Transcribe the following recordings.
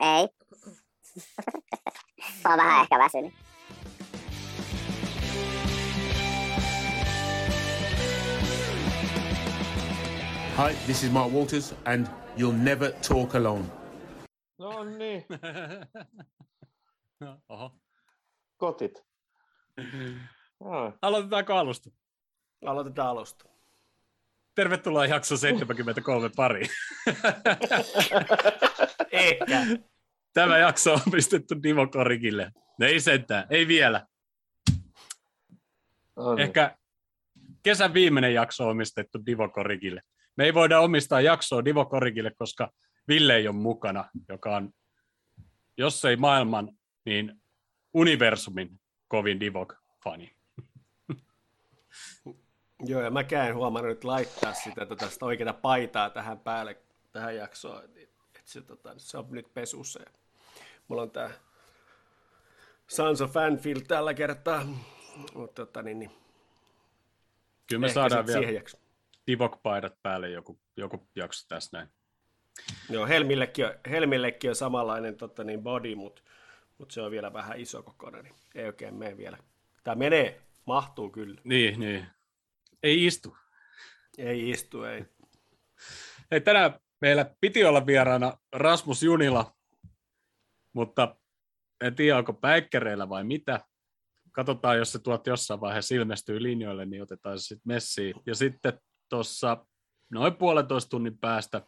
Ei. Mä oon vähän ehkä väsynyt. Hi, this is Mark Walters, and you'll never talk alone. No niin, Oho. kotit. Joo. Aloitetaanko alusta? Aloitetaan alusta. Tervetuloa jakso 73 pariin. Ehkä. Tämä jakso on pistetty Dimo Korikille. No ei sentään, ei vielä. On. Ehkä kesän viimeinen jakso on omistettu Divo Korikille. Me ei voida omistaa jaksoa Divo Korikille, koska Ville ei ole mukana, joka on, jos ei maailman, niin universumin kovin Divok-fani. Joo, ja mäkään en huomannut nyt laittaa sitä tota, sitä oikeaa paitaa tähän päälle, tähän jaksoon. Et se, tota, se on nyt pesussa. Ja mulla on tää Sons of Fanfield tällä kertaa. Mutta tota, niin, niin, Kyllä me ehkä saadaan vielä. Divok-paidat päälle joku, joku jakso tässä näin. Joo, Helmillekin on, Helmillekin on samanlainen tota, niin body, mutta mut se on vielä vähän iso kokoinen, niin ei oikein mene vielä. Tämä menee, mahtuu kyllä. Niin, niin. Ei istu. Ei istu, ei. Hei, tänään meillä piti olla vieraana Rasmus Junila, mutta en tiedä, onko päikkäreillä vai mitä. Katsotaan, jos se tuot jossain vaiheessa ilmestyy linjoille, niin otetaan se sitten messiin. Ja sitten tuossa noin puolentoista tunnin päästä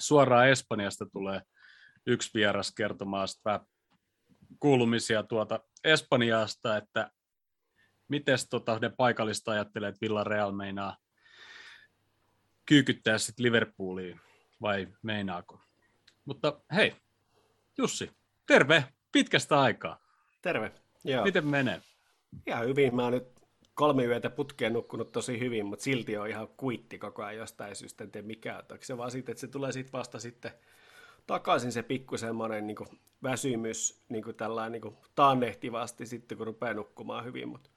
suoraan Espanjasta tulee yksi vieras kertomaan vähän kuulumisia tuota Espanjasta, että miten tota ne paikallista ajattelee, että Villarreal meinaa kyykyttää sitten Liverpooliin, vai meinaako? Mutta hei, Jussi, terve, pitkästä aikaa. Terve. Joo. Miten menee? Ihan hyvin. Mä oon nyt kolme yötä putkeen nukkunut tosi hyvin, mutta silti on ihan kuitti koko ajan jostain syystä, en tiedä mikä. Onko se vaan siitä, että se tulee sitten vasta sitten takaisin se pikku semmoinen niin väsymys niin kuin tällainen niin kuin taannehtivasti sitten, kun rupeaa nukkumaan hyvin. Mutta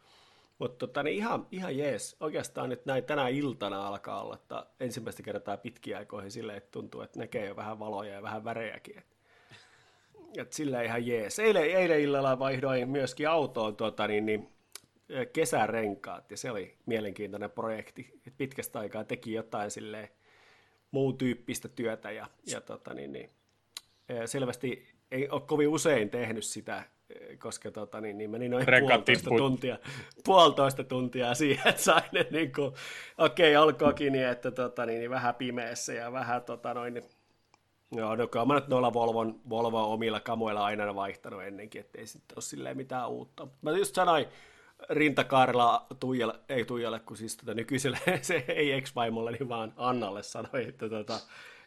mutta tota, niin ihan, ihan jees. Oikeastaan nyt näin tänä iltana alkaa olla, että ensimmäistä kertaa pitkiä aikoihin silleen, että tuntuu, että näkee jo vähän valoja ja vähän värejäkin. Et, et sillä ihan jees. Eilen, eilen illalla vaihdoin myöskin autoon tuota, niin, niin, kesärenkaat ja se oli mielenkiintoinen projekti. Et pitkästä aikaa teki jotain silleen muun tyyppistä työtä ja, ja tota, niin, niin, selvästi ei ole kovin usein tehnyt sitä, koska tota, niin, niin meni noin Renkaat puolitoista tippui. tuntia, puolitoista tuntia siihen, että sain ne niin kuin, okei, okay, niin, että tota, niin, niin vähän pimeässä ja vähän tota, noin, niin, Joo, no kyllä mä nyt noilla Volvon, Volvo omilla kamoilla aina vaihtanut ennenkin, ettei sitten ole silleen mitään uutta. Mä just sanoin Rintakaarella Tuijalle, ei Tuijalle, kun siis tota, nykyiselle, se ei ex-vaimolle, niin vaan Annalle sanoi, että tota,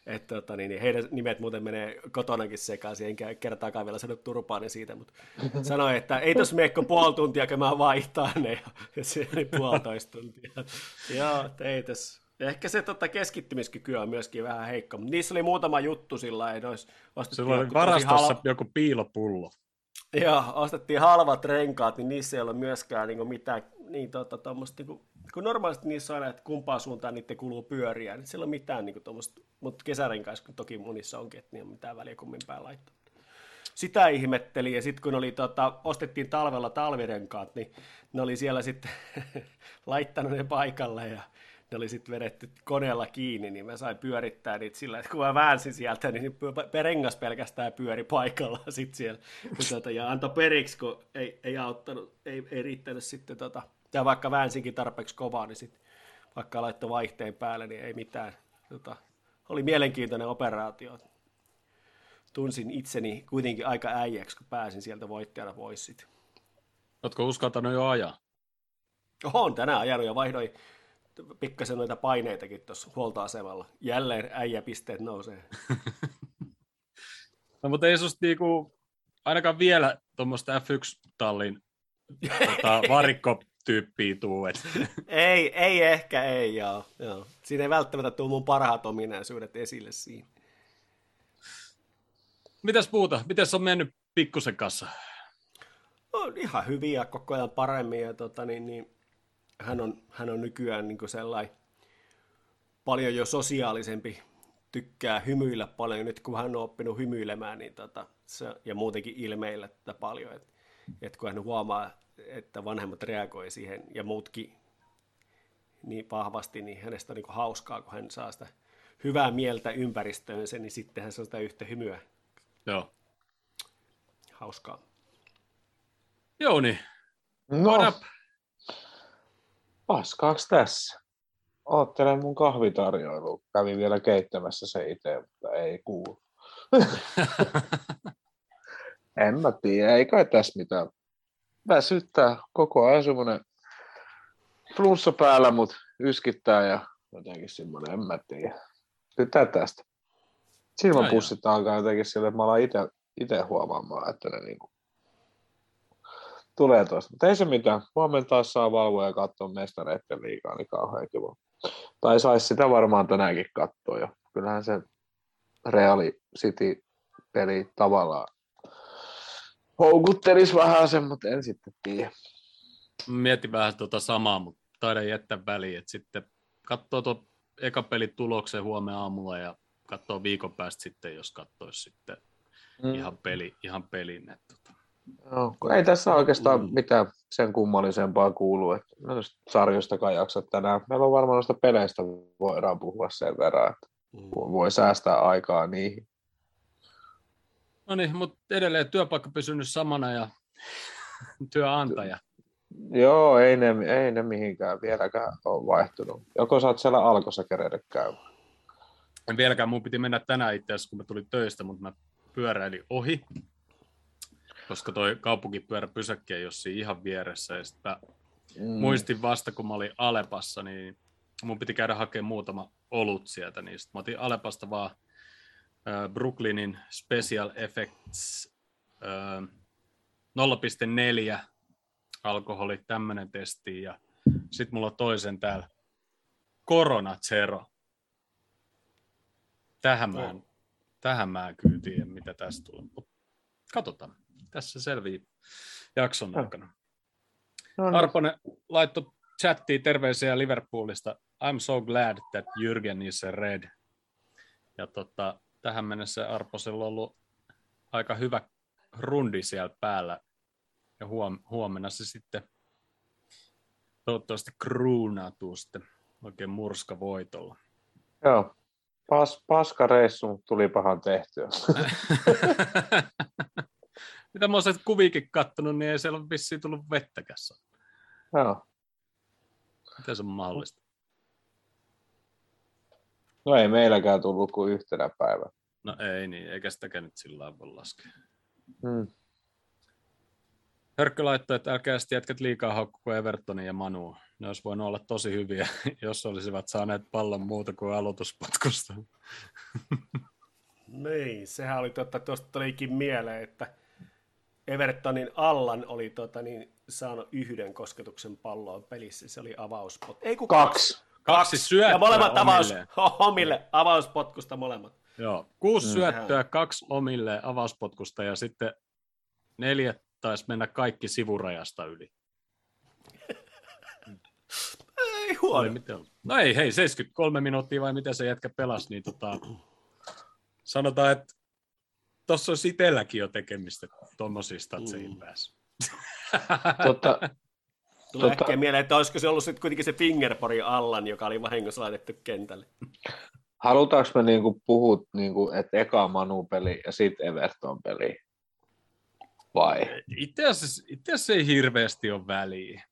että tota, niin, niin heidän nimet muuten menee kotonakin sekaisin, enkä kertaakaan vielä sanonut turpaani siitä, mutta sanoi, että ei tos mene kuin puoli tuntia, kun mä vaihtaa ne, ja, ja se oli puolitoista tuntia. Joo, ei tässä. Ehkä se tota, keskittymiskyky on myöskin vähän heikko, mutta niissä oli muutama juttu sillä ei olisi Sulla oli varastossa joku piilopullo. Joo, ostettiin halvat renkaat, niin niissä ei ole myöskään niin mitään niin, tota, tommoista, niin kuin, kun normaalisti niissä on aina, että kumpaan suuntaan niiden kuluu pyöriä, niin siellä ole mitään niin tuommoista, mutta kesärenkaissa kun toki monissa onkin, että niin on mitään väliä kummin päin laittaa. Sitä ihmetteli, ja sitten kun oli, tota, ostettiin talvella talvirenkaat, niin ne oli siellä sitten laittanut ne paikalle, ja ne oli sitten vedetty koneella kiinni, niin mä sain pyörittää niitä sillä, että kun mä väänsin sieltä, niin py- rengas pelkästään pyöri paikallaan sitten siellä. Tota, ja antoi periksi, kun ei, ei auttanut, ei, ei riittänyt sitten, tota, ja vaikka väänsinkin tarpeeksi kovaa, niin sitten vaikka laittoi vaihteen päälle, niin ei mitään. Tota, oli mielenkiintoinen operaatio. Tunsin itseni kuitenkin aika äijäksi, kun pääsin sieltä voittajana pois sitten. Oletko uskaltanut jo ajaa? Olen tänään ajanut ja vaihdoin pikkasen noita paineitakin tuossa huoltoasemalla. Jälleen äijäpisteet nousee. No, mutta ei susta niinku, ainakaan vielä tuommoista F1-tallin tota, varikkotyyppiä tuu. Et. ei, ei ehkä, ei joo, joo. Siinä ei välttämättä tule mun parhaat ominaisuudet esille siinä. Mitäs muuta? Miten on mennyt pikkusen kanssa? On ihan hyviä, koko ajan paremmin. Ja tota, niin, niin, hän, on, hän on nykyään niin sellainen paljon jo sosiaalisempi tykkää hymyillä paljon. Nyt kun hän on oppinut hymyilemään niin tota, se, ja muutenkin ilmeillä tätä paljon, että et kun hän huomaa, että vanhemmat reagoi siihen ja muutkin niin vahvasti, niin hänestä on niin hauskaa, kun hän saa sitä hyvää mieltä ympäristöönsä, niin sittenhän se on sitä yhtä hymyä. Joo. Hauskaa. Jouni, No, what up? Paskaaks tässä? Oottelen mun kahvitarjoilu. Kävin vielä keittämässä se itse, mutta ei kuulu. en mä tiedä, ei kai tässä mitään. Väsyttää koko ajan semmonen flunssa päällä, mut yskittää ja jotenkin semmonen, en mä tiedä. Tytää tästä. Silmäpussit alkaa jotenkin sille, että mä alan ite huomaamaan, että ne niinku tulee tosta. Mutta ei se mitään. Huomenna taas saa valvoa ja katsoa mestareiden liikaa, niin kauhean kiva. Tai saisi sitä varmaan tänäänkin katsoa jo. Kyllähän se Reali City-peli tavallaan houkuttelisi vähän sen, mutta en sitten tiedä. Mietin vähän tuota samaa, mutta taidan jättää väliin, että sitten katsoo tuon eka pelin tuloksen huomenna aamulla ja katsoo viikon päästä sitten, jos katsoisi sitten mm. ihan, peli, ihan pelin. Että tota. Joo, kun ei tässä oikeastaan Mm. mitään sen kummallisempaa kuulu, että noista sarjoistakaan jaksa tänään. Meillä on varmaan noista peleistä voidaan puhua sen verran, että Mm. voi säästää aikaa niihin. No niin, mutta edelleen työpaikka pysynyt samana ja työnantaja. Joo, ei ne, ei ne mihinkään vieläkään ole vaihtunut. Joko sä oot siellä alkossa kerennyt käymään? En vieläkään, mun piti mennä tänään itse asiassa, kun mä tulin töistä, mutta mä pyöräilin ohi, koska toi kaupunkipyöräpysäkki ei ole siinä ihan vieressä. Ja sit mä Mm. muistin vasta, kun mä olin Alepassa, niin mun piti käydä hakemaan muutama olut sieltä, niin sit mä otin Alepasta vaan äh, Brooklynin Special Effects äh, 0,4 alkoholi, tämmönen testi, ja sitten mulla on toisen täällä Corona Zero. Tähän mä, en, tähän mä en kyllä tiedä, mitä tästä tulee. Katsotaan. Tässä selvii jakson Joo. aikana. No, niin. Arponen laittoi chattiin terveisiä Liverpoolista. I'm so glad that Jürgen is red. Ja tota, tähän mennessä Arposella on ollut aika hyvä rundi siellä päällä. Ja huom- huomenna se sitten toivottavasti kruunautuu sitten oikein murska voitolla. Joo. Pas, paska reissu, mutta tulipahan tehtyä. Mitä mä oon sieltä kuviikin kattonut, niin ei siellä ole vissiin tullut vettäkään. saa. Joo. Miten se on mahdollista? No ei meilläkään tullut kuin yhtenä päivänä. No ei niin, eikä sitäkään nyt sillä lailla voi laskea. Hmm. Hörkkö laittoi, että älkää sitten jätkät liikaa haukku Evertonin ja Manu. Ne olisi voinut olla tosi hyviä, jos olisivat saaneet pallon muuta kuin aloituspotkusta. Niin, sehän oli totta, tuosta tulikin mieleen, että Evertonin Allan oli tota, niin, saanut yhden kosketuksen palloon pelissä. Se oli avauspot. Ei kun Kaksi. Kaksi syöttöä Ja molemmat avaus, omille avauspotkusta molemmat. Joo, kuusi Mm. syöttöä, kaksi omille avauspotkusta ja sitten neljä taisi mennä kaikki sivurajasta yli. Ei huono. miten? No ei, hei, 73 minuuttia vai miten se jätkä pelasi, niin tota, sanotaan, että tuossa olisi itselläkin jo tekemistä tuommoisia statseihin Mm. päässä. Tota, Tulee Tota- äkkiä mieleen, että olisiko se ollut sitten kuitenkin se Fingerpori Allan, joka oli vahingossa laitettu kentälle. halutaanko me niinku puhua, niinku, että eka Manu-peli ja sitten Everton-peli? Vai? Itse asiassa, itse asiassa ei hirveästi ole väliä.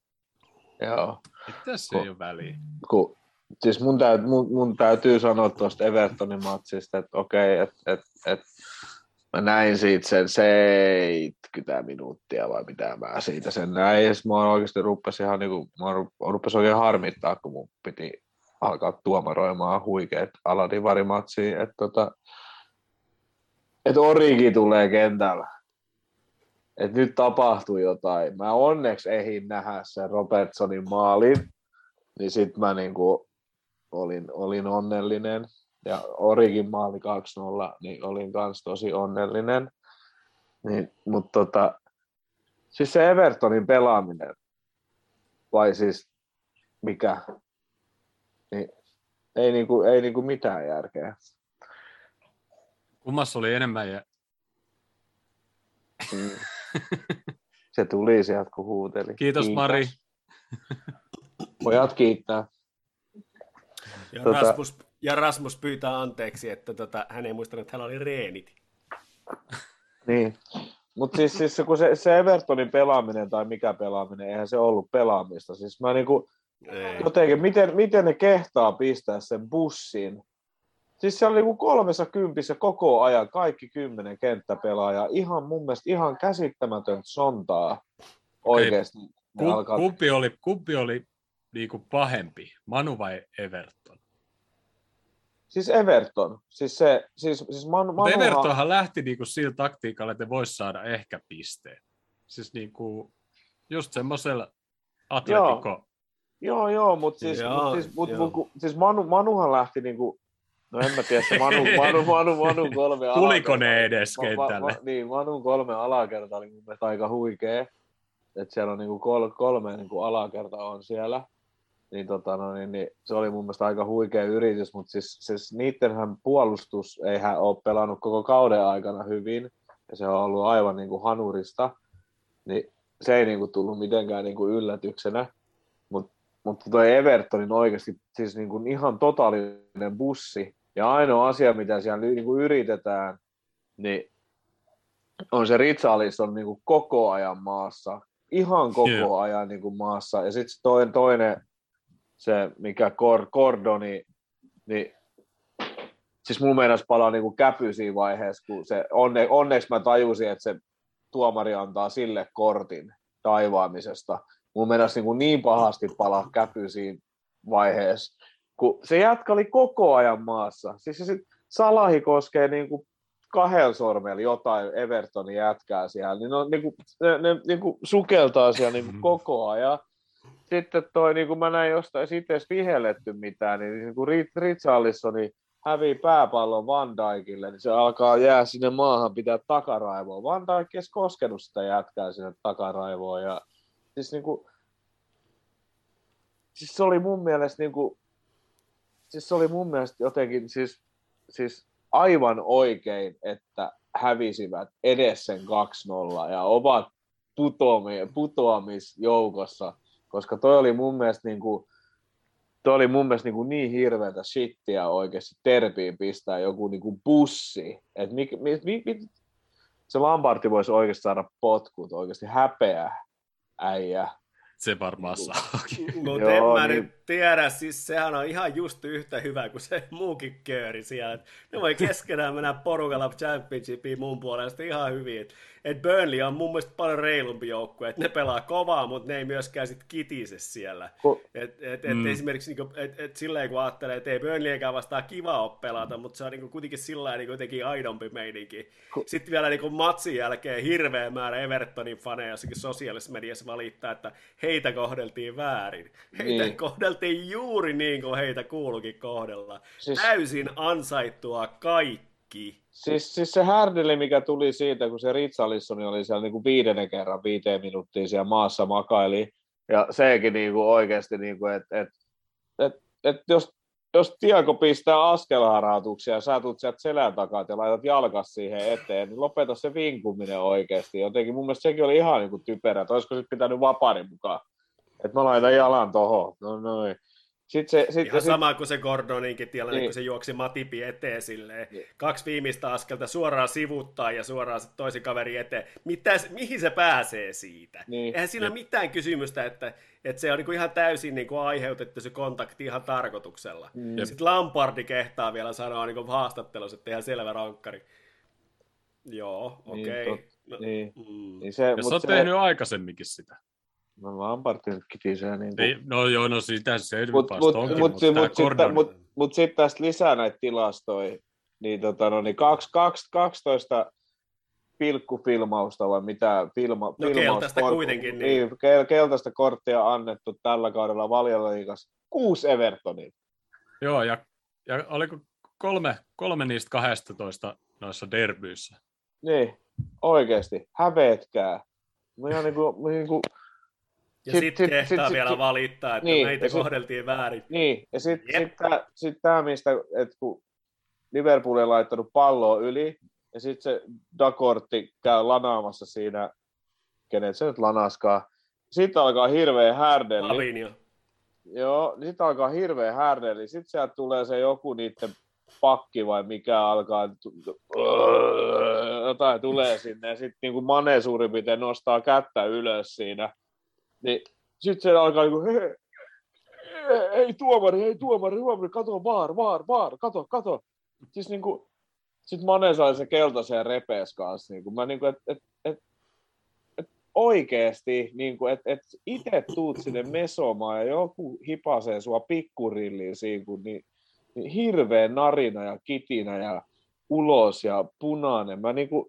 Joo. Itse asiassa ei ole väliä. Kun, siis mun, täyt, mun, mun täytyy sanoa tuosta Evertonin matsista, että okei, että et, et, mä näin siitä sen 70 minuuttia vai mitä mä siitä sen näin. Ja sit mä oikeasti rupesi ihan niinku, mä ru- rupesi oikein harmittaa, kun mun piti alkaa tuomaroimaan huikeet Aladivarimatsia, että tota, et Origi tulee kentällä. Et nyt tapahtuu jotain. Mä onneksi ehdin nähdä sen Robertsonin maalin, niin sitten mä niinku olin, olin onnellinen. Ja Origin maali 2-0, niin olin kans tosi onnellinen. Niin, mutta tota, siis se Evertonin pelaaminen, vai siis mikä, niin ei niinku, ei niinku mitään järkeä. Kummassa oli enemmän ja Mm. Se tuli sieltä, kun huuteli. kiitos Mari. Pojat kiittää. Ja, Tota- Rasmus, ja Rasmus pyytää anteeksi, että tota, hän ei muistanut, että hänellä oli reenit. Niin. Mutta siis, siis se, kun se, se Evertonin pelaaminen tai mikä pelaaminen, eihän se ollut pelaamista. Siis mä niinku, Ei. jotenkin, miten, miten ne kehtaa pistää sen bussin. Siis se oli niinku kolmessa kympissä koko ajan, kaikki kymmenen kenttäpelaajaa. Ihan mun mielestä ihan käsittämätön sontaa oikeasti. Ne Ku, alkaa- kumpi oli, kumpi oli niinku pahempi, Manu vai Everton? Siis Everton. Siis se, siis, siis Manu, Mutta Manuhan- Evertonhan lähti niinku sillä taktiikalla, että voisi saada ehkä pisteen. Siis niinku, just semmoisella atletico. Joo, joo, mutta siis, Joo, mut siis, mut, joo. mut, siis Manu, Manuhan lähti niinku, no en mä tiedä, se Manu, Manu, Manu, Manu kolme Tuliko ne edes Ma- ma- kentälle? ma- niin, Manun kolme alakerta oli mun mielestä aika huikea. Että siellä on niinku kol, kolme niinku alakerta on siellä. Niin, tota, no, niin, niin, se oli mun mielestä aika huikea yritys, mutta siis, siis niittenhän puolustus ei hän ole pelannut koko kauden aikana hyvin. Ja se on ollut aivan niinku hanurista. Niin se ei niinku tullut mitenkään niinku yllätyksenä. Mutta mutta toi Evertonin oikeasti siis niinku ihan totaalinen bussi. Ja ainoa asia, mitä siellä niinku yritetään, niin on se Richarlison niinku koko ajan maassa. Ihan koko Joo. ajan niinku maassa. Ja sitten toinen, toinen, se mikä Cor, Cordoni, niin siis mun mielestä palaa niinku käpy siinä vaiheessa, kun se, onne, onneksi mä tajusin, että se tuomari antaa sille kortin taivaamisesta. Mun mielestä niin, niin pahasti palaa käpy siinä vaiheessa, kun se jätkä oli koko ajan maassa. Siis se sit Salahi koskee niin kuin kahdella sormella jotain Evertonin jätkää siellä, niin, no, niin kuin, ne, ne niin kuin sukeltaa siellä niin koko ajan. Sitten toi, niin kuin mä näin jostain, edes vihelletty mitään, niin, niin kuin Richarlisoni hävii pääpallon Van Dijkille, niin se alkaa jää sinne maahan pitää takaraivoa. Van Dijk ei koskenut sitä jätkää sinne takaraivoon. Ja, siis, niin kuin, siis se oli mun mielestä niin kuin, siis se oli mun mielestä jotenkin siis, siis aivan oikein, että hävisivät edes sen 2-0 ja ovat putoami- putoamisjoukossa, koska toi oli mun mielestä niin kuin, toi oli mun mielestä niin, kuin niin hirveätä shittiä oikeasti terpiin pistää joku niin kuin bussi. Et mik, mi, mi, mi, se Lamparti voisi oikeasti saada potkut, oikeasti häpeä äijä. Se varmaan saakin. Mutta Joo, en mä niin- nyt tiedä, siis sehän on ihan just yhtä hyvä kuin se muukin kööri siellä. Ne voi keskenään mennä porukalla championshipiin mun puolesta ihan hyvin. Et, et Burnley on mun mielestä paljon reilumpi joukkue, että ne pelaa kovaa, mutta ne ei myöskään sit kitise siellä. Et, et, et Mm. esimerkiksi niinku, et, et silleen kun ajattelee, että ei Burnleyäkään vastaan kiva ole pelata, mutta se on niinku kuitenkin sillä niinku jotenkin aidompi meininki. Sitten vielä niinku matsin jälkeen hirveä määrä Evertonin faneja jossakin sosiaalisessa mediassa valittaa, että heitä kohdeltiin väärin. Heitä Niin. kohdeltiin juuri niin kuin heitä kuulukin kohdella. Siis- Täysin ansaittua kaikki. Siis, siis se härdeli, mikä tuli siitä, kun se Richarlison oli siellä niin kuin viidennen kerran viiteen minuuttia siellä maassa makaili, ja sekin niin kuin oikeasti, niin kuin, että et, et, et jos, jos Tiago pistää askelharautuksia ja sä tulet sieltä selän takaa ja laitat jalkas siihen eteen, niin lopeta se vinkuminen oikeasti. Jotenkin mun mielestä sekin oli ihan niin kuin typerä, että olisiko sitten pitänyt vaparin mukaan. Että mä laitan jalan tohon. No noin. Sitten se, sit, Ihan sit, sama kuin se Gordoninkin tilanne, Niin. kun se juoksi Matipi eteen silleen. Niin. Kaksi viimeistä askelta suoraan sivuttaa ja suoraan toisen kaveri eteen. Mitä, se- mihin se pääsee siitä? Niin. Eihän siinä ole mitään kysymystä, että, että se on niinku ihan täysin niinku aiheutettu se kontakti ihan tarkoituksella. Mm. Ja sitten Lampardi kehtaa vielä sanoa niinku haastattelussa, että ihan selvä rankkari. Joo, Niin, okei. tot- No, niin, mm. niin se, sä oot se, tehnyt aikaisemminkin sitä. No Lampartin nyt kitisee niin Ei, no joo, no sitä se Mut, mut, onkin, mut, mutta mut, tää mut, Gordon- mut, mut sitten tästä lisää näitä tilastoja, niin, tota, no, niin kaksi, kaksi, 12 pilkkufilmausta vai mitä filma, No keltaista kuitenkin, niin. niin. kel- keltaista korttia annettu tällä kaudella Valjoliigassa. Kuusi Evertonin. Joo, ja, ja oliko kolme, kolme niistä 12 noissa derbyissä? Niin, oikeasti, hävetkää. Mä ihan niinku, niinku, Ja Sit- sitten sit- kehtaa sit- vielä sit- valittaa, että niin, meitä ja sit- kohdeltiin väärin. Niin, ja sitten Jep. sit tämä, sit tää, mistä, että kun Liverpool ei laittanut palloa yli, ja sitten se Dakortti käy lanaamassa siinä, kenet se nyt lanaskaa. Sitten alkaa hirveä härdelli. Fabinho. Joo, niin sitten alkaa hirveä härdelli. Sitten sieltä tulee se joku niiden pakki vai mikä alkaa, jotain tulee sinne, ja sitten niin Mane suurin piirtein nostaa kättä ylös siinä. Niin sitten se alkaa niin kuin, hei, ei tuomari, ei tuomari, tuomari, kato, vaar, vaar, vaar, kato, kato. Siis niin kuin, sitten Mane sai se keltaisen repees kanssa. Niin kuin, mä niin kuin, et, et, et, et oikeesti, niin kuin, että et itse tuut sinne mesomaan ja joku hipasee sua pikkurilliin siinä, niin, niin hirveä narina ja kitinä ja ulos ja punainen. Mä niin kuin,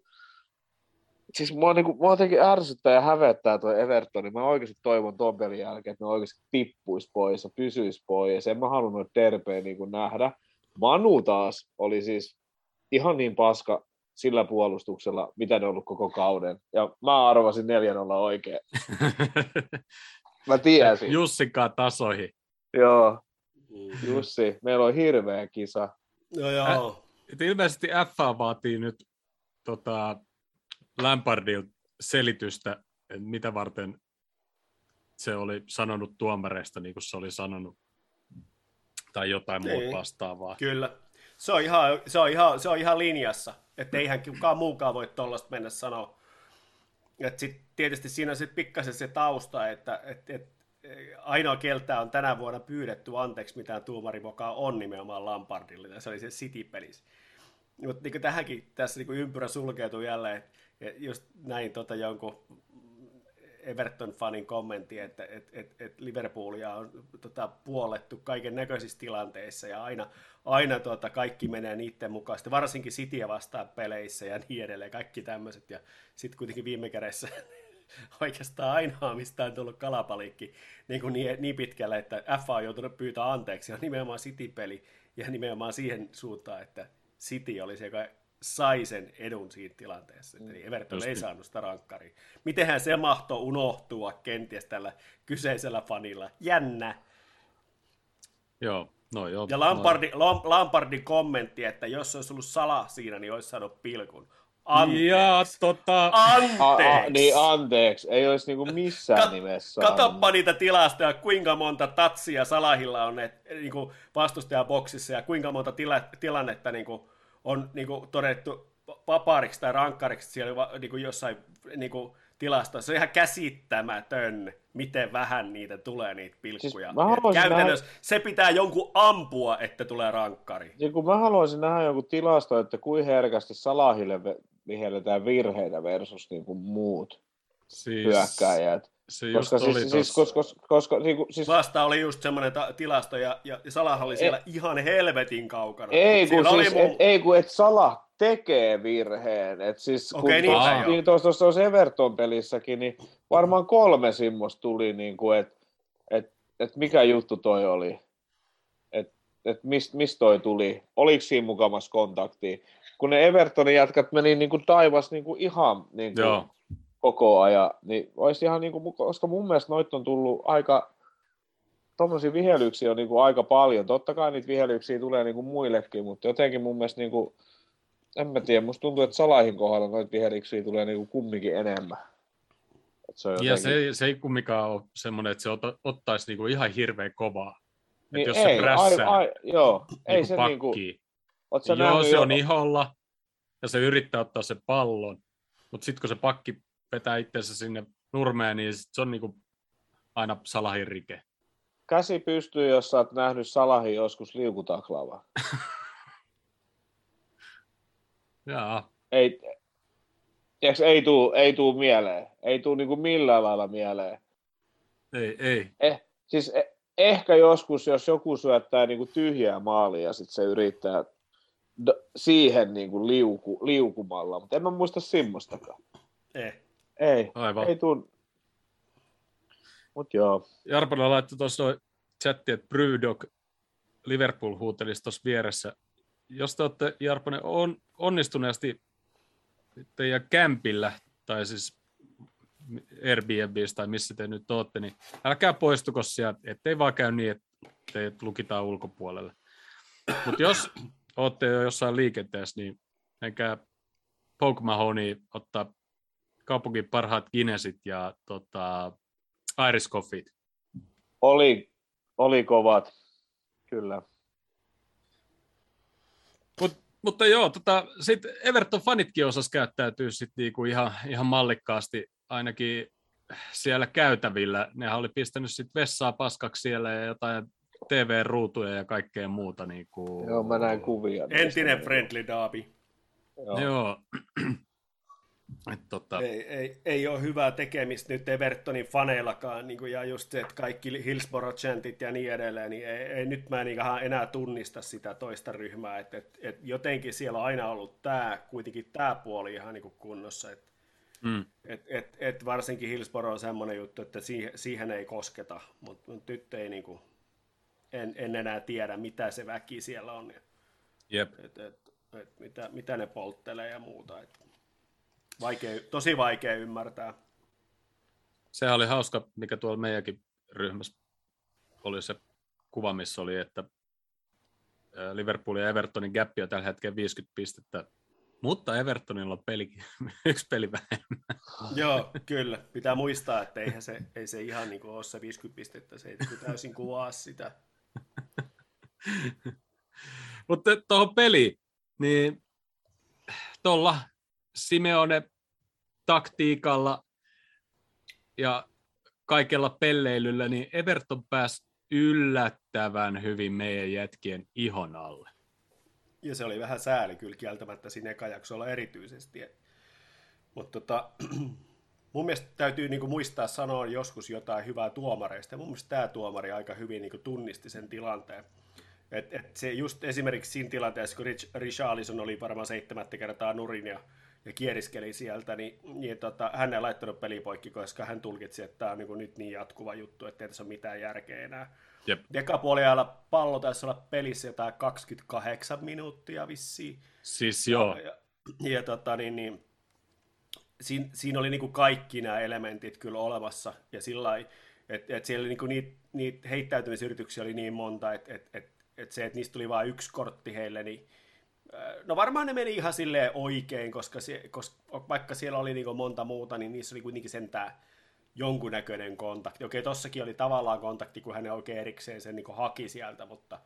siis mua, niin kuin, mua jotenkin ärsyttää ja hävettää tuo Everton, niin mä oikeasti toivon tuon pelin jälkeen, että ne oikeasti tippuisi pois ja pysyisi pois. En mä halunnut terpeä niin kuin nähdä. Manu taas oli siis ihan niin paska sillä puolustuksella, mitä ne on ollut koko kauden. Ja mä arvasin 4-0 oikein. Mä tiesin. Jussinkaan tasoihin. Joo, Jussi, meillä on hirveä kisa. Joo, joo. Et ilmeisesti FA vaatii nyt tota, Lampardilta selitystä, että mitä varten se oli sanonut tuomareista, niin kuin se oli sanonut, tai jotain Niin. muuta vastaavaa. Kyllä. Se on ihan, se on ihan, se on ihan linjassa, että eihän kukaan muukaan voi tuollaista mennä sanoa. Et sit, tietysti siinä on sitten pikkasen se tausta, että et, et, ainoa keltä on tänä vuonna pyydetty anteeksi mitään tuomarimokaa on nimenomaan Lampardille, se oli se City-pelissä. Mutta niin tähänkin tässä niin ympyrä sulkeutuu jälleen, että just näin tota jonkun Everton-fanin kommentti, että et, et, et Liverpoolia on tota, puolettu kaiken näköisissä tilanteissa ja aina, aina tota, kaikki menee niiden mukaan, sitten varsinkin Cityä vastaan peleissä ja niin edelleen, kaikki tämmöiset. Ja sitten kuitenkin viime kädessä oikeastaan ainoa, mistä on tullut kalapalikki niin, kuin niin, niin pitkälle, että FA on joutunut pyytää anteeksi, on nimenomaan City-peli ja nimenomaan siihen suuntaan, että City oli se, joka sai sen edun siitä tilanteessa. Eli Everton Just ei niin. saanut sitä rankkariin. Mitenhän se mahtoi unohtua kenties tällä kyseisellä fanilla? Jännä. Joo, no joo. Ja Lampardin, Lam- Lampardin kommentti, että jos olisi ollut sala siinä, niin olisi saanut pilkun. Anteeksi. Ja tota, Anteeksi. A, a, niin anteeksi, ei olisi niinku missään Kat- nimessä. Katoppa niitä tilastoja, kuinka monta tatsia Salahilla on et, niin kuin vastustajan boksissa ja kuinka monta tila, tilannetta niin kuin, on niin kuin, todettu vapaariksi tai rankkariksi siellä niin kuin jossain niin kuin, tilastoissa. Se on ihan käsittämätön, miten vähän niitä tulee niitä pilkkuja. Siis mä haluaisin Käytännössä se pitää jonkun ampua, että tulee rankkari. Ja kun mä haluaisin nähdä joku tilasto, että kuin herkästi Salahille vihelletään virheitä versus niin kuin muut siis, hyökkääjät. Se just Koska, oli siis, siis, koska, koska niin kuin, siis, Vasta oli just semmoinen ta- tilasto, ja, ja Salah oli siellä ihan helvetin kaukana. ei kun, Siellä siis, mun- et, ei kun et Salah tekee virheen. Et siis, kun Okei, niin tuossa, joo. niin tuossa, tuossa Everton-pelissäkin, niin varmaan kolme semmoista tuli, niin kuin, että et, et mikä juttu toi oli. Että et mistä mist toi tuli. Oliko siinä mukamassa kontakti? Kun ne Evertonin jätkät meni niin kuin taivas niin kuin ihan niin kuin, Joo. Koko ajan, niin olisi ihan niin kuin, koska mun mielestä noita on tullut aika, tuommoisia vihelyksiä on niin kuin aika paljon. Totta kai niitä vihelyksiä tulee niin kuin muillekin, mutta jotenkin mun mielestä, niin kuin, en mä tiedä, musta tuntuu, että Salahin kohdalla noita vihelyksiä tulee niin kuin kumminkin enemmän. Et se on Ja jotenkin- se, se ei kumminkaan ole semmoinen, että se ot, ottaisi niinku ihan hirveän kovaa. niin että jos ei, se prässää ai, ai, joo, ei se niin kuin, pakkiin, oot sä Joo, se jo- on iholla ja se yrittää ottaa sen pallon, mutta sitten kun se pakki vetää itsensä sinne nurmeen, niin sit se on niinku aina salahin rike. käsi pystyy, jos sä oot nähnyt Salahin joskus liukutaklaavaa. Jaa, Ei, tiiäks, ei tuu, ei tuu mieleen. Ei tuu niinku millään lailla mieleen. ei, ei. Eh, siis eh, ehkä joskus, jos joku syöttää niinku tyhjää maalia ja sit se yrittää d- siihen niinku liuku, liukumalla, mutta en mä muista semmoistakaan. Eh. Ei, Aivan. ei tuu. Mut joo. Jarpala laittoi tuossa noin chatti, että Brewdog Liverpool huutelisi tuossa vieressä. Jos te olette, Jarponen, on, onnistuneesti teidän kämpillä, tai siis Airbnbistä tai missä te nyt olette, niin älkää poistuko sieltä, ettei vaan käy niin, että teidät lukitaan ulkopuolelle. Mutta jos, olette jo jossain liikenteessä, niin menkää Poke Mahoney ottaa kaupunkin parhaat Guinnessit ja tota, Iris Coffeet. Oli, oli kovat, kyllä. Mut, mutta joo, tota, sitten Everton-fanitkin osas käyttäytyy sit niinku ihan, ihan mallikkaasti, ainakin siellä käytävillä. Ne oli pistänyt sit vessaa paskaksi siellä ja jotain TV-ruutuja ja kaikkea muuta. Niinku... Joo, mä näin kuvia. Entinen friendly derby. Joo. Joo. Et, tota, Ei, ei, ei ole hyvää tekemistä nyt Evertonin faneillakaan, niin kuin, ja just se, että kaikki Hillsborough chantit ja niin edelleen, niin ei, ei, nyt mä en enää tunnista sitä toista ryhmää, että et, et jotenkin siellä on aina ollut tämä, kuitenkin tämä puoli ihan niin kuin kunnossa, että mm, et, et, et varsinkin Hillsborough on semmoinen juttu, että siihen, siihen ei kosketa, mutta mut nyt ei niin kuin, en, en enää tiedä, mitä se väki siellä on, jep. et, et, et, mitä, mitä ne polttelee ja muuta. Et, vaikea, tosi vaikea ymmärtää. Sehän oli hauska, mikä tuolla meidänkin ryhmässä oli se kuva, missä oli, että Liverpoolin ja Evertonin gappi on tällä hetkellä 50 pistettä, mutta Evertonilla on peli, yksi peli vähemmän. Joo, kyllä. Pitää muistaa, että eihän se, ei se ihan niin kuin ole se 50 pistettä, se ei niin kuin täysin kuvaa sitä. Mutta tuohon peliin, niin tuolla Simeone taktiikalla ja kaikella pelleilyllä, niin Everton pääsi yllättävän hyvin meidän jätkien ihon alle. Ja se oli vähän sääli kyllä kieltämättä siinä ekajaksolla erityisesti. Mutta tota, mun mielestä täytyy niinku muistaa sanoa joskus jotain hyvää tuomareista. Ja mun mielestä tämä tuomari aika hyvin niinku tunnisti sen tilanteen. Et, et se just esimerkiksi siinä tilanteessa, kun Rich, Richarlison oli varmaan seitsemättä kertaa nurin ja, ja kieriskeli sieltä, niin, niin tota, hän ei laittanut pelipoikki, koska hän tulkitsi, että tämä on niinku nyt niin jatkuva juttu, että ei tässä ole mitään järkeä enää. Jep. Dekapuoliajalla pallo taisi olla pelissä jotain 28 minuuttia vissiin. Siis joo, Ja, ja tota, niin, niin, siinä, siinä oli niinku kaikki nämä elementit kyllä olemassa. Ja sillä että et siellä niinku niitä, niitä heittäytymisyrityksiä oli niin monta, että et, et, et se, että niistä tuli vain yksi kortti heille, niin No varmaan ne meni ihan silleen oikein, koska, se, koska vaikka siellä oli niinku monta muuta, niin niissä oli kuitenkin sentään jonkunnäköinen kontakti. Okei, tossakin oli tavallaan kontakti, kun hän oikein erikseen sen niinku haki sieltä, mutta...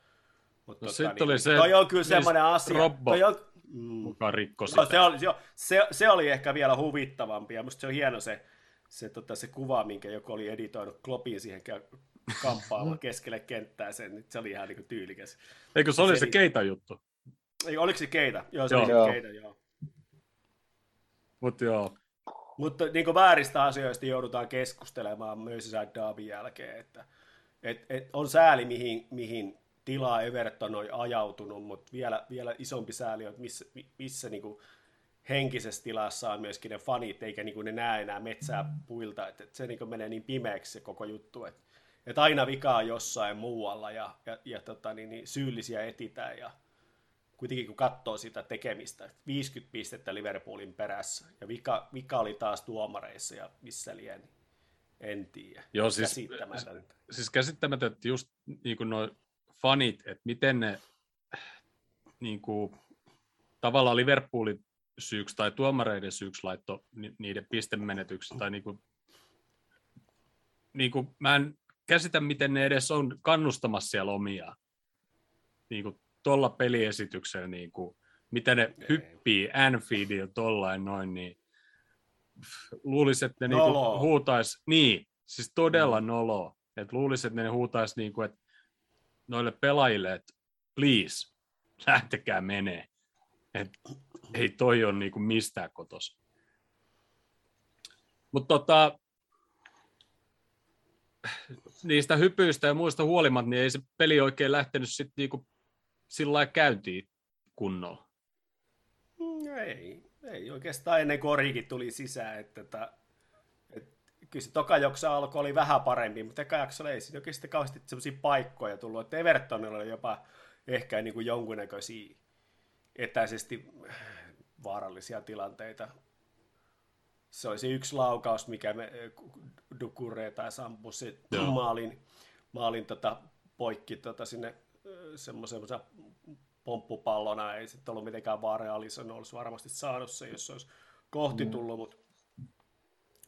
mutta No tota, sit oli se, Toi on kyllä mistä semmoinen asia. Robbo Toi on, mm, mukaan rikko No, sitä. se, oli, se, se, se, oli ehkä vielä huvittavampi, ja musta se on hieno se, se, tota, se kuva, minkä joku oli editoinut Kloppin siihen kamppaamaan keskelle kenttää sen, niin se oli ihan niin tyylikäs. Eikö se oli se- se keita juttu? Ei, oliko se keitä? Joo, se Joo. oli Joo. se keitä, joo. Mutta joo, Mutta niin vääristä asioista joudutaan keskustelemaan myös Daabin jälkeen, että et, et on sääli, mihin, mihin tilaa Everton on ajautunut, mutta vielä, vielä isompi sääli on, että missä, missä niin kuin henkisessä tilassa on myöskin ne fanit, eikä niin kuin ne näe enää metsää puilta, että, että se niin kuin menee niin pimeäksi se koko juttu, että, että aina vika on jossain muualla ja, ja, ja tota, niin, niin syyllisiä etitään ja kuitenkin kun katsoo sitä tekemistä, 50 pistettä Liverpoolin perässä, ja vika, vika oli taas tuomareissa, ja missä lieni, en tiedä. Joo, siis- Käsittämätöntä. siis käsittämätöntä just niin kuin noi fanit, että miten ne niin kuin, tavallaan Liverpoolin syyksi tai tuomareiden syyksi laitto ni- niiden pistemenetykset tai niin kuin, niin kuin, mä en käsitä, miten ne edes on kannustamassa siellä omia niin kuin, tuolla peliesityksellä, niin kuin, mitä ne hyppii Anfieldilla tollain noin, niin luulisi, että ne niinku Noloa. huutais, niin, siis todella nolo, että luulisi, että ne huutais niinku, että noille pelaajille, että please, lähtekää menee. Et ei toi ole niinku mistään kotos. Mutta tota, niistä hypyistä ja muista huolimatta, niin ei se peli oikein lähtenyt sitten niinku sillä lailla käyntiin kunnolla. Mm, Ei, ei oikeastaan ennen kuin Orikin tuli sisään, että, että, että kyllä se toka jakso alkoi oli vähän parempi, mutta eka jakso ei siinä oikeastaan kauheasti sellaisia paikkoja tullut, että Evertonilla oli jopa ehkä niin kuin jonkunnäköisiä etäisesti vaarallisia tilanteita. Se oli se yksi laukaus, mikä me Dukure tai se maalin, maalin tota, poikki tota, sinne semmoisen pomppupallona, ei sitten ollut mitenkään vaan Alison olisi varmasti saanut se, jos se olisi kohti mm. tullut, mutta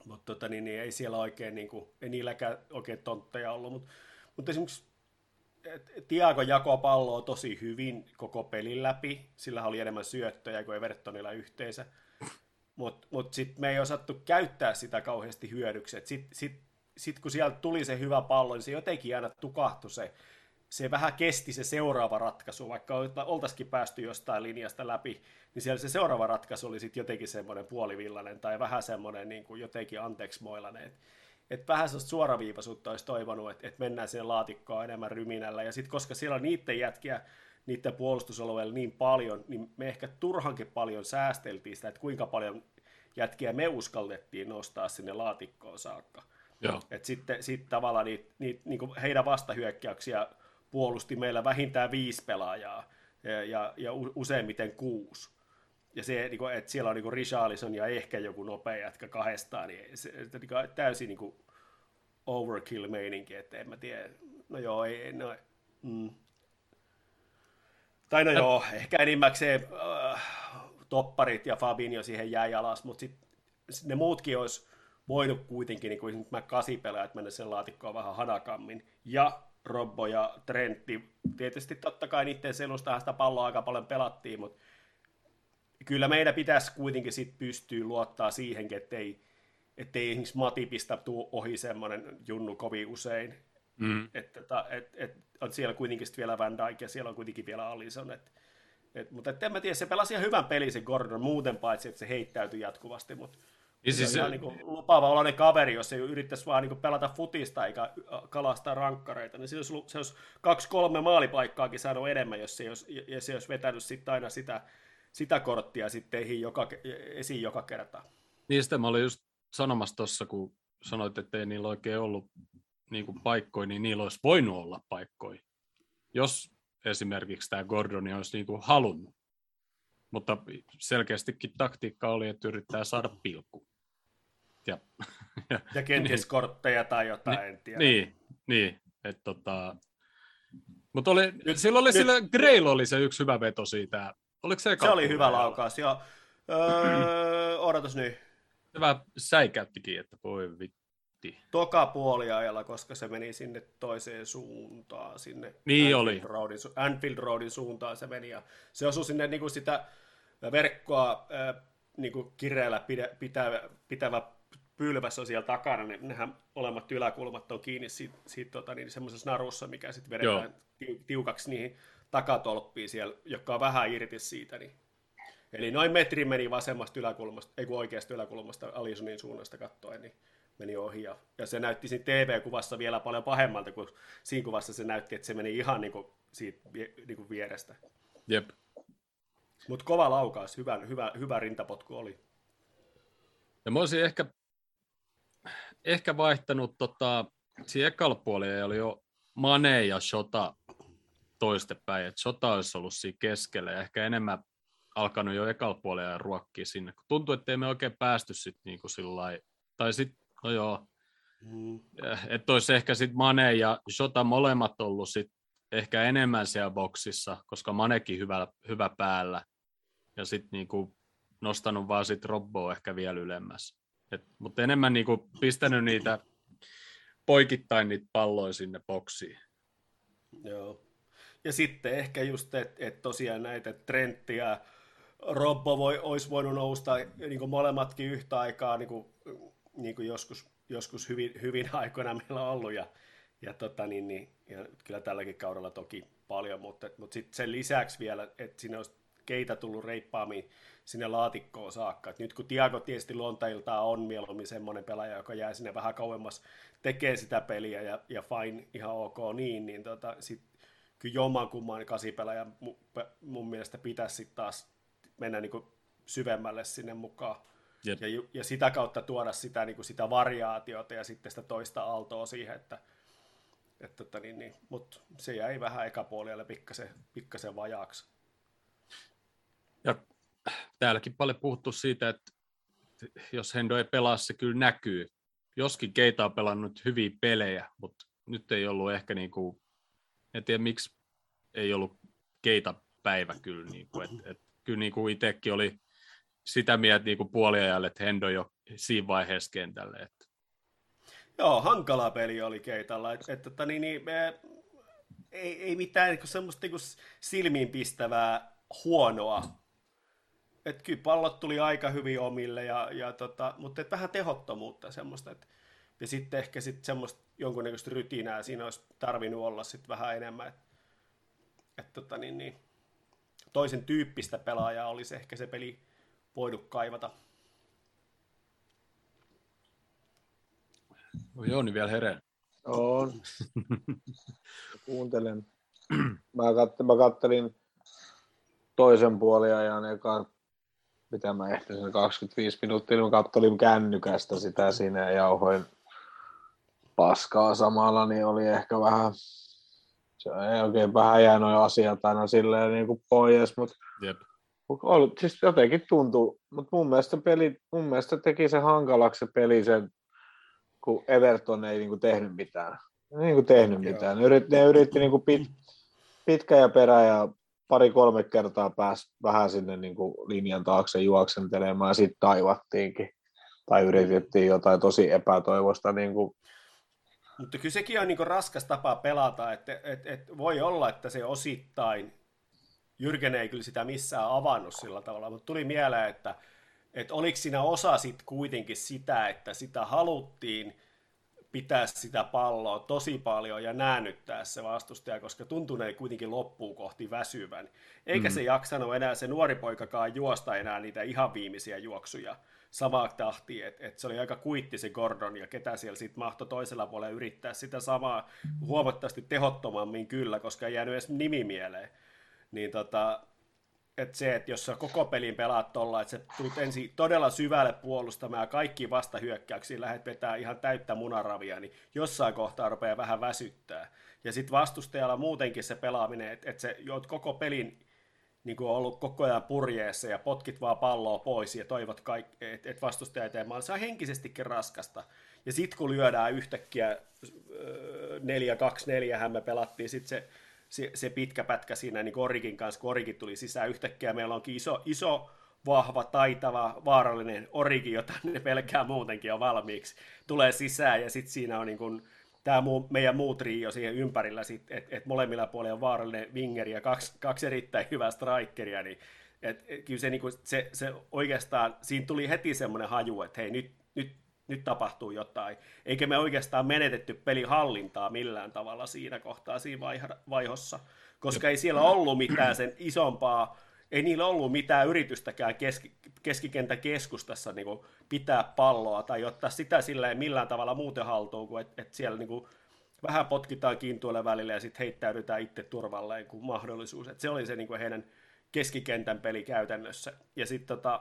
mutta tota, niin, niin, ei siellä oikein, niin kuin, ei niilläkään oikein tontteja ollut, mutta mut esimerkiksi Tiago jakoi palloa tosi hyvin koko pelin läpi, sillä oli enemmän syöttöjä kuin Evertonilla yhteensä, mutta mut sitten me ei osattu käyttää sitä kauheasti hyödyksi, sitten sit, sit, kun sieltä tuli se hyvä pallo, niin se jotenkin aina tukahtui se se vähän kesti se seuraava ratkaisu, vaikka oltaisikin päästy jostain linjasta läpi, niin siellä se seuraava ratkaisu oli sitten jotenkin semmoinen puolivillainen tai vähän semmoinen niin kuin jotenkin anteeksmoilainen. Että et vähän sellaista suoraviivaisuutta olisi toivonut, että et mennään sinne laatikkoon enemmän ryminällä. Ja sitten koska siellä on niiden jätkiä, niiden puolustusalueella niin paljon, niin me ehkä turhankin paljon säästeltiin sitä, että kuinka paljon jätkiä me uskallettiin nostaa sinne laatikkoon saakka. Että sitten sit tavallaan niitä, niitä, niin heidän vastahyökkäyksiä puolusti meillä vähintään viisi pelaajaa ja, ja, ja useimmiten kuusi. Ja se, niin kuin, että siellä on niin Richarlison ja ehkä joku nopea jätkä kahdestaan, niin se, se niin kuin, täysin niin kuin overkill-meininki, että en mä tiedä. No joo, ei, no, mm. Tai no joo, ehkä enimmäkseen äh, topparit ja Fabinho siihen jäi alas, mutta sitten sit ne muutkin olisi voinut kuitenkin, niin kuin mä kasipelaajat, mennä sen laatikkoon vähän hanakammin. Ja Robbo ja Trentti. Tietysti totta kai niiden selustahan sitä palloa aika paljon pelattiin, mutta kyllä meidän pitäisi kuitenkin sit pystyä luottaa siihenkin, ettei, ettei esimerkiksi Matipista tuu ohi semmoinen junnu kovin usein. Mm. Että, että, et, et, on siellä kuitenkin vielä Van Dijk ja siellä on kuitenkin vielä Allison. Et, et, mutta et en mä tiedä, se pelasi ihan hyvän pelin se Gordon muuten paitsi, että se heittäytyi jatkuvasti, mutta ja siis, on niin lupaava oloinen kaveri, jos se yrittäisi vaan niin pelata futista eikä kalastaa rankkareita, niin se olisi, se olisi kaksi-kolme maalipaikkaakin saanut enemmän, jos se olisi, ja se olisi vetänyt sitten aina sitä, sitä korttia sitten joka, esiin joka kerta. Niin sitä mä olin just sanomassa tuossa, kun sanoit, että ei niillä oikein ollut niin kuin paikkoja, niin niillä olisi voinut olla paikkoja, jos esimerkiksi tämä Gordoni olisi niin kuin halunnut. Mutta selkeästikin taktiikka oli, että yrittää saada pilkku. Ja, ja, ja kenties niin, kortteja tai jotain, niin, en tiedä. Niin, niin että tota... Mutta oli, nyt, silloin oli nyt, sillä, Grail oli se yksi hyvä veto siitä. Oliko se Se oli hyvä laukaus, joo. Öö, odotas nyt. Se vähän säikäyttikin, että voi vitti. Toka puoliajalla, koska se meni sinne toiseen suuntaan, sinne niin Anfield, oli. Roadin, Anfield Roadin suuntaan se meni, ja se osui sinne niin kuin sitä verkkoa niin kuin kireellä pitävä, pitävä pylväs on siellä takana, niin nehän olemat yläkulmat on kiinni siitä, siitä tota, niin semmoisessa narussa, mikä sitten vedetään Joo. tiukaksi niihin takatolppiin siellä, joka on vähän irti siitä. Niin. Eli noin metri meni vasemmasta yläkulmasta, ei kun oikeasta yläkulmasta Alisonin suunnasta katsoen, niin meni ohi. Ja, ja se näytti siinä TV-kuvassa vielä paljon pahemmalta, kuin siinä kuvassa se näytti, että se meni ihan niin kuin siitä niin kuin vierestä. Jep. Mutta kova laukaus, hyvä, hyvä, hyvä rintapotku oli. Ja mä olisin ehkä ehkä vaihtanut tota, siinä ekalla puolella oli jo Mane ja Shota toistepäin, että Shota olisi ollut siinä keskellä ja ehkä enemmän alkanut jo ekalla puolella ruokkia sinne, kun tuntuu, että ei me oikein päästy sitten niin kuin sillä tai sitten, no joo, mm. että olisi ehkä sitten Mane ja Shota molemmat ollut sitten ehkä enemmän siellä boksissa, koska Manekin hyvä, hyvä päällä, ja sitten niinku nostanut vaan sitten Robboa ehkä vielä ylemmäs. Et, mutta enemmän niin kuin pistänyt niitä poikittain niitä palloja sinne boksiin. Joo. Ja sitten ehkä just, että et tosiaan näitä Trentti ja Robbo voi, olisi voinut nousta niin molemmatkin yhtä aikaa, niin kuin, niin kuin joskus, joskus hyvin, hyvin aikoina meillä on ollut. Ja, ja, tota, niin, niin, ja kyllä tälläkin kaudella toki paljon, mutta, mutta sitten sen lisäksi vielä, että siinä olisi keitä tullut reippaammin sinne laatikkoon saakka. Et nyt kun Tiago tietysti luontailtaan on mieluummin semmoinen pelaaja, joka jää sinne vähän kauemmas tekee sitä peliä ja, ja fine, ihan ok niin, niin tota, sit, kyllä jomman kumman kasipelaajan mun, mun mielestä pitäisi sitten taas mennä niin syvemmälle sinne mukaan. Ja, ja sitä kautta tuoda sitä, niin kuin sitä variaatiota ja sitten sitä toista aaltoa siihen, että, että, tota niin, niin, mutta se jäi vähän ekapuolelle pikkasen, pikkasen vajaaksi. Ja täälläkin paljon puhuttu siitä, että jos Hendo ei pelaa, se kyllä näkyy. Joskin Keita on pelannut hyviä pelejä, mutta nyt ei ollut ehkä niin kuin, en tiedä miksi ei ollut Keita päivä kyllä. Niin kuin, et, et, kyllä niin kuin itsekin oli sitä mieltä niin kuin puoliajalle, että Hendo jo siinä vaiheessa kentälle. Että. Joo, hankala peli oli Keitalla. Että, että, että niin, niin, me, ei, ei mitään niin semmoista niin silmiinpistävää huonoa. Että kyllä pallot tuli aika hyvin omille, ja, ja tota, mutta et vähän tehottomuutta semmoista. Että, ja sitten ehkä sit semmoista jonkunnäköistä rytinää siinä olisi tarvinnut olla sitten vähän enemmän. Että, et, tota, niin, niin, toisen tyyppistä pelaajaa olisi ehkä se peli voinut kaivata. No joo, niin vielä herää. On. Kuuntelen. Mä, kattelin, mä kattelin toisen puoliajan eka, mitä mä ehtisin, 25 minuuttia, niin mä kattelin kännykästä sitä siinä ja jauhoin paskaa samalla, niin oli ehkä vähän, se ei oikein vähän jää noin asiat aina silleen niin kuin pois, mutta Jep. ollut, siis jotenkin tuntuu, mutta mun mielestä, peli, mun mielestä teki se hankalaksi se peli sen, kun Everton ei niin kuin tehnyt mitään. Ne Niin kuin tehnyt mitään. Ne yritti, ne yritti niin kuin pit, pitkä ja perä ja pari-kolme kertaa pääsi vähän sinne niin kuin linjan taakse juoksentelemaan ja sitten taivattiinkin. Tai yritettiin jotain tosi epätoivosta. Niin kuin, Mutta kyllä sekin on niin raskas tapa pelata, että et, et voi olla, että se osittain, Jyrken ei kyllä sitä missään avannut sillä tavalla, mutta tuli mieleen, että et oliko siinä osa sitten kuitenkin sitä, että sitä haluttiin pitää sitä palloa tosi paljon ja näännyttää se vastustaja, koska tuntuneen kuitenkin loppuun kohti väsyvän. Eikä mm. se jaksanut enää se nuori poikakaan juosta enää niitä ihan viimeisiä juoksuja samaa tahtia, että et se oli aika kuitti se Gordon ja ketä siellä sitten mahtoi toisella puolella yrittää sitä samaa huomattavasti tehottomammin kyllä, koska ei jäänyt edes nimi mieleen. Niin tota, että se, että jos sä koko pelin pelaat tuolla, että sä tulet ensin todella syvälle puolustamaan ja kaikki vastahyökkäyksiin lähdet vetää ihan täyttä munaravia, niin jossain kohtaa rupeaa vähän väsyttää. Ja sitten vastustajalla muutenkin se pelaaminen, että et sä joot koko pelin niin kuin ollut koko ajan purjeessa ja potkit vaan palloa pois ja toivot, että et vastustaja eteen maali. Se on henkisestikin raskasta. Ja sitten kun lyödään yhtäkkiä 4-2-4, hän me pelattiin sitten se se, se pitkä pätkä siinä niin Orikin kanssa, kun Orikin tuli sisään yhtäkkiä, meillä onkin iso, iso vahva, taitava, vaarallinen Origi, jota ne pelkää muutenkin on valmiiksi, tulee sisään ja sitten siinä on niin kuin, tämä muu, meidän muu trio siihen ympärillä, että et molemmilla puolilla on vaarallinen wingeri ja kaksi, kaksi erittäin hyvää strikeria, niin et, et, kyllä se, niin kuin, se, se oikeastaan, siinä tuli heti semmoinen haju, että hei nyt, nyt nyt tapahtuu jotain. Eikä me oikeastaan menetetty pelihallintaa millään tavalla siinä kohtaa, siinä vaihossa, koska ei siellä ollut mitään sen isompaa, ei niillä ollut mitään yritystäkään keski, keskikentän keskustassa niin kuin pitää palloa tai ottaa sitä sillä millään tavalla muuten haltuun, kuin että et siellä niin kuin vähän potkitaan kiintuille välillä ja sitten heittäydytään itse turvalleen kuin mahdollisuus. Et se oli se niin kuin heidän keskikentän peli käytännössä. Ja sitten tota,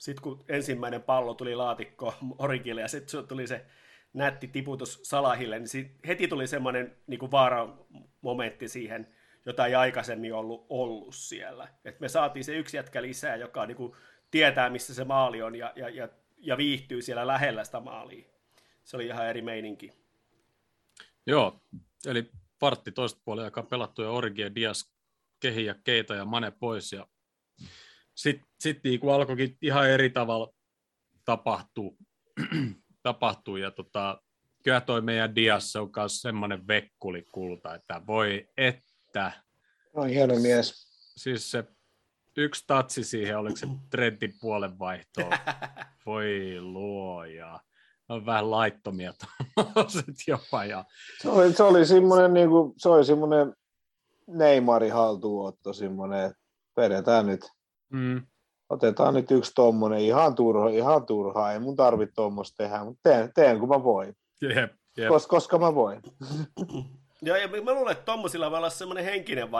sitten kun ensimmäinen pallo tuli laatikko Origille ja sitten tuli se nätti tiputus Salahille, niin heti tuli semmoinen niin vaaramomentti siihen, jota ei aikaisemmin ollut, ollut siellä. Et me saatiin se yksi jätkä lisää, joka niin kuin tietää, missä se maali on ja, ja, ja, ja viihtyy siellä lähellä sitä maalia. Se oli ihan eri meininki. Joo, eli partti toista puolella aikaa pelattu ja Origi ja Dias kehi ja Keita ja Mane pois ja sitten sit niin kuin alkoikin ihan eri tavalla tapahtuu. tapahtuu ja tota, kyllä toi meidän Diassa on myös semmoinen vekkulikulta, että voi että. No hieno mies. Siis se yksi tatsi siihen, oliko se Trentin puolen vaihto. Voi luoja. On vähän laittomia jopa. Ja... Se oli, se oli semmoinen, niin kuin, se oli semmoinen Neymarin haltuunotto, semmoinen, vedetään nyt Mm. Otetaan nyt yksi tommonen, ihan turha, ihan turhaa, ei mun tarvitse tuommoista tehdä, mutta teen, teen kun mä voin. Jep, jep. Kos, koska mä voin. Joo, ja mä luulen, että tommosilla voi olla semmoinen henkinen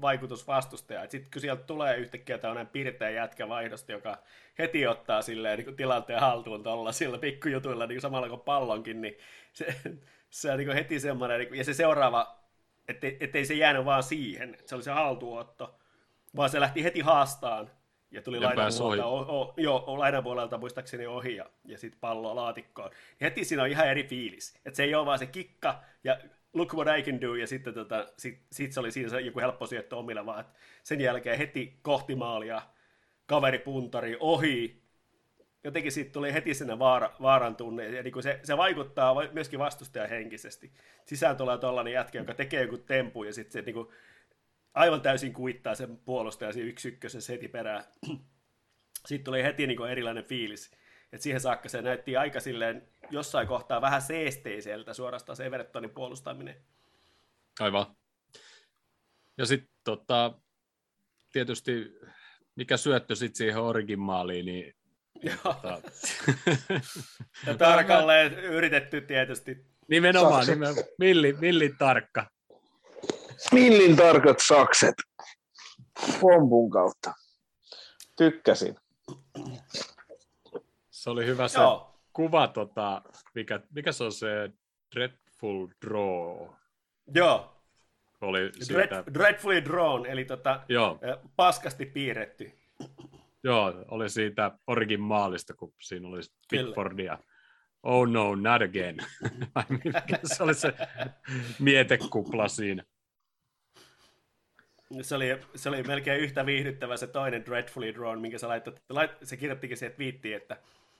vaikutus vastustaja. Sitten kun sieltä tulee yhtäkkiä tämmöinen pirteä jätkä vaihdosta, joka heti ottaa silleen, niin tilanteen haltuun tuolla sillä pikkujutuilla niin samalla kuin pallonkin, niin se, se on niin heti semmoinen, niin ja se seuraava, ettei, ettei se jäänyt vaan siihen, että se oli se haltuotto, vaan se lähti heti haastaan ja tuli ja lainapuolelta, o, o, joo, lainapuolelta muistaakseni ohi ja, ja sitten pallo laatikkoon. Heti siinä on ihan eri fiilis. Että se ei ole vaan se kikka ja look what I can do, ja sitten tota, sit, sit se oli siinä se joku helppo syöttö omille, vaan sen jälkeen heti kohti maalia, kaveri puntari ohi, jotenkin siitä tuli heti sinne vaara, vaaran tunne, ja niin se, se, vaikuttaa myöskin vastustajan henkisesti. Sisään tulee tuollainen jätkä, joka tekee joku tempu, ja sitten se niin kuin, aivan täysin kuittaa sen puolustajan siinä yksi ykkösen heti perään. Sitten tuli heti niin kuin erilainen fiilis. Et siihen saakka se näytti aika silleen jossain kohtaa vähän seesteiseltä suorastaan se Evertonin puolustaminen. Aivan. Ja sitten tota, tietysti mikä syöttö sitten siihen Origin maaliin, niin Tota... ja tarkalleen yritetty tietysti. Nimenomaan, nimenomaan millin, millin tarkka. Millin tarkat sakset. Pompun kautta. Tykkäsin. Se oli hyvä se Joo. kuva, tota, mikä, mikä se on se Dreadful Draw? Joo. Oli Dread, Dreadfully Drawn, eli tota, Joo. paskasti piirretty. Joo, oli siitä Origin maalista, kun siinä oli Pickfordia. Oh no, not again. se oli se mietekupla siinä. Se oli, se oli melkein yhtä viihdyttävä se toinen Dreadfully Drawn, minkä sä laitat, lait, se kirjoittikin siihen twiittiin, että,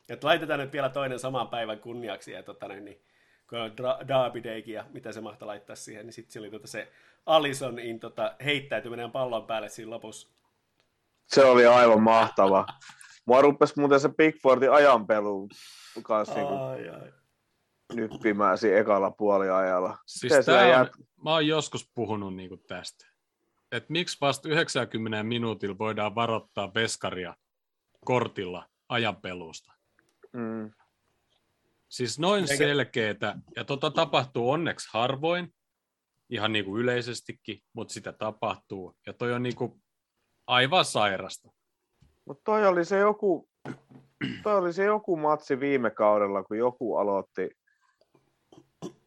että laitetaan nyt vielä toinen saman päivän kunniaksi, ja tota, niin, kun on Derby Daykin ja mitä se mahtaa laittaa siihen, niin sitten se oli tota se Allisonin tota, heittäytyminen pallon päälle siinä lopussa. Se oli aivan mahtava. Mua rupesi muuten se Pickfordin ajanpelu kanssa niin ai, ai. nyppimään siinä ekalla puoliajalla. Siis tää on, jät... Mä oon joskus puhunut niinku tästä. Että miksi vasta 90 minuutilla voidaan varoittaa veskaria kortilla ajanpelusta. Mm. Siis noin Eikä... selkeetä, ja tota tapahtuu onneksi harvoin, ihan niin kuin yleisestikin, mutta sitä tapahtuu. Ja toi on niin kuin aivan sairasta. Mutta toi oli se joku, toi oli se joku matsi viime kaudella, kun joku aloitti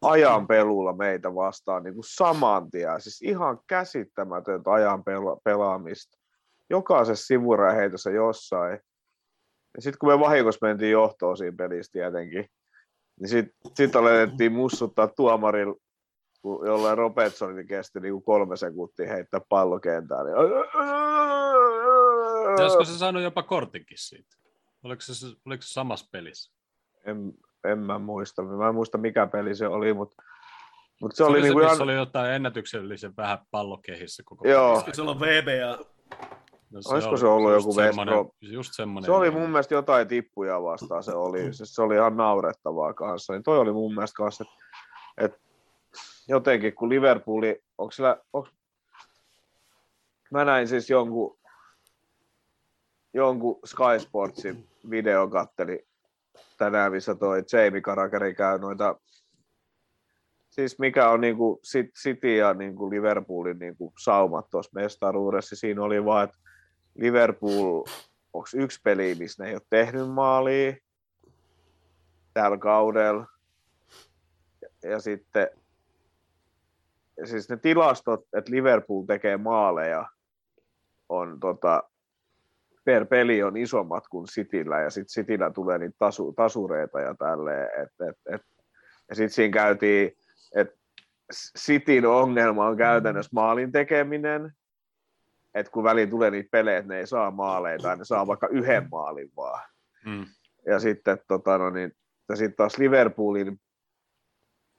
ajan pelulla meitä vastaan niin kuin saman tien. Siis ihan käsittämätöntä ajan pela- pelaamista. Jokaisessa sivuraheitossa jossain. Ja sitten kun me vahingossa mentiin johtoon siinä pelissä tietenkin, niin sitten sit alettiin mussuttaa tuomarilla, jollain Robertsonin kesti niin kuin kolme sekuntia heittää pallokentään. Niin... Olisiko se saanut jopa kortinkin siitä? Oliko se, oliko se samassa pelissä? En, en mä muista. Mä en muista mikä peli se oli, mutta mutta se, se oli, oli, niin ihan... oli jotain ennätyksellisen vähän pallokehissä koko Joo. Olisiko se ollut VBA? No, se Olisiko se ollut joku semmoinen, just semmoinen. Se oli mun mielestä jotain tippuja vastaan, se oli, se, se oli ihan naurettavaa kanssa. Niin toi oli mun mielestä kanssa, että, että jotenkin kun Liverpooli, onko sillä, onko, mä näin siis jonkun, jonkun Sky Sportsin video katteli tänään, missä toi Jamie Carragher käy noita, siis mikä on niinku City ja niinku Liverpoolin niinku saumat tuossa mestaruudessa, siinä oli vaan, että Liverpool, onko yksi peli, missä ne ei ole tehnyt maalia tällä kaudella, ja, ja sitten ja siis ne tilastot, että Liverpool tekee maaleja, on tota, per peli on isommat kuin Cityllä, ja sitten Cityllä tulee niitä tasu, tasureita ja tälleen, et, et, et. ja sitten siinä käytiin, että Cityn ongelma on käytännössä maalin tekeminen, että kun väliin tulee niitä pelejä, että ne ei saa maaleja, tai ne saa vaikka yhden maalin vaan. Mm. Ja sitten tota, no niin, ja sitten taas Liverpoolin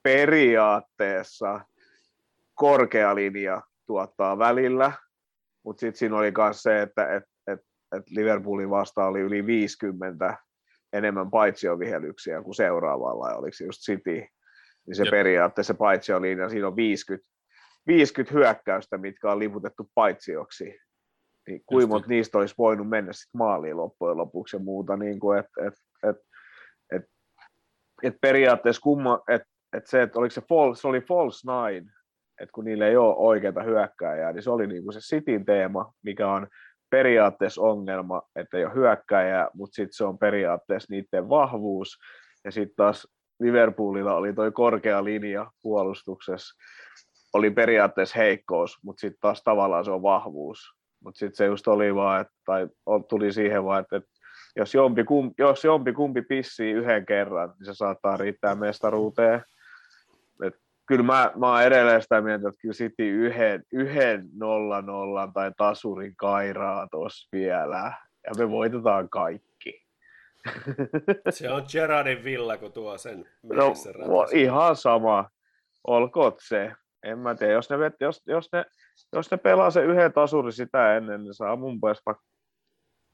periaatteessa korkea linja tuottaa välillä, mutta sitten siinä oli myös se, että et, et, et Liverpoolin vastaan oli yli 50 enemmän paitsiovihellyksiä kuin seuraavalla, oliko se just City, niin se Jep. periaatteessa paitsiolinia, siinä on 50, 50 hyökkäystä, mitkä on liputettu paitsioksi. Niin kuinka niistä olisi voinut mennä sitten maaliin loppujen lopuksi ja muuta, niin kuin, että et, et, et, et periaatteessa kumma, että et se, että oliko se false, se oli false nine, että kun niillä ei ole oikeita hyökkääjää, niin se oli niin kuin se Cityn teema, mikä on periaatteessa ongelma, että ei ole hyökkääjää, mutta sitten se on periaatteessa niiden vahvuus, ja sitten taas Liverpoolilla oli toi korkea linja puolustuksessa, oli periaatteessa heikkous, mutta sitten taas tavallaan se on vahvuus. Mutta sitten se just oli vaan, että, tai tuli siihen vaan, että, että jos jompi, kumpi, jos jompi kumpi pissii yhden kerran, niin se saattaa riittää mestaruuteen. Kyllä mä, mä oon edelleen sitä mieltä, että kyllä City yhden, yhden nolla nollan tai tasurin kairaa tuossa vielä. Ja me voitetaan kaikki. Se on Gerardin villa, kun tuo sen No, ihan sama. Olkoot se. En mä tiedä, jos ne, vet, jos, jos ne, jos ne pelaa se yhden tasuri sitä ennen, niin saa mun vaikka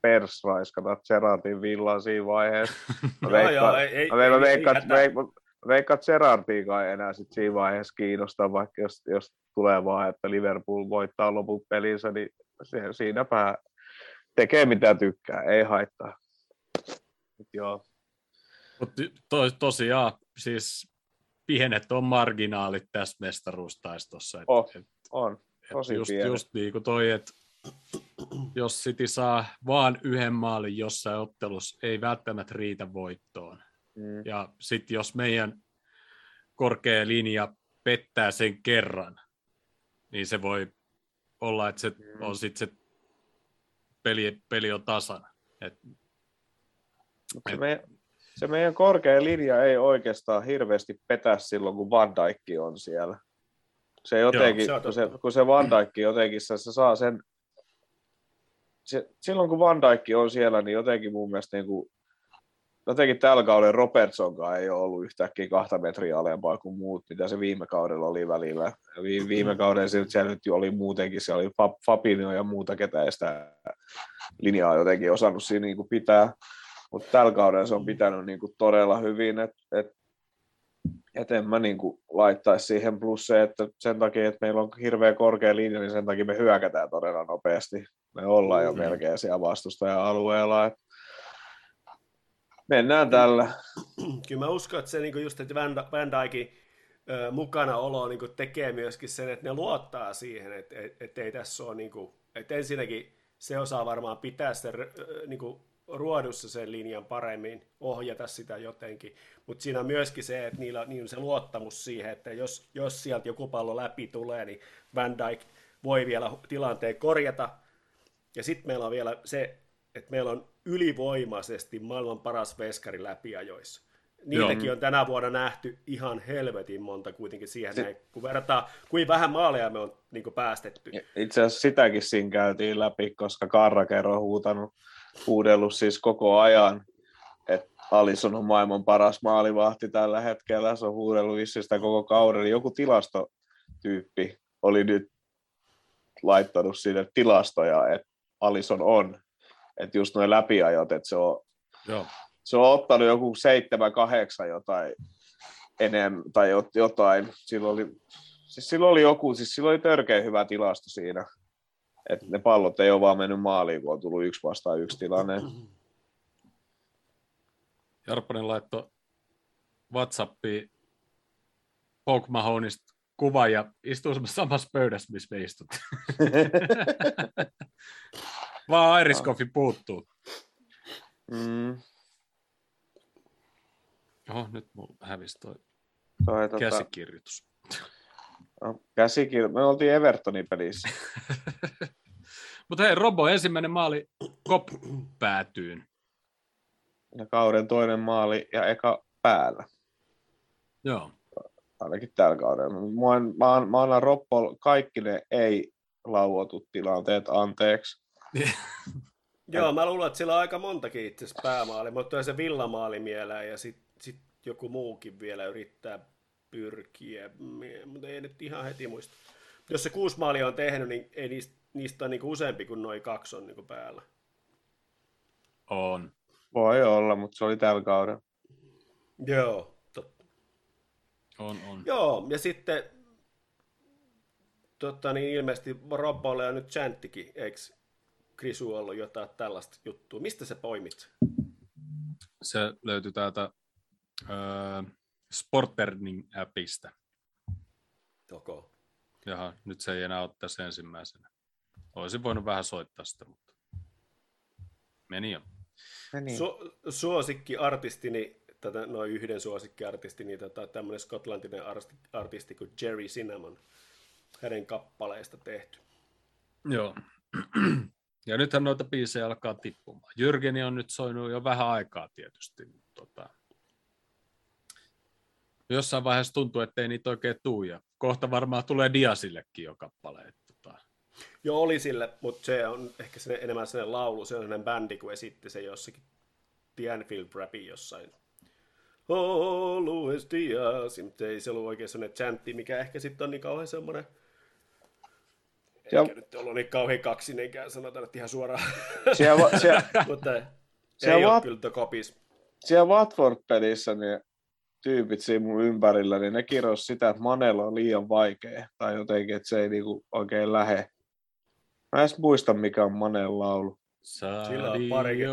persraiskata Gerardin villan siinä vaiheessa. Mä Joo, veikkaan, joo, ei- ei- mä ei- mä ei veikkaan, veik- mä veikkaan, että Gerardiikaan ei enää sit siinä vaiheessa kiinnostaa, vaikka jos, jos tulee vaan, että Liverpool voittaa loput pelinsä, niin se, siinäpä tekee mitä tykkää, ei haittaa. Mut joo. Mutta to, tosiaan, siis pienet on marginaalit tässä mestaruustaistossa. Et, Oh, et, On, et tosi just, pienet. just niin kuin toi, että jos City saa vaan yhden maalin jossain ottelussa, ei välttämättä riitä voittoon. Mm. Ja sitten jos meidän korkea linja pettää sen kerran, niin se voi olla, että se Mm. on sitten se peli, peli on tasan. Et, Se, meidän, se meidän korkea linja ei oikeastaan hirveästi petä silloin, kun Van Dijk on siellä. Se jotenkin, se on kun, se, kun se Van Dijk jotenkin, se, se saa sen, se, silloin kun Van Dijk on siellä, niin jotenkin mun mielestä niin kuin, jotenkin tällä kaudella Robertsonkaan ei ole ollut yhtäkkiä kahta metriä alempaa kuin muut, mitä se viime kaudella oli välillä. Vi, viime kaudella se, siellä nyt oli muutenkin, se oli Fab- Fabinho ja muuta, ketä ei sitä linjaa jotenkin osannut siinä niin kuin pitää. Mutta tällä kaudella se on pitänyt niin kuin todella hyvin, että et, et en mä niin kuin laittaisi siihen plus se, että sen takia, että meillä on hirveän korkea linja, niin sen takia me hyökätään todella nopeasti. Me ollaan jo Mm. melkein siellä vastustaja-alueella. Et mennään tällä. Kyllä mä uskon, että se niin just, että Van, Van Dijkin mukana olo niin tekee myöskin sen, että ne luottaa siihen, että et, et ei tässä ole, niin kuin, että ensinnäkin se osaa varmaan pitää sen niin kuin ruodussa sen linjan paremmin, ohjata sitä jotenkin, mutta siinä on myöskin se, että niillä, on se luottamus siihen, että jos, jos sieltä joku pallo läpi tulee, niin Van Dijk voi vielä tilanteen korjata, ja sitten meillä on vielä se, että meillä on ylivoimaisesti maailman paras veskari läpiajoissa. Niitäkin Joo. on tänä vuonna nähty ihan helvetin monta kuitenkin siihen, näin, kun verrataan, kuin vähän maaleja me on niin päästetty. Itse asiassa sitäkin siinä käytiin läpi, koska Karrakero on huutanut, huudellut siis koko ajan, että Alisson on maailman paras maalivahti tällä hetkellä. Se on huudellut vissiin sitä koko kauden. Joku tilastotyyppi oli nyt laittanut sinne tilastoja, että Alisson on. Että just noin läpiajot, että se on, joo. se on ottanut joku seitsemän, kahdeksan jotain enemmän tai jot- jotain. Silloin oli, siis silloin oli joku, siis silloin oli törkeä hyvä tilasto siinä. Että ne pallot ei ole vaan mennyt maaliin, kun on tullut yksi vastaan yksi tilanne. Jarppanen laittoi Whatsappiin Poke Mahonista kuva ja istuu samassa pöydässä, missä me istut. Vaan Iris Coffee puuttuu. Mm, Oho, nyt mulla hävisi toi toi, tota, käsikirjoitus. no, käsikir... Me oltiin Evertonin pelissä. Mutta hei, Robo, ensimmäinen maali kop päätyyn. Ja kauden toinen maali ja eka päällä. Joo. Ainakin tällä kaudella. Mä, mä, mä annan Roppo kaikki ne ei lauotut tilanteet anteeksi. Joo, mä luulen, että sillä on aika montakin itse asiassa päämaali, mutta se villamaali mieleen ja sitten sit joku muukin vielä yrittää pyrkiä, mutta ei nyt ihan heti muista. Jos se kuusi maalia on tehnyt, niin ei niistä, niistä ole niinku useampi kuin noin kaksi on niinku päällä. On. Voi olla, mutta se oli tällä kaudella. Joo, totta. On, on. Joo, ja sitten totta, niin ilmeisesti Robbolle ja nyt Chanttikin, eikö Krisu ollut jotain tällaista juttua? Mistä se poimit? Se löytyy täältä öö, Sporterning-appista. Joko. Jaha, nyt se ei enää ole tässä ensimmäisenä. Olisin voinut vähän soittaa sitä, mutta meni jo. Niin. Su- suosikkiartistini, tätä, noin yhden suosikkiartistini, tota, tämmöinen skotlantilainen artisti, artisti kuin Jerry Cinnamon, hänen kappaleista tehty. Joo. Ja nythän noita biisejä alkaa tippumaan. Jyrgeni on nyt soinut jo vähän aikaa tietysti. mutta Tota, Jossain vaiheessa tuntuu, että ei niitä oikein tuu, ja kohta varmaan tulee Diasillekin jo kappale. Tota. Joo, oli sille, mutta se on ehkä se, enemmän sellainen laulu, se on sellainen bändi, kun esitti se jossakin The Anfield Rapin jossain. Oh, Luis mutta ei se ollut oikein sellainen chantti, mikä ehkä sitten on niin kauhean semmoinen, Ja- eikä nyt ollut niin kauhean kaksinenkään, sanotaan että ihan suoraan, Siellä, va- siellä, mutta Se ei on ole va- kyllä Copies. siellä Watford-pelissä niin tyypit siinä mun ympärillä, niin ne kirjoisi sitä, että Manella on liian vaikea, tai jotenkin, että se ei niinku oikein lähe. Mä en edes muista, mikä on Manel laulu. Sillä on parikin.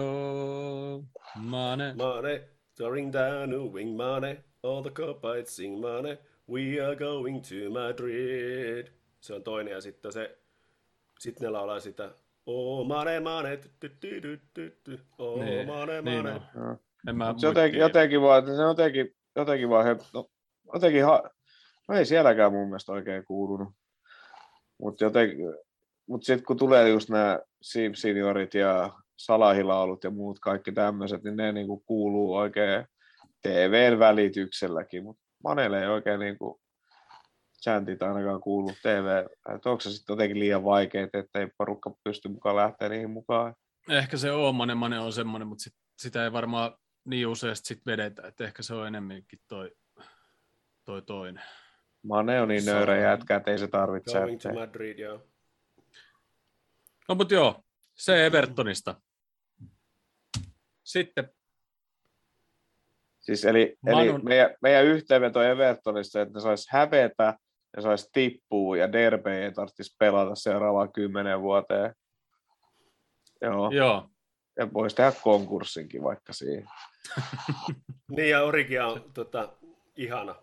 Mane. Money, soaring down to wing money, all the copies sing money, we are going to Madrid. Se on toinen ja sitten se, sitten ne laulaa sitä, oh mane mane, ty, ty, ty, ty, ty, ty, oh Niin, mane niin mane. Joo. En mä jotenkin, jotenkin vaan, se jotenkin, jotenkin vaan, he, no, jotenkin, ha, no ei sielläkään mun mielestä oikein kuulunut. Mutta jotenkin, mut sitten kun tulee just nämä Siim Seniorit ja Salahilaulut ja muut kaikki tämmöiset, niin ne niinku kuuluu oikein TVn välitykselläkin, mutta Manelle ei oikein niinku chantit ainakaan kuulu TV, että onko se sitten jotenkin liian vaikeita, että ei porukka pysty mukaan lähteä niihin mukaan. Ehkä se Oomane Mane on semmoinen, mutta sit, sitä ei varmaan niin useasti sit vedetä, että ehkä se on enemmänkin toi, toi toinen. Mane on niin nöyrä jätkä, että ei se tarvitse Going to. Madrid, joo. No mutta joo, se Evertonista. Sitten Siis eli, Manun- eli meidän, meidän yhteenveto Evertonista, että ne sais hävetä, ne sais tippua ja Derby ei tarvitsisi pelata seuraavaan kymmenen vuoteen. Joo, joo, ja voisi tehdä konkurssinkin vaikka siihen. Niin ja Origia on tota, ihana.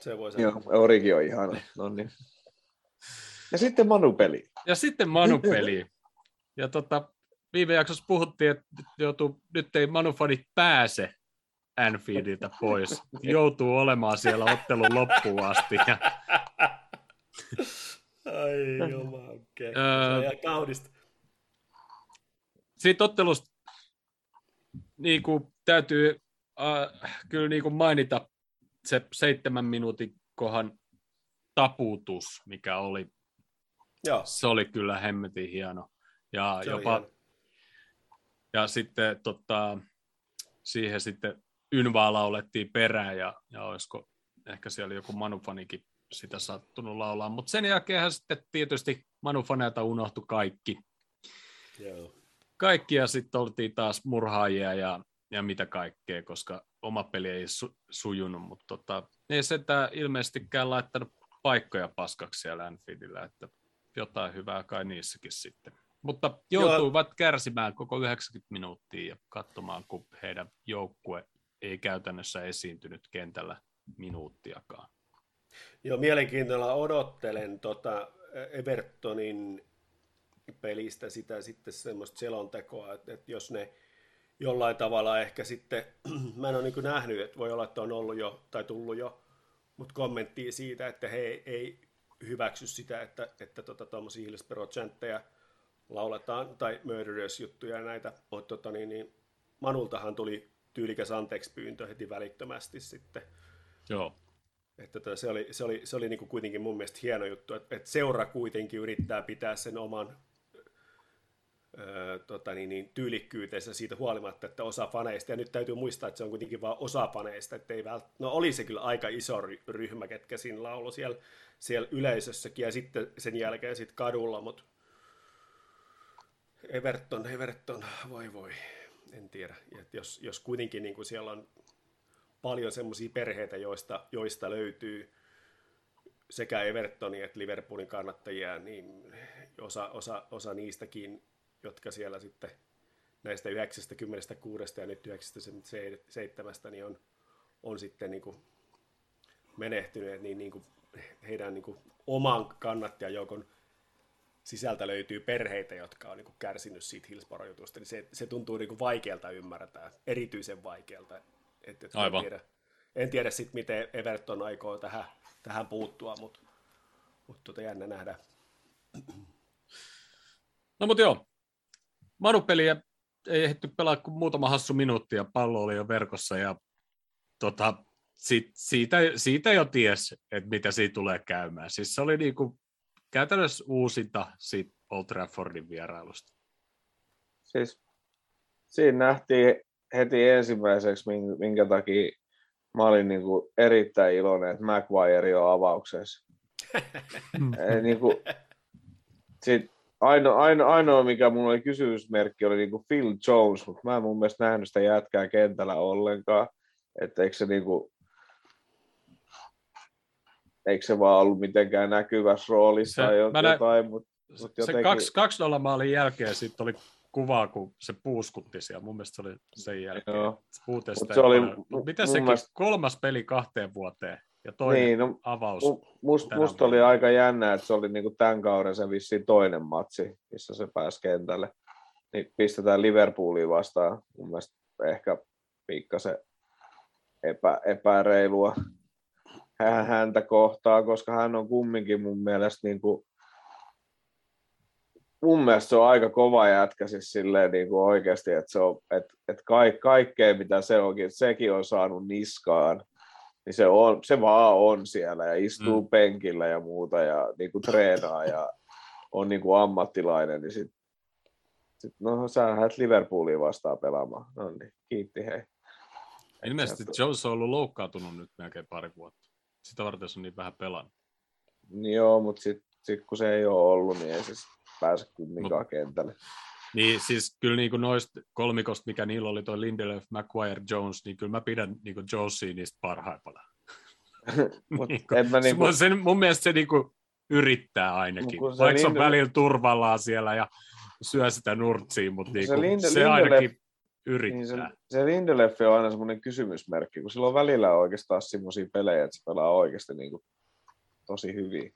Se voi sanoa. Joo, Origi on ihana. No niin. Ja sitten Manu-peli. ja sitten Manu-peli. Ja tota, viime jaksossa puhuttiin, että nyt joutuu, nyt ei Manufanit pääse Anfieldiltä pois. Joutuu olemaan siellä ottelun loppuun asti. Ja, Ai jumalke. Se Öö, on ihan kaunista. siitä ottelusta niin kuin, täytyy äh, kyllä niin kuin mainita se seitsemän minuutin kohan taputus, mikä oli. Joo, Se oli kyllä hemmetin hieno. Ja, se on jopa, hieno. ja sitten tota, siihen sitten Ynvaa laulettiin perään ja, ja olisiko ehkä siellä joku Manufanikin sitä sattunut laulaa. Mutta sen jälkeen sitten tietysti Manufaneilta unohtui kaikki. Joo. Kaikki ja sitten oltiin taas murhaajia ja, ja mitä kaikkea, koska oma peli ei su, sujunut, mutta tota, ei se tää ilmeisestikään laittanut paikkoja paskaksi siellä Anfieldillä, että jotain hyvää kai niissäkin sitten. Mutta joutuivat kärsimään koko 90 minuuttia ja katsomaan, kun heidän joukkue ei käytännössä esiintynyt kentällä minuuttiakaan. Joo, mielenkiintoilla odottelen tota Evertonin pelistä sitä sitten semmoista selontekoa, että, että jos ne jollain tavalla ehkä sitten, mä en ole niin nähnyt, että voi olla, että on ollut jo tai tullut jo, mutta kommenttia siitä, että he ei, ei hyväksy sitä, että, että tota, tuommoisia Hillsborough-chantteja lauletaan, tai Murderers-juttuja ja näitä, mutta tota, niin, niin, Manultahan tuli tyylikäs anteeksi pyyntö heti välittömästi sitten, Joo, että tota, se oli, se oli, se oli niin kuin kuitenkin mun mielestä hieno juttu, että, että seura kuitenkin yrittää pitää sen oman öö, tota niin, niin, tyylikkyytensä siitä huolimatta, että osa faneista, ja nyt täytyy muistaa, että se on kuitenkin vain osa faneista, että ei vält... no oli se kyllä aika iso ry- ryhmä, ketkä siinä laulu siellä, siellä yleisössäkin, ja sitten sen jälkeen sitten kadulla, mutta Everton, Everton, voi voi, en tiedä, että jos, jos kuitenkin niin kuin siellä on paljon semmoisia perheitä, joista, joista löytyy sekä Evertonin että Liverpoolin kannattajia, niin osa, osa, osa niistäkin, jotka siellä sitten näistä 96 ja nyt 97, niin on, on sitten niin kuin menehtyneet, niin, niin kuin heidän niin kuin oman kannattajajoukon sisältä löytyy perheitä, jotka on niin kuin kärsinyt siitä Hillsborough-jutusta, niin se, se tuntuu niin kuin vaikealta ymmärtää, erityisen vaikealta. Et, et Aivan. En tiedä, en tiedä sit, miten Everton aikoo tähän, tähän puuttua, mutta mut tota jännä nähdä. No mutta joo, Manu-peliä ei ehditty pelaa kuin muutama hassu minuutti ja pallo oli jo verkossa ja tota, sit, siitä, siitä jo ties, että mitä siitä tulee käymään. Siis se oli niinku käytännössä uusinta siitä Old Traffordin vierailusta. Siis siinä nähtiin heti ensimmäiseksi, minkä, takia mä olin niin kuin erittäin iloinen, että Maguire on avauksessa. niin kuin, sit ainoa, ainoa, ainoa, mikä mulla oli kysymysmerkki, oli niin kuin Phil Jones, mutta mä en mun mielestä nähnyt sitä jätkää kentällä ollenkaan. Että eikö se niin kuin, eikö se vaan ollut mitenkään näkyvässä roolissa Se- tai mä nä- jotain, mutta mut Se jotenkin... kaksi nolla maalin jälkeen sitten oli kuva, kun se puuskutti siellä. Mun mielestä se oli sen jälkeen. Joo. Se oli Mut Miten sekin mielestä- kolmas peli kahteen vuoteen ja toinen Niin, no, avaus. Mu- Must, musta oli vuonna. aika jännä, että se oli niinku tämän kauden se vissiin toinen matsi, missä se pääsi kentälle. Niin pistetään Liverpoolia vastaan. Mun mielestä ehkä pikkasen epä, epäreilua hän- häntä kohtaa, koska hän on kumminkin mun mielestä niinku, mun mielestä se on aika kova jätkä siis silleen niin kuin oikeasti, että se on, että, että kaik, kaikkea mitä se onkin, sekin on saanut niskaan, niin se, on, se vaan on siellä ja istuu mm. penkillä ja muuta ja niin kuin treenaa ja on niin kuin ammattilainen, niin sit, sit, no sä lähdet Liverpoolia vastaan pelaamaan. No niin, kiitti hei. Ilmeisesti Jones on ollut loukkaantunut nyt melkein pari vuotta. Sitä varten se on niin vähän pelannut. Joo, mutta sitten sit, kun se ei ole ollut, niin ei se pääse kumminkaan kentälle. Niin siis kyllä niin kuin noista kolmikosta, mikä niillä oli, toi Lindelöf, McGuire, Jones, niin kyllä mä pidän niin kuin Jonesia niistä parhaimpana. Mut Niin en mä niin kuin... sen, mun mielestä se niin kuin yrittää ainakin, se vaikka se on välillä turvallaan siellä ja syö sitä nurtsiin, mutta niin se kuin, Linde- se Lindelöf- ainakin niin yrittää. se, se Lindelöf on aina semmoinen kysymysmerkki, kun sillä on välillä oikeastaan semmoisia pelejä, että se pelaa oikeasti niin kuin tosi hyvin.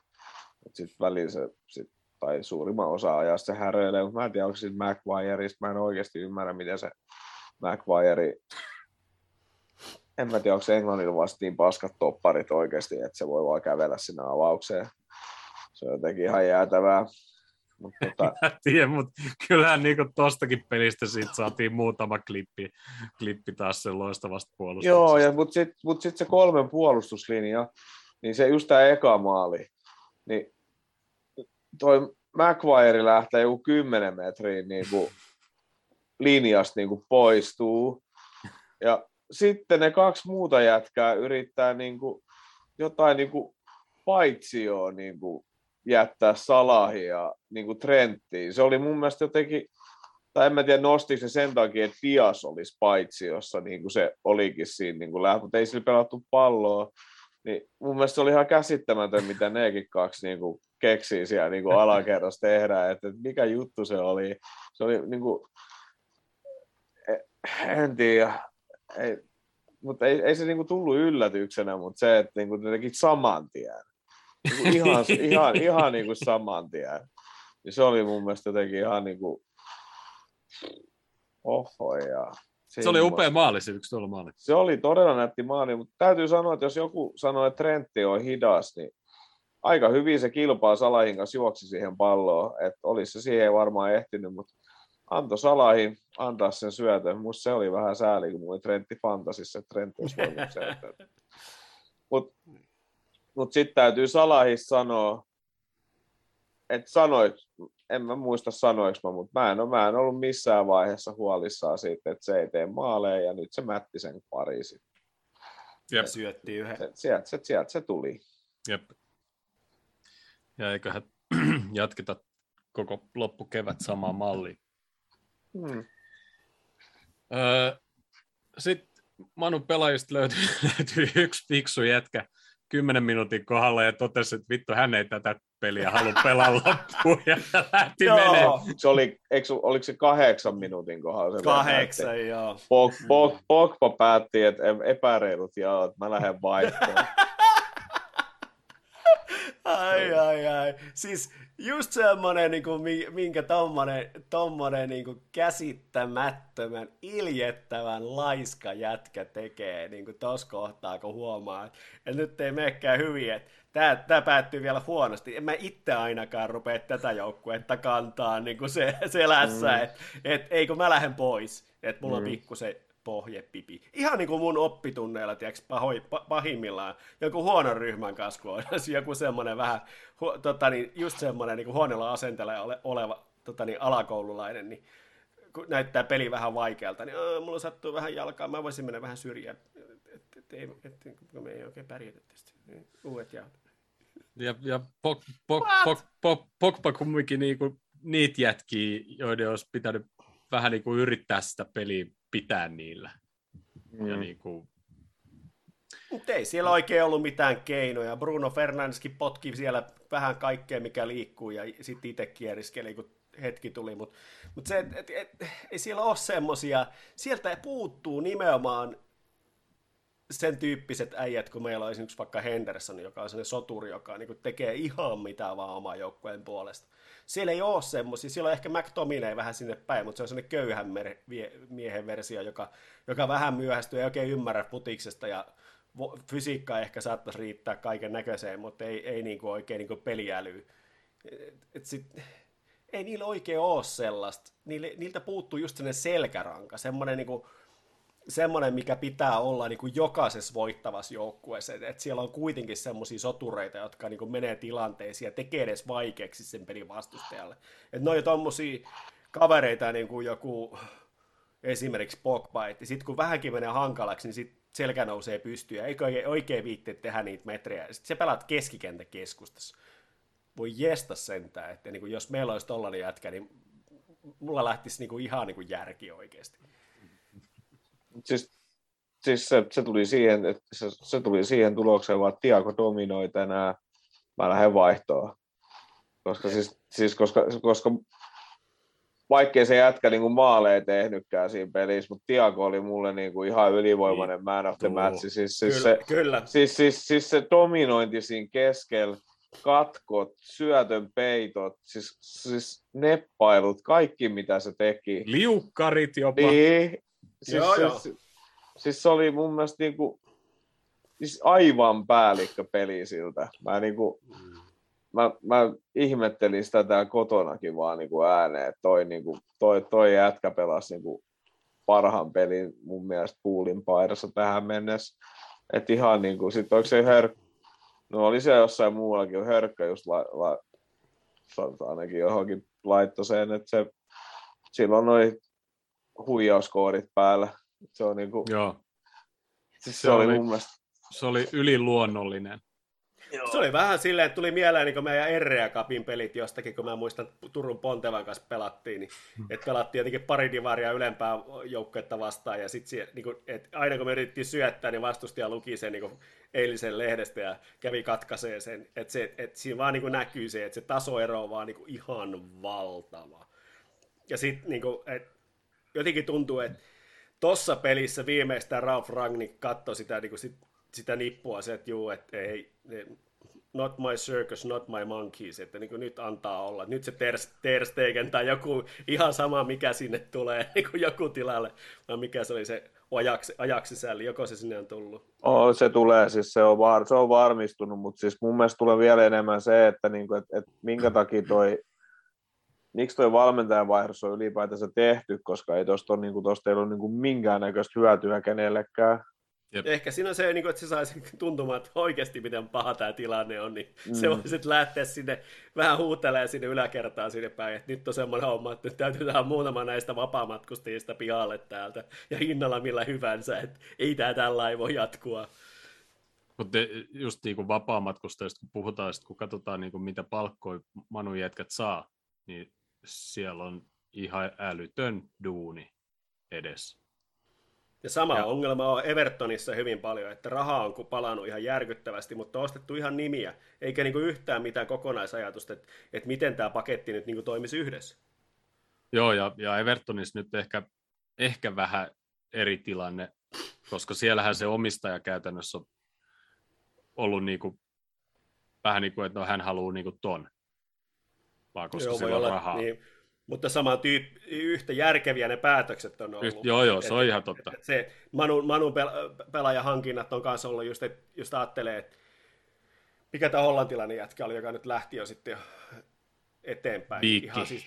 Sitten välillä se, sit, tai suurimman osa ajasta se häröilee, mutta mä en tiedä, onko siitä McGuireista, mä en oikeasti ymmärrä, miten se McGuire, en mä tiedä, onko se Englannilla vasta niin paskat topparit oikeasti, että se voi vaan kävellä sinne avaukseen. Se on jotenkin ihan jäätävää. Mutta tota, Mä tiedän, mutta kyllähän niin tostakin pelistä siitä saatiin muutama klippi, klippi taas sen loistavasta puolustuksesta. Joo, ja, mutta sitten mut sit se kolmen puolustuslinja, niin se just tämä eka maali, niin toi McGuire lähtee joku 10 metriin niin kuin linjasta niin kuin poistuu, ja sitten ne kaksi muuta jätkää yrittää niin kuin jotain niin kuin paitsioa niin kuin jättää Salahi ja niin kuin Trenttiin. Se oli mun mielestä jotenkin, tai en mä tiedä nostiko se sen takia, että Dias olisi paitsiossa, niin kuin se olikin siinä niin kuin mutta ei sillä pelattu palloa. Niin mun mielestä se oli ihan käsittämätön, mitä nekin kaksi niin kuin keksii siellä niin kuin alakerrassa tehdä, että, että mikä juttu se oli. Se oli niin kuin, en tiedä, ei, mutta ei, ei se niin kuin tullut yllätyksenä, mutta se, että niin kuin ne teki saman tien. Niin ihan, ihan, ihan niin kuin saman tien. Niin se oli mun mielestä jotenkin ihan niin kuin, oho ja Se oli semmoista. upea maali, se yksi tuolla maali. Se oli todella nätti maali, mutta täytyy sanoa, että jos joku sanoo, että Trentti on hidas, niin aika hyvin se kilpaa Salahin kanssa juoksi siihen palloon, että olisi se siihen varmaan ehtinyt, mutta antoi Salahin antaa sen syötön. Musta se oli vähän sääli, kun mulla oli Trentti Fantasissa, että Trentti olisi voinut sen. Mutta mut sitten täytyy Salahissa sanoa, että sanoit, en mä muista sanoiksi mä, mutta mä en, ole, mä en ollut missään vaiheessa huolissaan siitä, että se ei tee maaleja ja nyt se mätti sen Pariisin. Jep. Ja syötti yhden. Se, sieltä, se, sieltä se tuli. Jep. Ja eiköhän jatketa koko loppukevät samaan malliin. Hmm. Öö, Sitten Manun pelaajista löytyi, löytyi yksi fiksu jätkä 10 minuutin kohdalla ja totesi, että vittu hän ei tätä peliä halua pelaa loppuun ja lähti menee. Joo, Se oli, eikö, oliko se kahdeksan minuutin kohdalla? Se kahdeksan, joo. Pog, Pog, Pogba päätti, että epäreilut ja että mä lähden vaihtoon. Ai, ai, ai. Siis just semmonen, niin kuin, minkä tommonen, tommonen niin kuin käsittämättömän, iljettävän laiska jätkä tekee niin kuin tos kohtaa, kun huomaa, että nyt ei menekään hyvin, että tää, tää päättyy vielä huonosti. En mä itse ainakaan rupea tätä joukkuetta kantaa niin kuin se, selässä, mm. että et, eikö mä lähden pois, että mulla mm. on pikkusen pohjepipi. Ihan niin kuin mun oppitunneilla, tiedätkö, pahoi, pahimmillaan, joku huonon ryhmän kanssa, kun on joku semmoinen vähän, hu, tota niin, just semmoinen niin huonolla asenteella ole, oleva tota niin, alakoululainen, niin kun näyttää peli vähän vaikealta, niin mulla sattuu vähän jalkaa, mä voisin mennä vähän syrjään, että et, et, et, et, me ei oikein pärjätä tästä. Niin, uudet jaot. Ja, ja Pogba pok, pok, pok, pok, kumminkin niinku niitä jätkiä, joiden olisi pitänyt vähän niinku yrittää sitä peliä pitää niillä. Mm. Ja niinku... Mutta ei siellä oikein ollut mitään keinoja. Bruno Fernandeskin potki siellä vähän kaikkea, mikä liikkuu, ja sitten itse kieriskeli, kun hetki tuli. Mutta mut se, et, et, et, ei siellä ole semmosia, sieltä puuttuu nimenomaan sen tyyppiset äijät, kun meillä on esimerkiksi vaikka Henderson, joka on sellainen soturi, joka niin tekee ihan mitä vaan oman joukkueen puolesta. Siellä ei ole semmoisia, siellä on ehkä McTominay vähän sinne päin, mutta se on sellainen köyhän miehen versio, joka, joka vähän myöhästyy, ei oikein ymmärrä futiksesta ja fysiikka ehkä saattaisi riittää kaiken näköiseen, mutta ei, ei niin kuin oikein niin kuin peliälyä. Et sit, ei niillä oikein ole sellaista. Niille, niiltä puuttuu just sellainen selkäranka, semmoinen niin kuin, semmoinen, mikä pitää olla niin kuin jokaisessa voittavassa joukkueessa, että siellä on kuitenkin semmoisia sotureita, jotka niin kuin menee tilanteisiin ja tekee edes vaikeaksi sen pelin vastustajalle. Että ne on jo tommosia kavereita niin kuin joku esimerkiksi Pogba, että sitten kun vähänkin menee hankalaksi, niin sitten selkä nousee pystyyn ja ei oikein, oikein viitte tehdä niitä metrejä. Sitten se pelaat keskikentäkeskustassa. Voi jesta sentään, että niin kuin jos meillä olisi tollainen jätkä, niin mulla lähtisi niin kuin ihan niin kuin järki oikeasti siis, siis se, se, tuli siihen, että se, se, tuli siihen tulokseen, vaan Tiago dominoi tänään, mä lähden vaihtoon. Koska, siis, siis koska, koska vaikkei se jätkä niin kuin maaleja tehnytkään siinä pelissä, mutta Tiago oli mulle niin kuin ihan ylivoimainen niin. man of the match. Siis, siis, kyllä, se, kyllä. Siis, siis, siis se dominointi siinä keskellä, katkot, syötön peitot, siis, siis neppailut, kaikki mitä se teki. Liukkarit jopa. Niin, Siis, joo, joo. Siis, siis se oli mun mielestä niinku, siis aivan päällikkö peli siltä. Mä, niinku, mä, mä ihmettelin sitä täällä kotonakin vaan niinku ääneen, että toi, niinku, toi, toi jätkä pelasi niinku parhaan pelin mun mielestä puulin paidassa tähän mennessä. Että ihan niinku, sit onko se hör... No oli se jossain muuallakin, hörkkä just la, la, ainakin johonkin laittoseen, että se silloin noin huijauskoorit päällä. Se on niinku, Joo. Siis se, se, oli, oli mun mielestä... Se oli yliluonnollinen. Joo. Se oli vähän silleen, että tuli mieleen niin meidän Errea Cupin pelit jostakin, kun mä muistan, että Turun Pontevan kanssa pelattiin, niin hmm. että pelattiin jotenkin pari divaria ylempää joukkuetta vastaan, ja sitten niin kuin, että aina kun me yritettiin syöttää, niin vastustaja luki sen niin kuin eilisen lehdestä ja kävi katkaisee sen, että, se, että siinä vaan niin kuin näkyy se, että se tasoero on vaan niin kuin ihan valtava. Ja sitten, niin kuin, että jotenkin tuntuu, että tuossa pelissä viimeistään Ralph Rangnick katsoi sitä, niin kuin sit, sitä nippua, se, että juu, että ei, not my circus, not my monkeys, että niin kuin nyt antaa olla. Nyt se Ter, ter Stegen tai joku ihan sama, mikä sinne tulee, niin kuin joku tilalle, vai mikä se oli se ajaksi, ajaksi sisälli, joko se sinne on tullut? Oh, se tulee, siis se on, var, se on varmistunut, mutta siis mun mielestä tulee vielä enemmän se, että, niin kuin, että, että minkä takia toi miksi tuo valmentajan vaihdos on ylipäätänsä tehty, koska ei tuosta niin tosta ei ole niin minkäännäköistä hyötyä kenellekään. Jep. Ehkä siinä on se, niin kuin, että se saisi tuntumaan, että oikeasti miten paha tämä tilanne on, niin mm. se voisi lähteä sinne vähän huutelemaan sinne yläkertaan sinne päin, että nyt on semmoinen homma, että nyt täytyy tehdä muutama näistä vapaamatkustajista pihalle täältä ja hinnalla millä hyvänsä, että ei tämä tällä voi jatkua. Mutta just niin kuin vapaamatkustajista, kun puhutaan, kun katsotaan niin kuin mitä palkkoja Manu jätkät saa, niin siellä on ihan älytön duuni edessä. Ja sama ja. ongelma on Evertonissa hyvin paljon, että raha on palannut ihan järkyttävästi, mutta on ostettu ihan nimiä, eikä niinku yhtään mitään kokonaisajatusta, että, että miten tämä paketti nyt niinku toimisi yhdessä. Joo, ja, ja Evertonissa nyt ehkä, ehkä vähän eri tilanne, koska siellähän se omistaja käytännössä on ollut niinku, vähän niin kuin, että no, hän haluaa niinku ton vaan koska joo, sillä on olla, rahaa. Niin, mutta sama tyyppi, yhtä järkeviä ne päätökset on ollut. Yht, joo, joo, se et, on ihan totta. Et, se Manun, Manun pel- pelaajahankinnat on kanssa ollut just, että just ajattelee, että mikä tämä hollantilainen jätkä oli, joka nyt lähti jo sitten jo eteenpäin. Viikki. Ihan siis,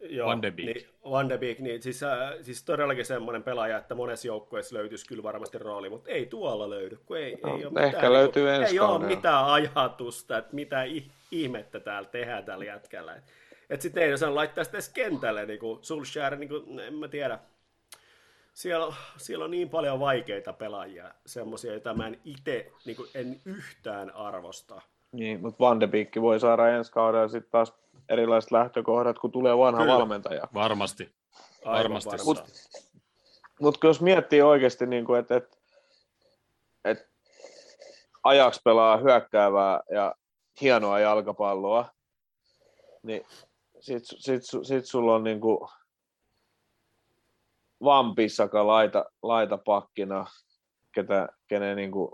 Joo, Van de Beek. Niin, Van de Beek, niin siis, äh, siis todellakin semmoinen pelaaja, että monessa joukkueessa löytyisi kyllä varmasti rooli, mutta ei tuolla löydy, kun ei, No, ei ole ehkä mitään, löytyy niin, ensi Ei ole mitään ajatusta, että mitä ih- ihmettä täällä tehdään tällä jätkällä. Että et sitten ei osaa laittaa sitä edes kentälle, niin kuin Solskjaer, niin kuin, en mä tiedä, siellä, siellä on niin paljon vaikeita pelaajia, semmoisia, joita mä en itse niin en yhtään arvosta. Niin, mutta Van de Beek voi saada ensi kaudella sitten taas erilaiset lähtökohdat, kun tulee vanha Kyllä. valmentaja. Varmasti. Aivan Varmasti. Mutta jos miettii oikeasti, niin että et, et Ajax pelaa hyökkäävää ja hienoa jalkapalloa, niin sit, sit, sit, sit sulla on niin kuin Vampissaka laita, laita pakkina, ketä, kenen niin kuin,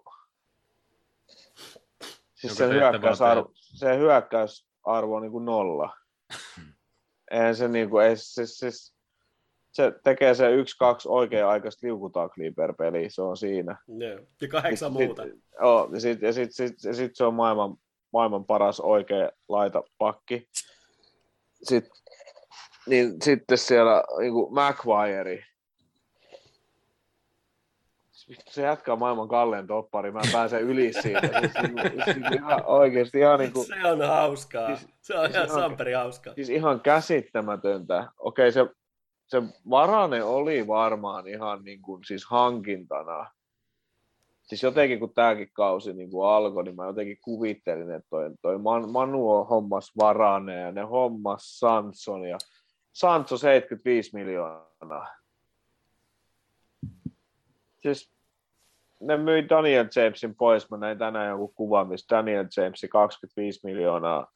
siis Joka se tehtävä on hyökkäysarvo, se hyökkäysarvo on niin kuin nolla. Eihän se niin kuin, ei, siis, siis, se tekee se yksi, kaksi oikea-aikaista liukutaklia per peli, se on siinä. Joo. Ja kahdeksan Sit- muuta. Joo, ja sitten ja sit, sit, ja sit se on maailman, maailman paras oikea laita pakki. Sit, niin sitten siellä niin kuin McWire. Se jatkaa maailman kalleen toppari, mä en pääse yli siitä. Siis, siis, siis ihan, oikeasti ihan, niin kuin, Se on hauskaa. Siis- se on siis ihan ihan- samperi hauskaa. siis ihan käsittämätöntä. Okei, se, se varane oli varmaan ihan niin kuin, siis hankintana. Siis jotenkin kun tämäkin kausi niin kuin alkoi, niin mä jotenkin kuvittelin, että toi, toi Man- Manu on hommas varane ja ne hommas Sanson ja Sanso 75 miljoonaa. Siis ne myi Daniel Jamesin pois. Mä näin tänään joku kuva, missä Daniel Jamesi 25 miljoonaa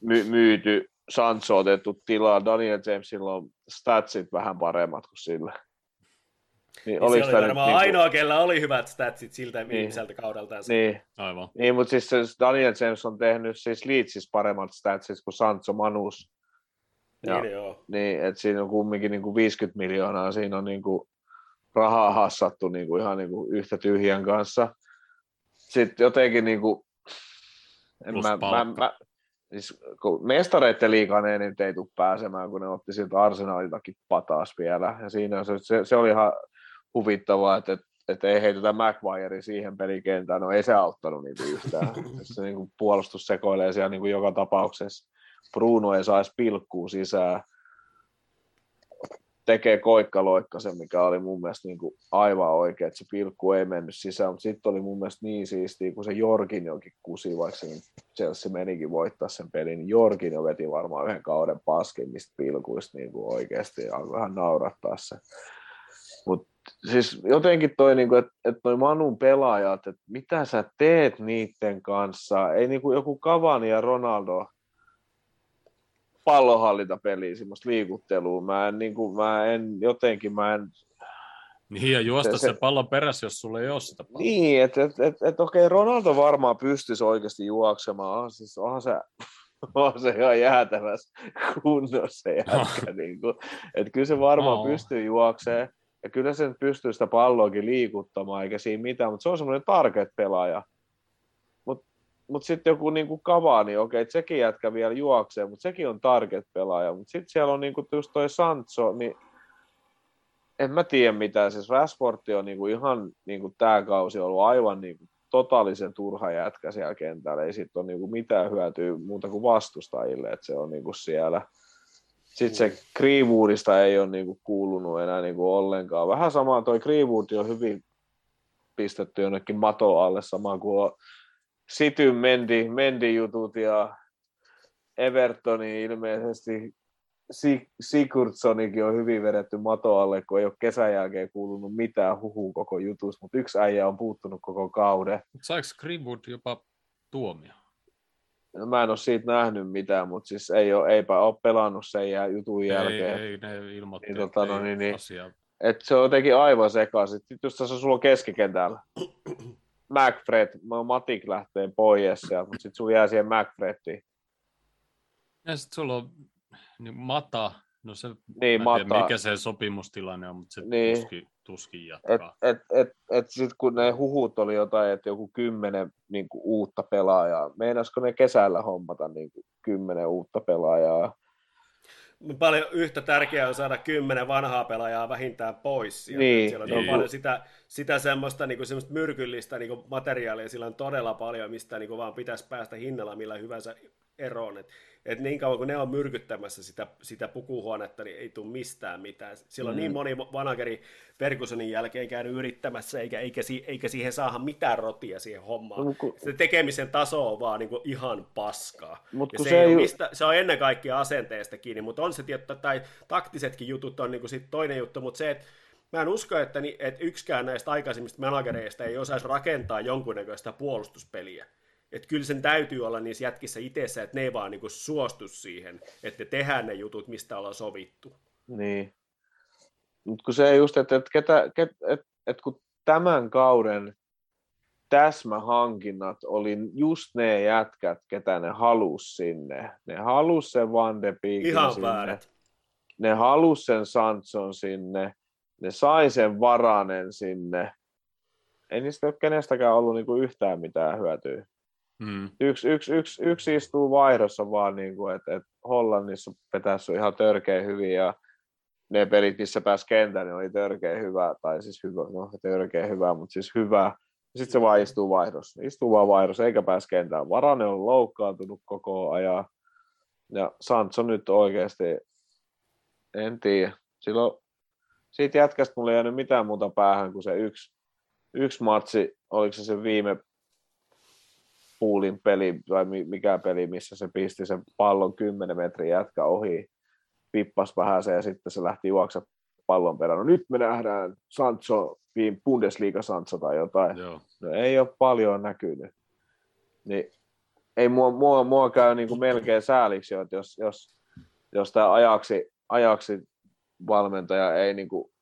my- myyty, Sancho otettu tilaa, Daniel Jamesilla on statsit vähän paremmat kuin sillä. Niin, se oliko oli varmaan niinku- ainoa, kella oli hyvät statsit siltä viimeiseltä kaudelta. Niin, Aivan. niin mutta siis se Daniel James on tehnyt siis Leedsissä paremmat statsit kuin Sancho Manus. Ja, Niin, joo. niin, että siinä on kumminkin niin kuin 50 miljoonaa, siinä on niin kuin rahaa hassattu niin kuin ihan niin kuin yhtä tyhjän kanssa. Sitten jotenkin niin kuin, en Plus mä, mä, palkka. mä, siis kun mestareiden liigaan ne nyt ei tule pääsemään, kun ne otti siltä arsenaalitakin pataas vielä. Ja siinä se, se, se oli ihan huvittavaa, että, että, että ei heitetä McWire siihen pelikentään, no ei se auttanut niinku yhtään. se niinku puolustus sekoilee siellä niinku joka tapauksessa. Bruno ei saisi pilkkuu sisään. Tekee koikkaloikkasen, mikä oli mun mielestä niinku aivan oikein, että se pilkku ei mennyt sisään, mutta sitten oli mun mielestä niin siistiä, kun se Jorkin jokin kusi, vaikka se Chelsea menikin voittaa sen pelin, niin Jorkin jo veti varmaan yhden kauden paskimmista pilkuista niin kuin oikeasti alkoi vähän naurattaa se. Mutta siis jotenkin toi, niin kuin, että, että toi Manun pelaajat, että mitä sä teet niiden kanssa, ei niin kuin joku Cavani ja Ronaldo pallonhallintapeliä, semmoista liikuttelua. Mä en, niin kuin, mä en jotenkin, mä en Niin, ja juosta Se- se, pallon perässä, jos sulla ei ole sitä palloa. Niin, että et, et, et, okei, Ronaldo varmaan pystyisi oikeasti juoksemaan. On, siis onhan se, on se ihan jäätävässä kunnossa jätkä. niin kuin. Että kyllä se varmaan Oo. pystyy juoksemaan. Ja kyllä se pystyy sitä palloakin liikuttamaan, eikä siinä mitään, mutta se on semmoinen target-pelaaja. Mutta mut sitten joku niinku Cavani, okei, että sekin jätkä vielä juoksee, mutta sekin on target-pelaaja. Mutta sitten siellä on niinku just toi Sancho, niin en mä tiedä mitään. Siis Rashford on niinku ihan niinku tämä kausi ollut aivan niinku totaalisen turha jätkä siellä kentällä. Ei siitä ole niinku mitään hyötyä muuta kuin vastustajille, että se on niinku siellä. Sitten se Greenwoodista ei ole niinku kuulunut enää niinku ollenkaan. Vähän sama, toi Greenwood on hyvin pistetty jonnekin mato alle, sama kuin on Cityn Mendy, Mendy-jutut ja Evertoni ilmeisesti Si- Sigurdssonikin on hyvin vedetty mato alle, kun ei ole kesän jälkeen kuulunut mitään huhua koko jutusta, mutta yksi äijä on puuttunut koko kauden. Saiko Greenwood jopa tuomio? No, Mä en ole siitä nähnyt mitään, mutta siis ei ole, eipä ole pelannut sen jutun jälkeen. Ei, ei ne ilmoitti, Niin, niin, tota, että no, ei niin, niin. asiaa. Et se on jotenkin aivan sekaisin. Sitten just tässä sulla on keskikentällä. McFred, Matik lähtee pois sieltä, mutta sitten sulla jää siihen McFrediin. Ja sitten sulla on niin Mata, no se, Niin, mä tiedä, mikä se sopimustilanne on, mutta se Niin. tuskin, tuskin Et, jatkaa. et, et, et sit kun ne huhut oli jotain, että joku kymmenen niin uutta pelaajaa, meinasko ne kesällä hommata niin kymmenen uutta pelaajaa? Paljon yhtä tärkeää on saada kymmenen vanhaa pelaajaa vähintään pois. Sieltä. Niin, Siellä on niin. paljon sitä, sitä semmoista, niin kuin, semmoista myrkyllistä niin kuin materiaalia, sillä on todella paljon, mistä niin kuin, vaan pitäisi päästä hinnalla millä hyvänsä eroon. Et, et niin kauan kun ne on myrkyttämässä sitä, sitä pukuhuonetta, niin ei tule mistään mitään. Siellä on Mm. niin moni manageri Fergusonin jälkeen käynyt yrittämässä, eikä, eikä, eikä siihen saada mitään rotia siihen hommaan. Mut kun- Se tekemisen taso on vaan niin kuin ihan paskaa. Mut Ja se, se ei ju- mistä, se on ennen kaikkea asenteesta kiinni, mutta on se tietty, tai taktisetkin jutut on niin kuin sit toinen juttu, mutta se, että mä en usko, että, ni, että yksikään näistä aikaisemmista managereista ei osaisi rakentaa jonkunnäköistä puolustuspeliä. Että kyllä sen täytyy olla niissä jätkissä itsessä, että ne ei vaan niin kuin suostu siihen, että ne tehdään ne jutut, mistä ollaan sovittu. Niin. Mutta kun se just, että, että, ketä, ket, että, että kun tämän kauden täsmähankinnat oli just ne jätkät, ketä ne halus sinne. Ne halus sen Van de Beekin Ihan sinne. väärät. Ne halus sen Sanson sinne. Ne sai sen Varanen sinne. Ei niistä ole kenestäkään ollut niinku yhtään mitään hyötyä. Mm. Yksi, yksi, yksi, yksi istuu vaihdossa vaan, niin kuin, että, että Hollannissa petässä ihan törkeä hyvin ja ne pelit, missä pääsi kentään, niin oli törkeä hyvä, tai siis hyvä, no törkeä hyvä, mutta siis hyvä. Sitten se vaan istuu vaihdossa. Istuu vaan vaihdossa, eikä pääse kentään. Varane on loukkaantunut koko ajan. Ja Sancho nyt oikeasti, en tiedä. Silloin, siitä jätkästä mulla ei jäänyt mitään muuta päähän kuin se yksi, yksi matsi, oliko se se viime puulin peli, mi- mikä peli, missä se pisti sen pallon 10 metriä jätkä ohi, pippas vähän se ja sitten se lähti juoksa pallon perään. No nyt me nähdään Sancho, Bundesliga Sancho tai jotain. Joo. No ei ole paljon näkynyt. Niin ei mua, mua, mua käy niin kuin melkein sääliksi, että jos, jos, jos tämä ajaksi, ajaksi valmentaja ei niin kuin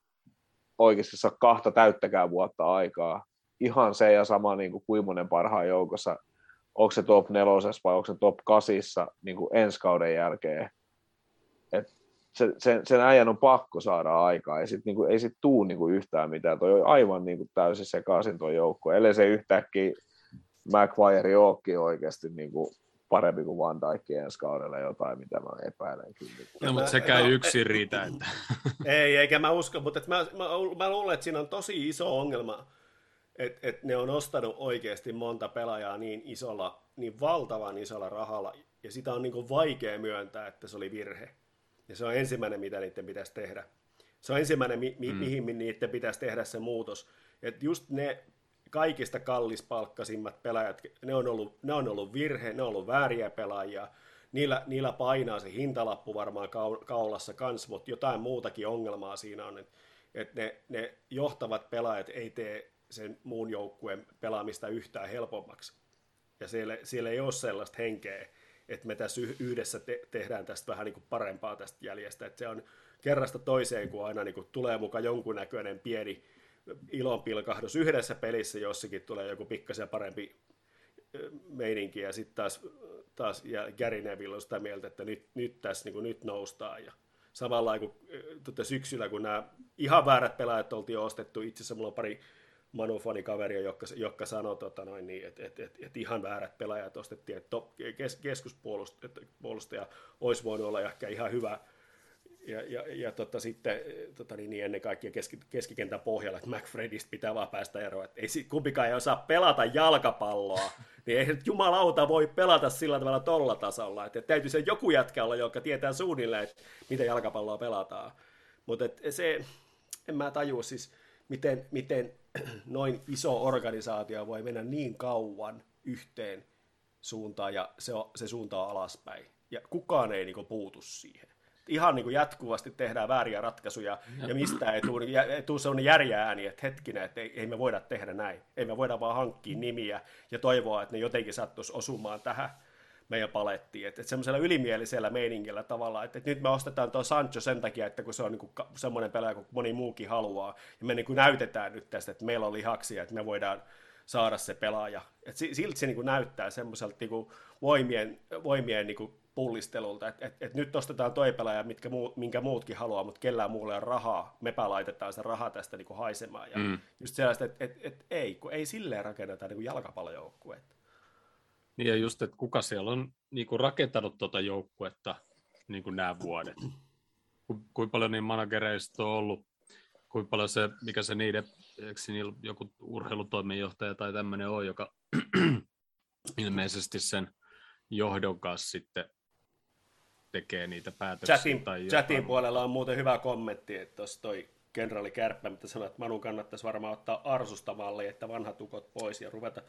oikeasti saa kahta täyttäkään vuotta aikaa. Ihan se ja sama niin kuin Kuimonen parhaan joukossa. Onko se top nelosessa vai onko se top kasissa niin kuin ensi kauden jälkeen. Et se, sen, sen äijän on pakko saada aikaa. Ei sit, niin kuin, ei sit tuu niin kuin yhtään mitään. Toi on aivan niin kuin täysin sekaisin tuo joukko. Ellei se yhtäkkiä McGuire olekin oikeasti niin kuin parempi kuin Van Dijk ensi kaudella jotain, mitä mä epäilen kyllä. No, mutta sekään ei no, yksin riitä. Että... Ei, eikä mä usko, mutta mä, mä, mä luulen, että siinä on tosi iso ongelma, että et ne on ostanut oikeasti monta pelaajaa niin isolla, niin valtavan isolla rahalla, ja sitä on niin vaikea myöntää, että se oli virhe. Ja se on ensimmäinen, mitä niiden pitäisi tehdä. Se on ensimmäinen, mi- mi- Mm. mihin niiden pitäisi tehdä se muutos. Että just ne kaikista kallispalkkaisimmat pelaajat, ne on ollut, ne on ollut virhe, ne on ollut vääriä pelaajia, niillä, niillä painaa se hintalappu varmaan kau- kaulassa kans, mutta jotain muutakin ongelmaa siinä on, että et ne, ne johtavat pelaajat ei tee sen muun joukkueen pelaamista yhtään helpommaksi. Ja siellä, siellä ei ole sellaista henkeä, että me tässä yh- yhdessä te- tehdään tästä vähän niin kuin parempaa tästä jäljestä. Että se on kerrasta toiseen, kun aina niin kuin tulee mukaan jonkunnäköinen pieni ilonpilkahdus yhdessä pelissä, jossakin tulee joku pikkasen parempi meininki, ja sitten taas, taas ja Gary Neville on sitä mieltä, että nyt, nyt tässä niin kuin nyt noustaan. Ja samalla ö, tuota syksyllä, kun nämä ihan väärät pelaajat oltiin ostettu, itse asiassa mulla on pari Manu-fanikaveria, jotka, jotka sanoi, tota noin, niin, että, että, että, että, ihan väärät pelaajat ostettiin, että kes, keskuspuolustaja olisi voinut olla ehkä ihan hyvä, ja, ja, ja tota, sitten tota, niin, niin ennen kaikkea keski, keskikentän pohjalla, että McFredistä pitää vaan päästä eroon. Että ei, kumpikaan ei osaa pelata jalkapalloa, niin ei jumalauta voi pelata sillä tavalla tolla tasolla. Että täytyy se joku jätkä olla, joka tietää suunnilleen, että miten jalkapalloa pelataan. Mutta se, en mä tajua siis, miten, miten noin iso organisaatio voi mennä niin kauan yhteen suuntaan ja se, on, se suunta on alaspäin. Ja kukaan ei niinku puutu siihen ihan niin kuin jatkuvasti tehdään vääriä ratkaisuja, ja mistä ei tule, ei tule sellainen järjä ääni, että hetkinen, että ei, ei me voida tehdä näin. Ei me voida vaan hankkia nimiä ja toivoa, että ne jotenkin sattuisi osumaan tähän meidän palettiin. Että, että semmoisella ylimielisellä meiningillä tavalla, että, että nyt me ostetaan tuo Sancho sen takia, että kun se on niin kuin semmoinen pelaaja kuin moni muukin haluaa, ja me niin kuin näytetään nyt tästä, että meillä on lihaksia, että me voidaan saada se pelaaja. Et silti se niin kuin näyttää semmoiselta niin kuin voimien, voimien niin kuin pullistelulta, että et, et nyt ostetaan toi pelaaja, mitkä muu, minkä muutkin haluaa, mutta kellään muulla ei ole rahaa, mepä laitetaan se raha tästä niin kuin haisemaan. Ja mm. just sellaista, että et, et, ei, kun ei silleen rakenneta niin kuin jalkapallojoukkuetta. Niin ja just, että kuka siellä on niin kuin rakentanut tuota joukkuetta, niin kuin nämä vuodet. Ku, kuinka paljon niin managereista on ollut, kuinka paljon se, mikä se niiden, eikö niillä joku urheilutoimenjohtaja tai tämmöinen on, joka ilmeisesti sen johdon kanssa sitten tekee niitä päätöksiä. Chatin, tai chatin puolella on muuten hyvä kommentti, että tuossa toi kenraali Kärppä, mitä sanoi, että Manun kannattaisi varmaan ottaa Arsusta malli, että vanhat ukot pois ja ruveta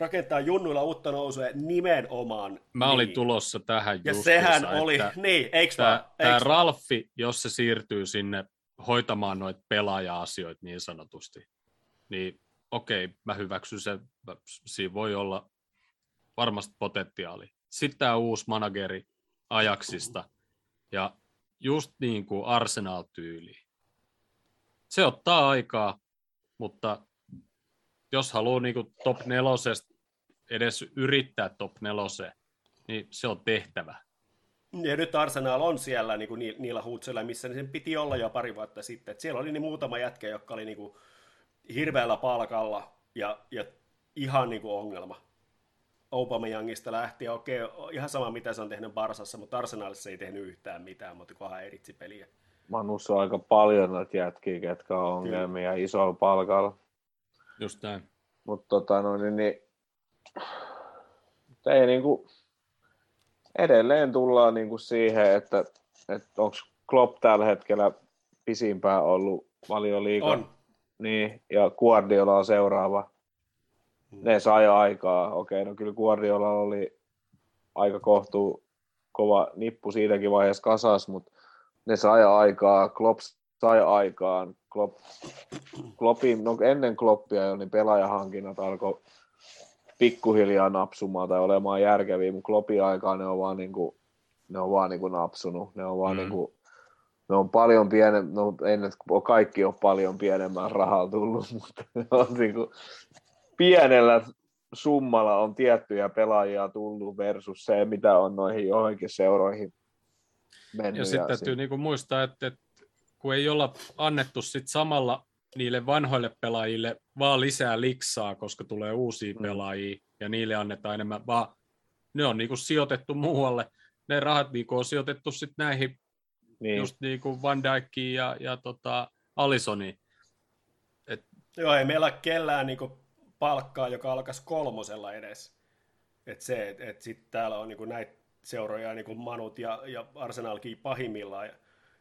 rakentaa junnuilla uutta nousua nimenomaan. Mä olin niin. tulossa tähän Ja justiinsa, sehän oli, että niin, eikö vaan? Tämä, tämä Ralfi, jos se siirtyy sinne hoitamaan noita pelaaja-asioita niin sanotusti, niin okei, mä hyväksyn sen. Siinä voi olla varmasti potentiaali. Sitten tämä uusi manageri Ajaksista ja just niin kuin Arsenal-tyyli. Se ottaa aikaa, mutta jos haluaa niin kuin top nelosesta edes yrittää top neloseen, niin se on tehtävä. Ja nyt Arsenal on siellä niin kuin ni- niillä huutseilla, missä sen piti olla jo pari vuotta sitten. Et siellä oli niin muutama jätkä, jotka oli niin kuin hirveällä palkalla ja, ja ihan niin kuin ongelma. Aubameyangista lähtien, okei, ihan sama mitä se on tehnyt Barsassa, mutta Arsenalissa ei tehnyt yhtään mitään, mutta kunhan eritsi peliä. Manussa on aika paljon noita jätkiä, ketkä on ongelmia isolla palkalla. Just näin. Mutta tota, no, niin, niin, ei niinku, edelleen tullaan niinku siihen, että, että onko Klopp tällä hetkellä pisimpään ollut valioliigan. On. Niin, ja Guardiola on seuraava. Ne sai aikaa. Okei, no kyllä Guardiola oli aika kohtuu kova nippu siitäkin vaiheessa kasas, mutta ne sai aikaa. Klopp sai aikaan. Klopp, Kloppin, no ennen Kloppia jo, niin pelaajahankinnat alkoi pikkuhiljaa napsumaan tai olemaan järkeviä, mutta Kloppin aikaa ne on vaan, niin kuin, ne on vaan niin kuin napsunut. Ne on vaan Mm. niin kuin, ne on paljon pienen, no ei nyt kaikki ole paljon pienemmän rahalla tullut, mutta ne on niin kuin, pienellä summalla on tiettyjä pelaajia tullut versus se, mitä on noihin johonkin seuroihin mennyt. Ja sitten täytyy niinku muistaa, että, että kun ei olla annettu sit samalla niille vanhoille pelaajille vaan lisää liksaa, koska tulee uusia Mm. pelaajia ja niille annetaan enemmän, vaan ne on niinku sijoitettu muualle. Ne rahat niinku on sijoitettu sitten näihin niin, just niinku Van Dijkiin ja, ja tota Alisoniin. Joo, ei meillä ole kellään niin palkkaa, joka alkaisi kolmosella edes. Et se, että et sitten täällä on niin näitä seuroja, niin kuin Manut ja, ja Arsenalkin pahimmillaan. Ja,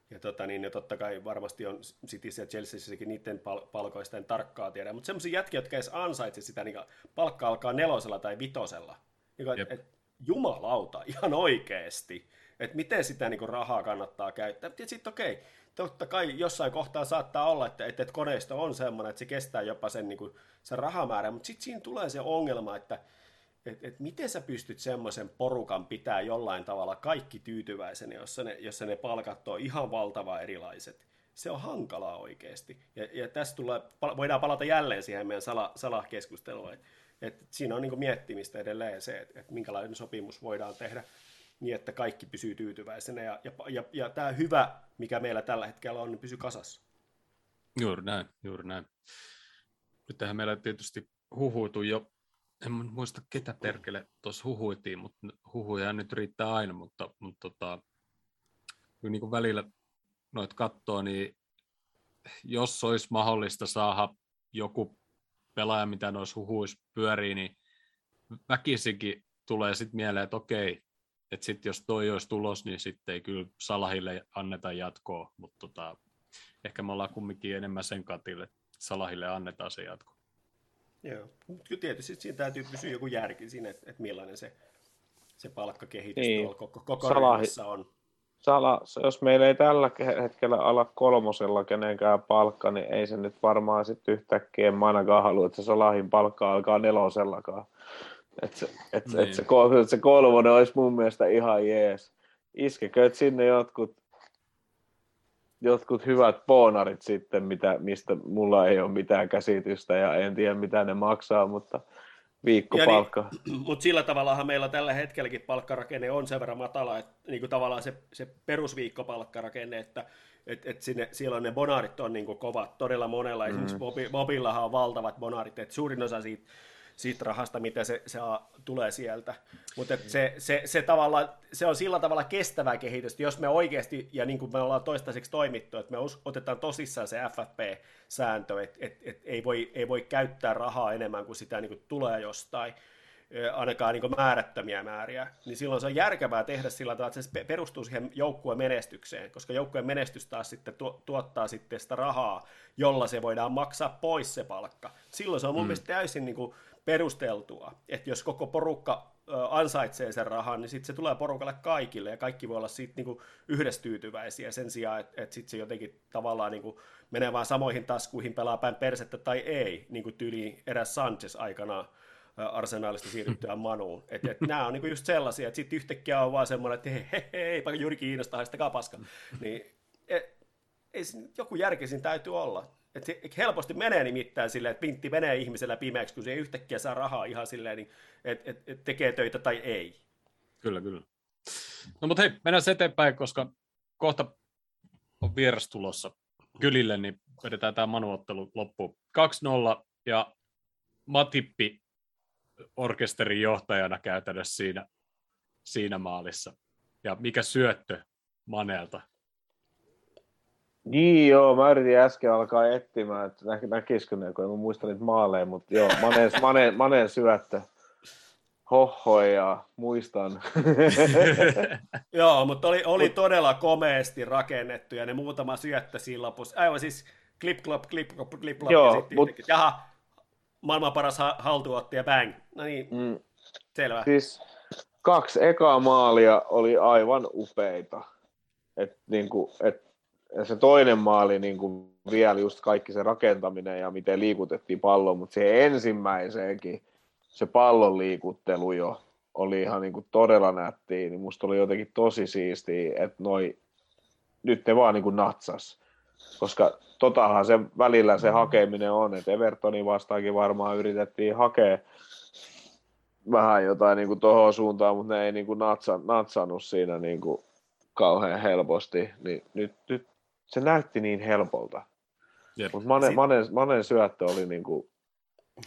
ja, tota, niin, ja totta kai varmasti on Cityssä ja Chelseassäkin niiden pal- palkoista en tarkkaa tiedä. Mutta semmoisia jätkiä, jotka edes ansaitse sitä, niin palkka alkaa nelosella tai vitosella. Niin et, et, jumalauta, ihan oikeesti. Että miten sitä niin rahaa kannattaa käyttää. Ja sitten okei, totta kai jossain kohtaa saattaa olla, että, että, että koneisto on semmoinen, että se kestää jopa sen, niin kuin, sen rahamäärän, mutta sitten siinä tulee se ongelma, että et, et miten sä pystyt semmoisen porukan pitää jollain tavalla kaikki tyytyväisenä, jossa ne, jossa ne palkat on ihan valtava erilaiset. Se on hankalaa oikeasti. Ja, ja tässä tulee, voidaan palata jälleen siihen meidän sala, salakeskusteluun. Et, et siinä on niin miettimistä edelleen se, että et minkälainen sopimus voidaan tehdä niin, että kaikki pysyy tyytyväisenä. Ja, ja, ja, ja tämä hyvä, mikä meillä tällä hetkellä on, niin pysyy kasassa. Juuri näin, juuri näin. Nythän meillä tietysti huhuitu jo, en muista ketä perkele tuossa huhuitiin, mutta huhuja nyt riittää aina, mutta, mutta tota, kyllä niin kuin välillä noit katsoo, niin jos olisi mahdollista saada joku pelaaja, mitä noissa huhuissa pyörii, niin väkisinkin tulee sitten mieleen, että okei, että sitten jos toi olisi tulos, niin sitten ei kyllä Salahille anneta jatkoa, mutta tota, ehkä me ollaan kumminkin enemmän sen katille, että Salahille annetaan se jatko. Joo. Mutta tietysti siinä täytyy pysyä joku järki siinä, että, että millainen se, se palkkakehitys Niin. tuolla koko, koko Salahi- ryhmässä on. Sala, jos meillä ei tällä ke- hetkellä ala kolmosella kenenkään palkka, niin ei se nyt varmaan sitten yhtäkkiä mä ainakaan halua, että se Salahin palkka alkaa nelosellakaan. Että se, et, Niin. et se, et se kolmonen olisi mun mielestä ihan jees. Iskekööt sinne jotkut, jotkut hyvät bonarit sitten, mitä, mistä mulla ei ole mitään käsitystä ja en tiedä mitä ne maksaa, mutta viikkopalkka. Mutta sillä tavallahan meillä tällä hetkelläkin palkkarakenne on sen verran matala, että niin kuin tavallaan se, se perusviikkopalkkarakenne, että et, et sinne, siellä on ne bonarit on niin kuin kovat todella monella. Esimerkiksi Bobi, Bobillahan on valtavat bonarit, että suurin osa siitä, siitä rahasta, mitä se, se tulee sieltä. Mutta se, se, se, tavalla, se on sillä tavalla kestävää kehitystä, jos me oikeasti, ja niin kuin me ollaan toistaiseksi toimittu, että me otetaan tosissaan se FFP-sääntö, että et, et ei, voi, ei voi käyttää rahaa enemmän kuin sitä niin kuin tulee jostain, ainakaan niin määrättömiä määriä, niin silloin se on järkevää tehdä sillä tavalla, että se perustuu siihen joukkueen menestykseen, koska joukkueen menestys taas sitten tuottaa sitten sitä rahaa, jolla se voidaan maksaa pois se palkka. Silloin se on mun mm. mielestä täysin niin kuin perusteltua, että jos koko porukka ansaitsee sen rahan, niin sitten se tulee porukalle kaikille, ja kaikki voi olla siitä niin kuin yhdessä tyytyväisiä sen sijaan, että, että sitten se jotenkin tavallaan niin kuin menee vaan samoihin taskuihin, pelaa päin persettä tai ei, niin kuin tyyli eräs Sanchez aikanaan arsenaalista siirryttyä Manuun. Et, et nämä on niinku just sellaisia, että sitten yhtäkkiä on vaan semmoinen, että hei, hei, hei juuri kiinnostaa, haistakaa paska. Niin, et, ei, joku järki siinä täytyy olla. Et helposti menee nimittäin silleen, että pintti menee ihmisellä pimeäksi, kun se ei yhtäkkiä saa rahaa ihan silleen, niin, että et, et tekee töitä tai ei. Kyllä, kyllä. No mutta hei, mennään eteenpäin, koska kohta on vieras tulossa kylille, niin vedetään tämä manuottelu loppuun. 2-0 ja Matippi orkesterin johtajana käytännössä siinä, siinä maalissa. Ja mikä syöttö Maneelta? Niin joo, mä yritin äsken alkaa etsimään, että nä- näkisikö ne, kun en muista niitä maaleja, mutta joo, Maneen, Maneen, Maneen syöttö. Hoho ja muistan. joo, mutta oli, oli todella komeasti rakennettu ja ne muutama syöttö siinä lopussa. Aivan siis klip klop, klip klop, klip klop. Joo, mutta jaha, maailman paras haltuottaja, bang. No niin, mm. selvä. Siis kaksi ekaa maalia oli aivan upeita. Et, niin kuin, et, ja se toinen maali niin kuin vielä just kaikki se rakentaminen ja miten liikutettiin pallo, mutta se ensimmäiseenkin se pallon liikuttelu jo oli ihan niin kuin todella nättiä, niin musta oli jotenkin tosi siistiä, että noi, nyt ne vaan niin kuin natsas. Koska totahan se välillä se hakeminen on, että Evertonin vastaankin varmaan yritettiin hakea vähän jotain niin kuin tuohon suuntaan, mutta ne ei niin kuin natsa, natsannut siinä niin kuin kauhean helposti. Niin nyt, nyt se näytti niin helpolta. Mutta Manen, Manen, Manen syöttö oli niin kuin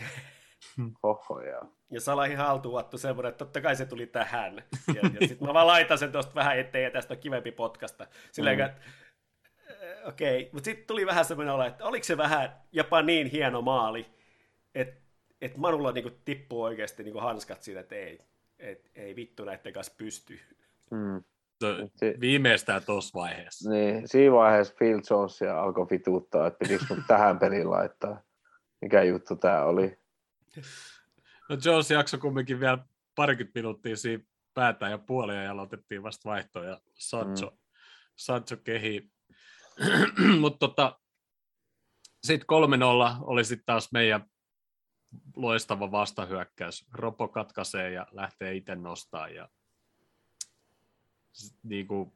hoho ja... Ja Salahin haltuuattu semmoinen, että totta kai se tuli tähän. Ja, ja sitten mä vaan laitan sen tuosta vähän eteen ja tästä on kivempi podcasta. Silleen, mm. että okei, okay. mutta sitten tuli vähän semmoinen olo, että oliko se vähän jopa niin hieno maali, että et Manulla niinku tippuu oikeasti niinku hanskat siitä, että ei, et, ei vittu näiden kanssa pysty. Mm. Viimeistään tuossa vaiheessa. Niin, siinä vaiheessa Phil Jones alkoi vituuttaa, että pitikö mut tähän peliin laittaa. Mikä juttu tämä oli? No Jones jakso kumminkin vielä parikymmentä minuuttia siinä päätä ja puolia ja aloitettiin vasta vaihtoa ja Sancho, mm. Sancho kehi Mutta tota, sitten 3-0 oli sitten taas meidän loistava vastahyökkäys. Ropo katkaisee ja lähtee itse nostaa. Ja, niin kuin,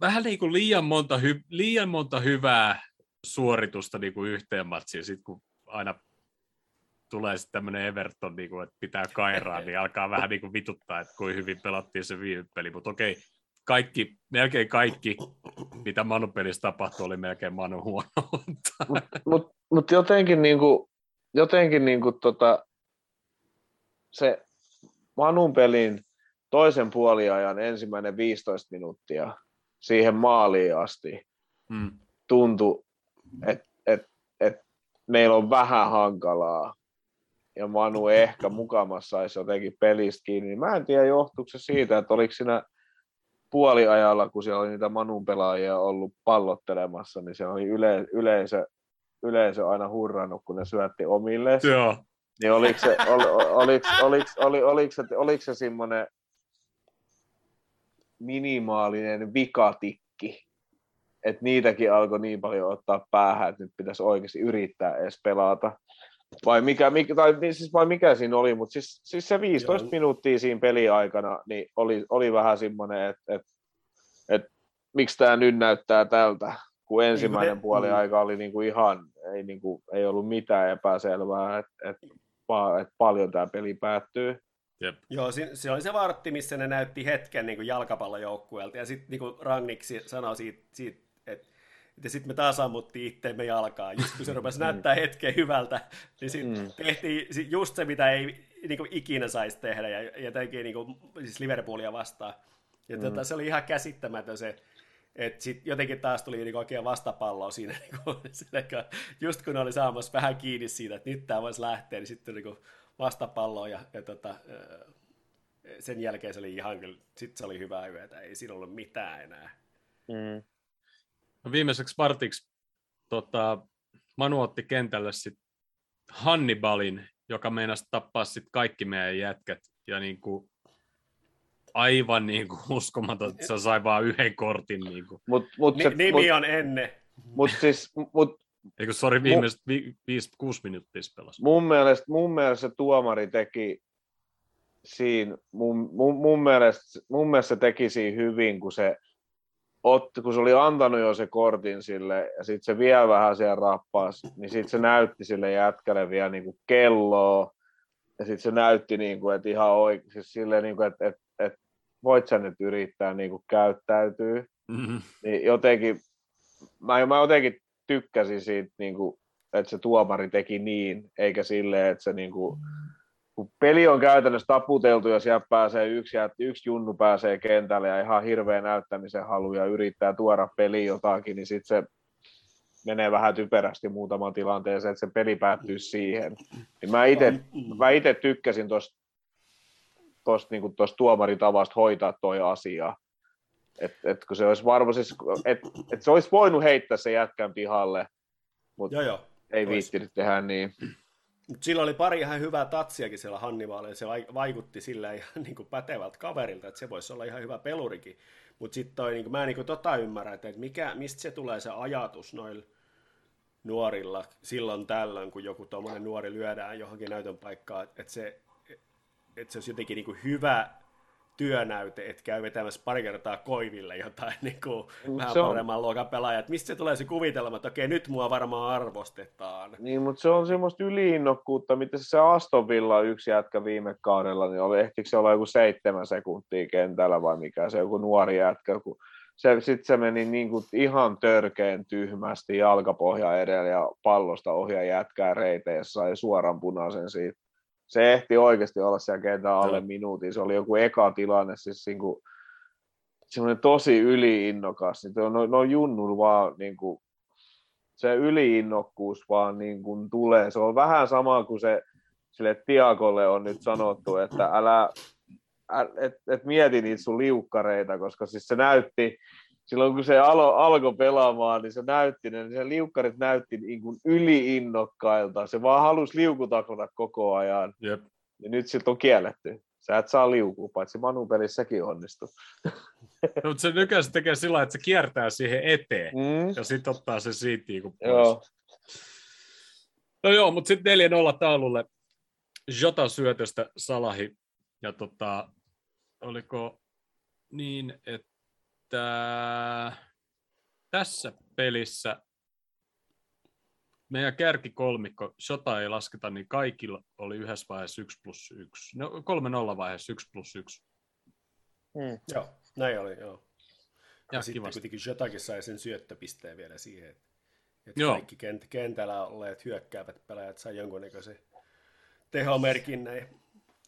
vähän niin kuin liian monta, hy, liian monta hyvää suoritusta niin kuin yhteen matsiin. Sitten kun aina tulee sitten tämmöinen Everton, niin kuin, että pitää kairaa, niin alkaa vähän niin kuin vituttaa, että kuin hyvin pelattiin se viime peli. Mutta okei, kaikki, melkein kaikki, mitä Manu pelissä tapahtui, oli melkein Manu huono. Mutta mut, mut jotenkin, niinku, jotenkin niinku tota, se Manun pelin toisen puoliajan ensimmäinen 15 minuuttia siihen maaliin asti hmm. tuntui, että et, et meillä on vähän hankalaa ja Manu ehkä mukamassa saisi jotenkin pelistä kiinni. Niin mä en tiedä, johtuuko se siitä, että oliko siinä puoliajalla, kun siellä oli niitä Manun pelaajia ollut pallottelemassa, niin se oli yle, yleisö, yleisö aina hurrannut, kun ne syötti omille. Joo. Niin oliko se, ol, oliko, oliko, oli, oliko, se, oliko se semmoinen minimaalinen vikatikki, että niitäkin alkoi niin paljon ottaa päähän, että nyt pitäisi oikeasti yrittää edes pelata. Vai mikä, mikä, tai siis vai mikä siinä oli, mutta siis, siis se 15 Joo. minuuttia siinä peliaikana niin oli, oli vähän semmoinen, että et, et, et, tämä nyt näyttää tältä, kun niin, ensimmäinen niin, puoli mm. aika oli niinku ihan, ei, niinku, ei ollut mitään epäselvää, että et, et paljon tämä peli päättyy. Jep. Joo, se, se oli se vartti, missä ne näytti hetken niin jalkapallojoukkueelta, ja sitten niin Rangnick sanoi siitä, siitä että Ja sitten me taas ammuttiin itteemme jalkaa. Just kun se rupesi näyttää hetken hyvältä, niin sitten mm. tehtiin just se, mitä ei niin kuin ikinä saisi tehdä, ja, ja teki niin kuin, siis Liverpoolia vastaan. Ja mm. tota, se oli ihan käsittämätön se, että sitten jotenkin taas tuli niin oikein vastapalloa siinä, niin kuin, just kun oli saamassa vähän kiinni siitä, että nyt tämä voisi lähteä, niin sitten niin vastapalloa ja, ja tota, sen jälkeen se oli ihan kyllä, sitten se oli hyvää yötä, ei siinä ollut mitään enää. Mm. No viimeiseksi partiksi tota, Manu otti kentälle sit Hannibalin, joka meinasi tappaa sit kaikki meidän jätkät. Ja niin kuin, aivan niin kuin uskomaton, että se sai vain yhden kortin. Niin kuin. Mut, mut se, Nimi mut, on Enne. Mut siis, mut, Eikö, sori, viimeiset vi, viisi, kuusi minuuttia pelasi. Mun mielestä, mun mielestä se tuomari teki siinä, mun, mun, mun, mielestä, mun mielestä se teki siinä hyvin, kun se, otti, kun se oli antanut jo se kortin sille, ja sitten se vielä vähän siellä rappas, niin sitten se näytti sille jätkälle vielä niin kuin kelloa, ja sitten se näytti, niin kuin, että ihan oikein, siis silleen, niin kuin, että, että, että voit sä nyt yrittää niin kuin käyttäytyä, mm-hmm. niin jotenkin, mä, mä jotenkin tykkäsin siitä, niin kuin, että se tuomari teki niin, eikä silleen, että se niin kuin, kun peli on käytännössä taputeltu ja sieltä pääsee yksi, yksi junnu pääsee kentälle ja ihan hirveä näyttämisen halu ja yrittää tuoda peli jotakin, niin sitten se menee vähän typerästi muutaman tilanteeseen, että se peli päättyy siihen. Niin mä itse mä ite tykkäsin tuosta tosta, niin tuomaritavasta hoitaa toi asia. Et, et kun se olisi varmaan, siis, et, et se olisi voinut heittää se jätkän pihalle, mutta ei viittinyt tehdä niin. Sillä oli pari ihan hyvää tatsiakin siellä Hannibalilla, se vaikutti sillä ihan niin kuin pätevältä kaverilta, että se voisi olla ihan hyvä pelurikin. Mutta sitten niin mä en niin kuin tota ymmärrä, että mikä, mistä se tulee se ajatus noilla nuorilla silloin tällöin, kun joku tuommoinen nuori lyödään johonkin näytön paikkaan, että se, että se olisi jotenkin niin kuin hyvä työnäyte, että käy vetämässä pari kertaa koiville jotain niin kuin vähän se paremman on... luokan pelaajat. Mistä se tulee se kuvitelma, että okei, nyt mua varmaan arvostetaan? Niin, mutta se on semmoista yliinnokkuutta, mitä se Aston Villa yksi jätkä viime kaudella, niin oli, ehtikö se olla joku seitsemän sekuntia kentällä vai mikä se joku nuori jätkä, kun se, sitten se meni niin kuin ihan törkeen tyhmästi jalkapohja edellä ja pallosta ohjaa jätkää reitä ja sai suoran punaisen siitä se ehti oikeasti olla siellä kentän alle no. minuutin. Se oli joku eka tilanne, siis niin kuin, semmoinen tosi yliinnokas. Niin no, no junnun vaan niin kuin, se yliinnokkuus vaan niin kuin tulee. Se on vähän sama kuin se sille Tiakolle on nyt sanottu, että älä, et, et mieti niitä sun liukkareita, koska siis se näytti, silloin kun se alo, alkoi pelaamaan, niin se näytti, niin se liukkarit näytti niin kuin yliinnokkailta. Se vaan halusi liukutaklata koko ajan. Jep. Ja nyt siltä on kielletty. Sä et saa liukua, paitsi Manu pelissä sekin onnistuu. No, mutta se nykyään se tekee sillä että se kiertää siihen eteen mm. ja sitten ottaa se siitä niin pois. Joo. No joo, mutta sitten 4-0 taululle Jota syötöstä Salahi. Ja tota, oliko niin, että että tässä pelissä meidän kärkikolmikko, Shota ei lasketa, niin kaikilla oli yhdessä vaiheessa 1 plus 1. No, 3-0 vaiheessa 1 plus 1. Mm. Joo, näin oli, joo. Ja, ja sitten kivasti. kuitenkin Shotakin sai sen syöttöpisteen vielä siihen, että, että joo. kaikki kent- kentällä olleet hyökkäävät pelaajat sai jonkunnäköisen tehomerkinnän.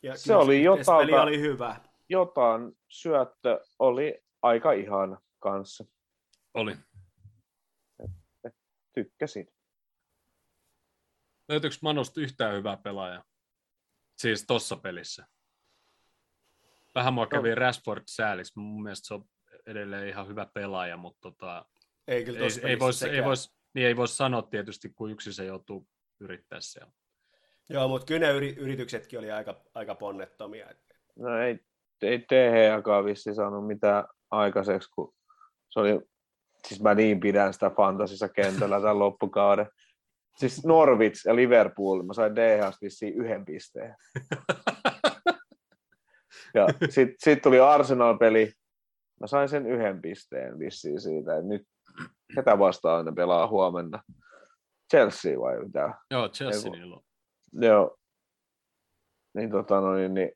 Ja se oli jotain, peli oli hyvä. Jotain syöttö oli aika ihan kanssa. Oli. tykkäsin. Löytyykö Manosta yhtään hyvää pelaajaa? Siis tossa pelissä. Vähän mua kävi no. Rashford sääliksi. Mun mielestä se on edelleen ihan hyvä pelaaja, mutta tota, ei, kyllä ei, ei, voisi, ei, vois, niin ei vois sanoa tietysti, kun yksi se joutuu yrittää siellä. Joo, mutta kyllä ne yrityksetkin oli aika, aika ponnettomia. No ei, ei THAkaan vissi saanut mitään aikaiseksi, kun se oli, siis mä niin pidän sitä fantasissa kentällä tämän loppukauden. Siis Norwich ja Liverpool, mä sain DHS vissiin yhden pisteen. Ja sitten sit tuli Arsenal-peli, mä sain sen yhden pisteen vissiin siitä, että nyt ketä vastaan ne pelaa huomenna. Chelsea vai mitä? Joo, Chelsea niillä on. Joo. Niin tota noin, niin,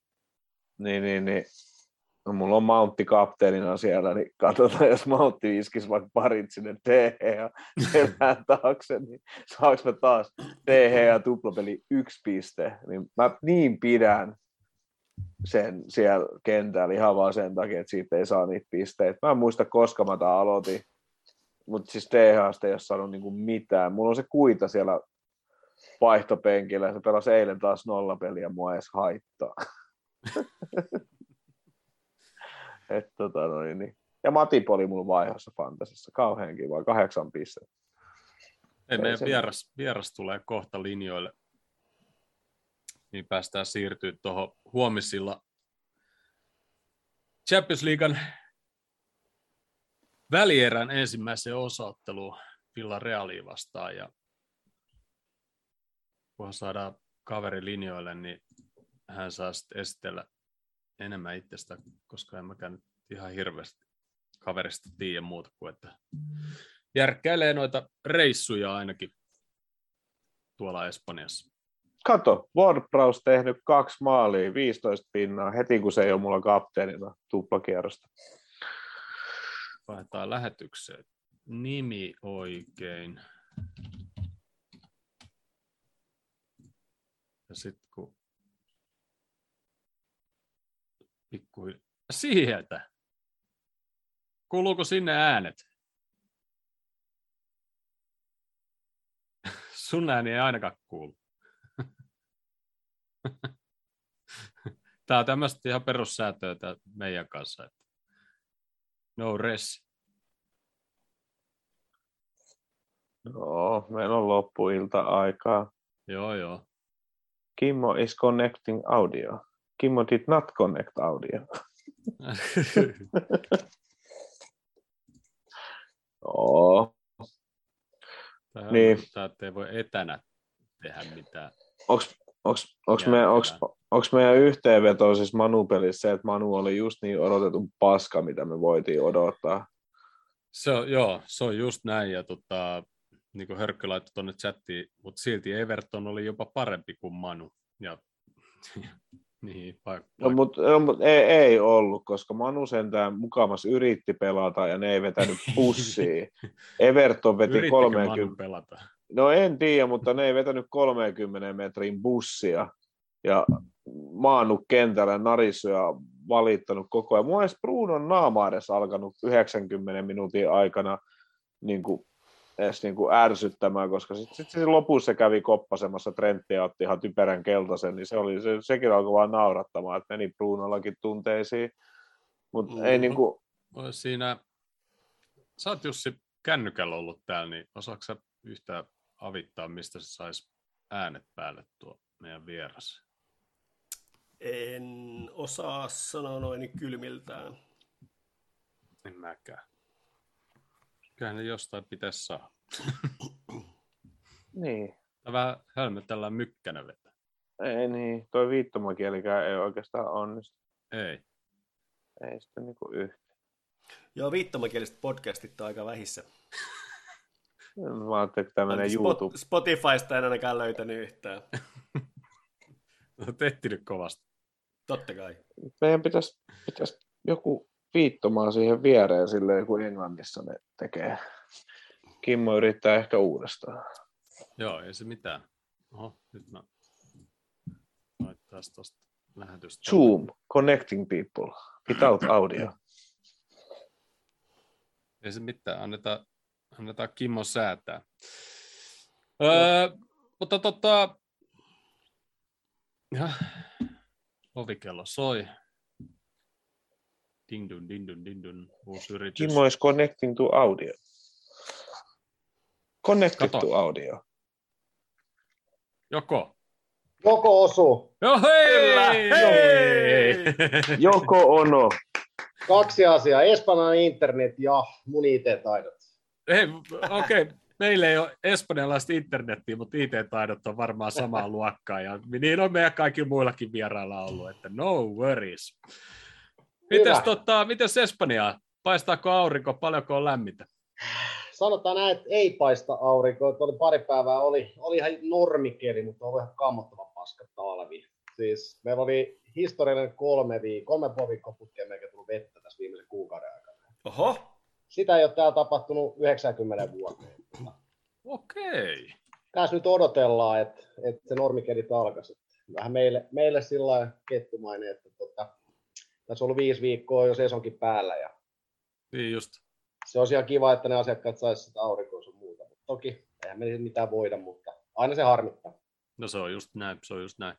niin, niin, niin No, mulla on Mountti kapteenina siellä, niin katsotaan, jos Mountti iskisi vaikka parit sinne DH ja selään taakse, niin saaks me taas DH ja tuplapeli yksi piste. Niin mä niin pidän sen siellä kentällä ihan vaan sen takia, että siitä ei saa niitä pisteitä. Mä en muista, koska mä tää aloitin, mutta siis DHsta ei ole saanut niinku mitään. Mulla on se kuita siellä vaihtopenkillä se pelasi eilen taas nollapeliä, mua edes haittaa. Et, tota, noin, niin. Ja Matip oli mulla vaihossa fantasissa, kauhean kiva, kahdeksan pistettä. Ei, Ei meidän se- vieras, vieras tulee kohta linjoille. Niin päästään siirtyä tuohon huomisilla Champions Leaguean välierän ensimmäiseen osaotteluun Villarealia vastaan. Ja kunhan saadaan kaveri linjoille, niin hän saa sitten esitellä enemmän itsestä, koska en mäkään nyt ihan hirveästi kaverista tiedä muuta kuin, että järkkäilee noita reissuja ainakin tuolla Espanjassa. Kato, WordPress tehnyt kaksi maalia, 15 pinnaa, heti kun se ei ole mulla kapteenina tuplakierrosta. Vaihdetaan lähetykseen. Nimi oikein. Ja sitten kun pikku sieltä. Kuuluuko sinne äänet? Sun ääni ei ainakaan kuulu. Tämä on tämmöistä ihan perussäätöä meidän kanssa. Että no res. Joo, meillä on loppuilta aikaa. Joo, joo. Kimmo is connecting audio. Kimmo did not connect audio. Joo. Tämä Niin. niin. että ei voi etänä tehdä mitään. Onks, onks, onks, Järkevää. me, onks, onks meidän yhteenveto siis Manu-pelissä se, että Manu oli just niin odotetun paska, mitä me voitiin odottaa? Se on, joo, se on just näin. Ja tota, niin kuin Hörkkö laittoi tuonne chattiin, mutta silti Everton oli jopa parempi kuin Manu. Ja, niin, vai, No, vai, mutta no, mut ei, ei ollut, koska Manu sentään mukamas yritti pelata ja ne ei vetänyt pussiin. Everton veti yrittikö 30, Manu pelata? No en tiedä, mutta ne ei vetänyt 30 metrin bussia ja maannut kentällä narissu ja valittanut koko ajan. Mun mielestä Brunon naama edes alkanut 90 minuutin aikana niin kuin, edes niin kuin ärsyttämään, koska sitten sit, sit lopussa se kävi koppasemassa Trentti ja otti ihan typerän keltaisen, niin se oli, se, sekin alkoi vaan naurattamaan, että meni Brunollakin tunteisiin. Mutta mm-hmm. ei niin kuin, Siinä, sä oot Jussi kännykällä ollut täällä, niin osaatko sä yhtään avittaa, mistä se saisi äänet päälle tuo meidän vieras? En osaa sanoa noin kylmiltään. En mäkään. Kyllähän ne jostain pitäisi saada. niin, Tää vähän hölmötellään mykkänä vetä. ei niin, toi viittomakielikään ei oikeastaan onnistu. Ei. Ei sitten niin kuin yhtä. Joo, viittomakieliset podcastit on aika vähissä. Mä ajattelin, että tämä menee Spot- YouTube. Spotifysta en ainakaan löytänyt yhtään. Olet ehtinyt kovasti. Totta kai. Meidän pitäisi, pitäisi joku viittomaa siihen viereen silleen, kuin Englannissa ne tekee. Kimmo yrittää ehkä uudestaan. Joo, ei se mitään. Oho, nyt mä laittaa tuosta lähetystä. Zoom, connecting people, without audio. Ei se mitään, annetaan, annetaan Kimmo säätää. Öö, mutta tota, ja, ovikello soi. Ding dun, ding dun, ding dun, uusi yritys. Kimmo is connecting to audio. Connected Kato. to audio. Joko? Joko osuu. Joo, hei! Kyllä, hei! Joko ono. Kaksi asiaa, espanjalainen internet ja mun IT-taidot. Hei, okei, okay. meillä ei ole espanjalaista internettiä, mutta IT-taidot on varmaan samaa luokkaa, ja niin on meidän kaikilla muillakin vierailla ollut, että no worries. Mites, Hyvä. tota, mites Espanjaa? Paistaako aurinko, paljonko on lämmintä? Sanotaan näin, että ei paista aurinkoa. Että Oli pari päivää, oli, oli ihan normikeli, mutta oli ihan kammottava paska talvi. Siis meillä oli historiallinen kolme, viik- kolme puoli viikkoa putkeen melkein tullut Oho, Sitä ei ole täällä tapahtunut 90 vuoteen. Okei. Tässä nyt odotellaan, että, että se normikelit alkaisi. Vähän meille, meille sillä lailla kettumainen, että tota, tässä on ollut viisi viikkoa jo sesonkin päällä ja Niin just. se on ihan kiva, että ne asiakkaat saisivat sitä aurinkoa sun muuta. Mutta toki eihän me mitään voida, mutta aina se harmittaa. No se on just näin, se on just näin.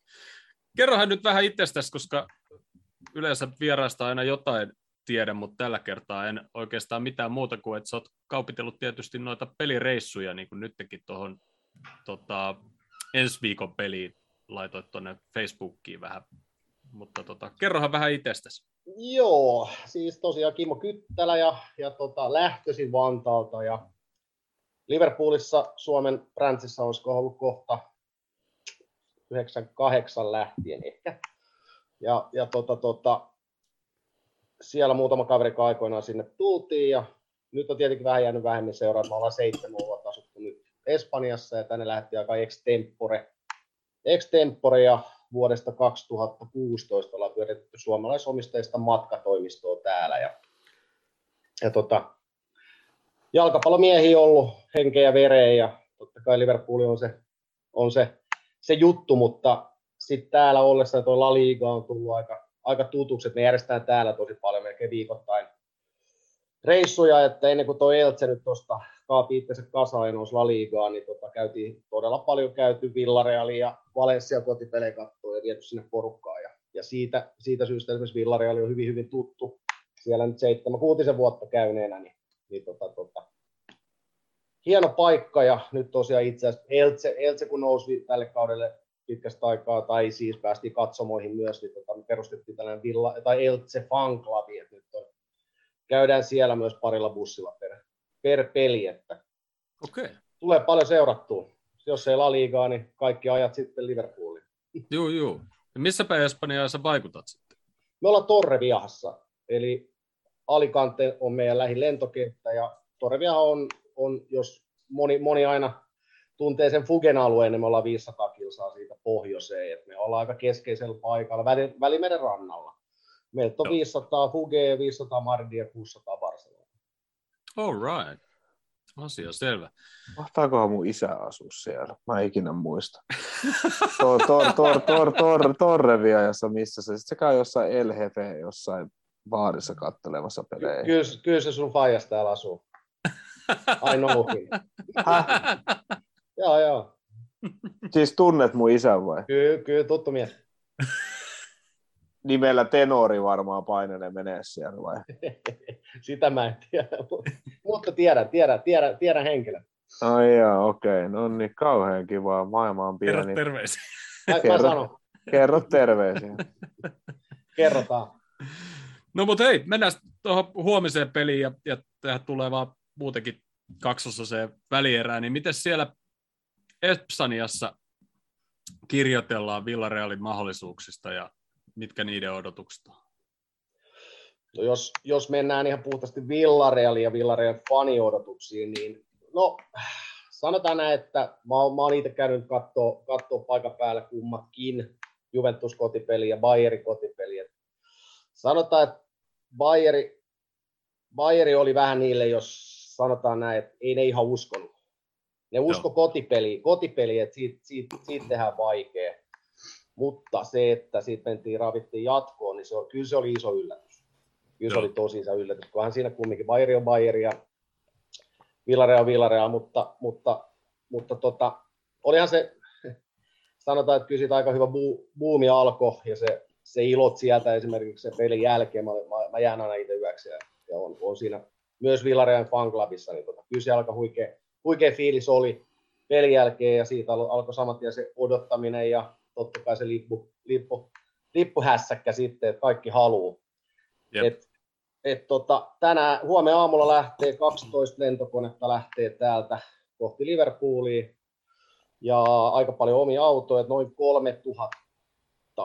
Kerrohan nyt vähän itsestäsi, koska yleensä vieraista aina jotain tiedän, mutta tällä kertaa en oikeastaan mitään muuta kuin, että sä oot kaupitellut tietysti noita pelireissuja, niin kuin nytkin tuohon tota, ensi viikon peliin laitoit tuonne Facebookiin vähän. Mutta tota, kerrohan vähän itsestäsi. Joo, siis tosiaan Kimmo Kyttälä ja, ja tota, lähtöisin Vantaalta ja Liverpoolissa Suomen Brandsissä olisiko ollut kohta 98 lähtien ehkä. Ja, ja tota, tota, siellä muutama kaveri aikoinaan sinne tultiin ja nyt on tietenkin vähän jäänyt vähemmän seuraa. Me ollaan seitsemän vuotta asuttu nyt Espanjassa ja tänne lähti aika extempore. Extempore ja vuodesta 2016 ollaan pyöritetty suomalaisomisteista matkatoimistoa täällä. Ja, ja tota, jalkapallomiehiä on ollut henkeä ja vereä ja totta kai Liverpool on se, on se, se juttu, mutta sitten täällä ollessa tuo La Liga on tullut aika, aika tutuksi, että me järjestetään täällä tosi paljon, melkein viikoittain reissuja, että ennen kuin tuo Eltse nyt tuosta kaapi itsensä kasaan ja nousi niin tota, käytiin todella paljon käyty Villarealia ja Valencia kotipelejä katsoa ja viety sinne porukkaa. Ja, ja siitä, siitä syystä esimerkiksi Villareali on hyvin, hyvin tuttu. Siellä nyt seitsemän, kuutisen vuotta käyneenä, niin, niin tota, tota, hieno paikka ja nyt tosiaan itse asiassa Eltse, Eltse kun nousi tälle kaudelle pitkästä aikaa, tai siis päästiin katsomoihin myös, niin tota, me perustettiin tällainen Villa, tai Eltse Fan Club, että nyt on, käydään siellä myös parilla bussilla per, per peli, että. Okay. tulee paljon seurattua. Jos ei La Ligaa, niin kaikki ajat sitten Liverpooliin. Joo, joo. Ja missä päin Espanjaa sä vaikutat sitten? Me ollaan Torreviahassa, eli Alicante on meidän lähin lentokenttä, ja Torreviaha on, on, jos moni, moni aina tuntee sen Fugen alueen, niin me ollaan 500 kilsaa siitä pohjoiseen, että me ollaan aika keskeisellä paikalla, Väli, Välimeren rannalla. Meiltä on Joo. 500 Fugea, 500 Mardia, 600 Barcelona. All right. Asia selvä. Mahtaakohan mun isä asua siellä? Mä en ikinä muista. Tor, tor, tor, tor, tor, Torreviajassa, missä se, sit se käy jossain Jefe, jossain baarissa kattelemassa pelejä. Kyllä, kyllä se sun faijas täällä asuu. I knowkin. Joo, joo. Siis tunnet mun isän vai? Kyllä, kyllä tuttu mies. Nimellä Tenori varmaan painelee menee siellä vai? Sitä mä en tiedä, mutta- tiedän, tiedän, tiedän, tiedän henkilön. Ai jaa, okei. No niin, kauhean kivaa. Maailma on Kerro pieni. terveisiä. Mä, mä Kerro. Kerro terveisiä. kerrotaan. No mutta hei, mennään tuohon huomiseen peliin ja, ja tähän tulee vaan muutenkin kaksososeen välierään, niin miten siellä Espaniassa kirjoitellaan Villarealin mahdollisuuksista ja mitkä niiden odotukset on? No jos, jos mennään ihan puhtaasti Villarealin ja Villarealin faniodotuksiin, niin no sanotaan näin, että mä oon, mä oon itse käynyt katsoa, katsoa paikan päällä kummatkin Juventus kotipeli ja Bayern kotipeli. Et sanotaan, että Bayern, Bayern oli vähän niille, jos sanotaan näin, että ei ne ihan uskonut. Ne usko Joo. kotipeli, kotipeli, että siitä, siitä, siitä tehdään vaikea. Mutta se, että siitä mentiin, ravittiin jatkoon, niin se on, kyllä se oli iso yllätys. Kyllä se oli tosi iso yllätys, kunhan siinä kumminkin Bayern on Bayern ja Villarreal on Villarreal, mutta, mutta, mutta tota, olihan se, sanotaan, että kyllä siitä aika hyvä bu, buumi alkoi ja se, se ilot sieltä esimerkiksi se pelin jälkeen, mä, mä, mä jään aina itse yöksi ja, ja on, on, siinä myös Villareal fanclubissa, niin tota, kyllä se aika huikea, huikea fiilis oli pelin jälkeen ja siitä al- alkoi saman tien se odottaminen ja totta kai se lippu, lippu, lippuhässäkkä sitten, että kaikki haluaa. Jep. Et, et tota, tänään, huomenna aamulla lähtee 12 lentokonetta lähtee täältä kohti Liverpoolia ja aika paljon omia autoja, noin 3000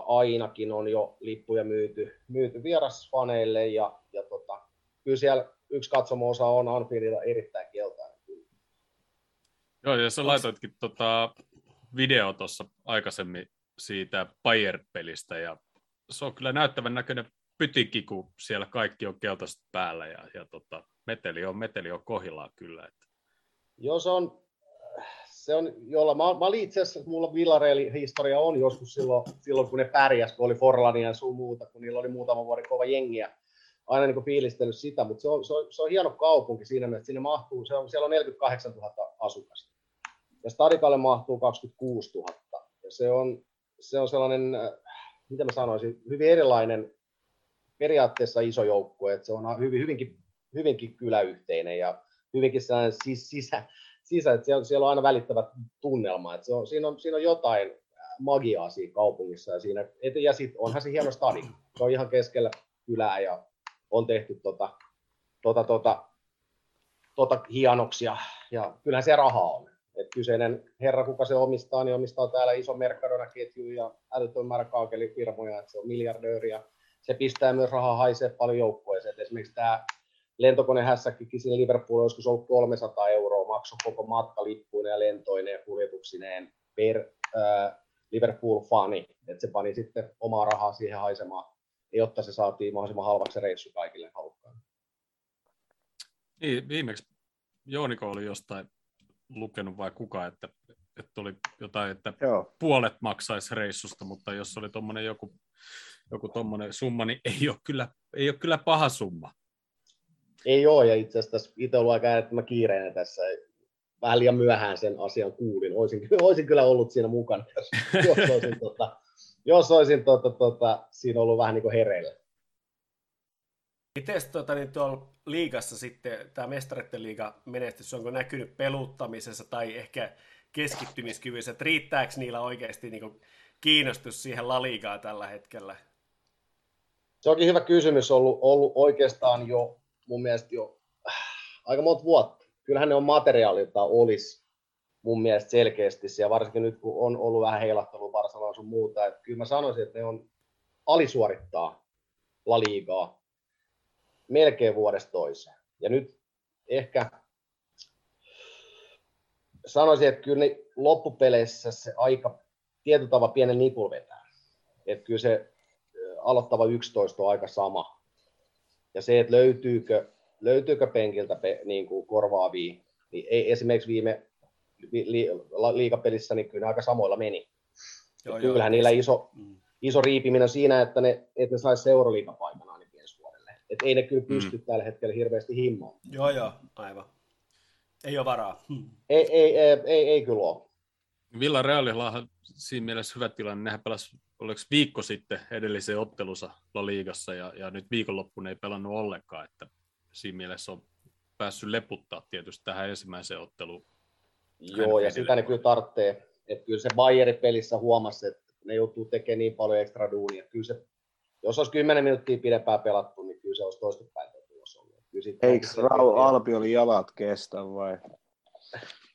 ainakin on jo lippuja myyty, myyty vierasfaneille ja, ja tota, kyllä siellä yksi katsomo-osa on Anfieldilla erittäin keltainen. Joo, ja sä laitoitkin tota video tuossa aikaisemmin siitä Bayern-pelistä, ja se on kyllä näyttävän näköinen pytikki, kun siellä kaikki on keltaiset päällä ja, ja tota, meteli, on, meteli on kohillaan kyllä. Että. Joo, se on, se on jolla, mä, mä olin itse asiassa, mulla Villareelin historia on joskus silloin, silloin kun ne pärjäs, kun oli Forlania ja sun muuta, kun niillä oli muutama vuoden kova jengiä, aina niin fiilistellyt sitä, mutta se on, se, on, se on hieno kaupunki siinä mielessä, että sinne mahtuu, se on, siellä on 48 000 asukasta. Ja Stadikalle mahtuu 26 000. Ja se on, se on sellainen, äh, mitä mä sanoisin, hyvin erilainen, periaatteessa iso joukkue, että se on hyvin, hyvinkin, hyvinkin kyläyhteinen ja hyvinkin sellainen sis, sisä, sisä että siellä, siellä on aina välittävät tunnelma, että se on, siinä, on, siinä on jotain magiaa siinä kaupungissa ja siinä, et, ja sitten onhan se hieno stadi, se on ihan keskellä kylää ja on tehty tota, tota, tota, tota hienoksia ja kyllähän se rahaa on. Et kyseinen herra, kuka se omistaa, niin omistaa täällä iso Mercadona-ketju ja älytön määrä kaakelifirmoja, että se on miljardööri ja se pistää myös rahaa haisee paljon joukkueeseen. Et esimerkiksi tämä lentokonehässäkkikin siinä Liverpool joskus ollut 300 euroa, maksoi koko matka lippuineen ja lentoineen ja kuljetuksineen per äh, Liverpool-fani. Että se pani sitten omaa rahaa siihen haisemaan, jotta se saatiin mahdollisimman halvaksi reissu kaikille halukkaan. Niin, viimeksi Jooniko oli jostain lukenut vai kuka, että, että oli jotain, että Joo. puolet maksaisi reissusta, mutta jos oli tuommoinen joku, joku tommonen summa, niin ei ole, kyllä, ei ole kyllä paha summa. Ei ole, ja itse asiassa itse ollut aika äärettömän kiireinen tässä. Vähän liian myöhään sen asian kuulin. Olisin, olisin kyllä ollut siinä mukana, jos, jos olisin, tota, jos olisin tota, tota, siinä ollut vähän niin kuin hereillä. Miten tota, niin tuolla liigassa sitten tämä mestaritten liiga menestys, onko näkynyt peluttamisessa tai ehkä keskittymiskyvyssä, että riittääkö niillä oikeasti niin kiinnostus siihen laliigaan tällä hetkellä? Se onkin hyvä kysymys ollut, ollut oikeastaan jo mun mielestä jo äh, aika monta vuotta. Kyllähän ne on materiaalilta olisi mun mielestä selkeästi, ja varsinkin nyt kun on ollut vähän heilahtelu Barcelona sun muuta, että kyllä mä sanoisin, että ne on alisuorittaa La Ligaa melkein vuodesta toiseen. Ja nyt ehkä sanoisin, että kyllä loppupeleissä se aika tietyllä tavalla pienen nipul vetää. Että kyllä se aloittava 11 on aika sama. Ja se, että löytyykö, löytyykö penkiltä pe, niin kuin korvaavia, niin ei, esimerkiksi viime li, liikapelissä, niin kyllä ne aika samoilla meni. Joo, kyllähän joo, niillä iso, mm. iso riipiminen siinä, että ne, että ne saisi seuraliikapaikan et ei ne kyllä mm. pysty mm. tällä hetkellä hirveästi himmaan. Joo, joo, aivan. Ei ole varaa. Hmm. Ei, ei, ei, ei, ei kyllä ole. Villarealilla on siinä mielessä hyvä tilanne. Nehän pelasi, oliko viikko sitten edellisen ottelunsa La Ligassa ja, ja nyt viikonloppuun ei pelannut ollenkaan, että siinä mielessä on päässyt leputtaa tietysti tähän ensimmäiseen otteluun. Joo, ja sitä ne kyllä tarvitsee. Että kyllä se Bayerin pelissä huomasi, että ne joutuu tekemään niin paljon ekstra duunia. Kyllä se, jos olisi 10 minuuttia pidempään pelattu, kyllä se olisi toistepäin tulos ollut. Eikö Raul Alpi oli jalat kestä vai?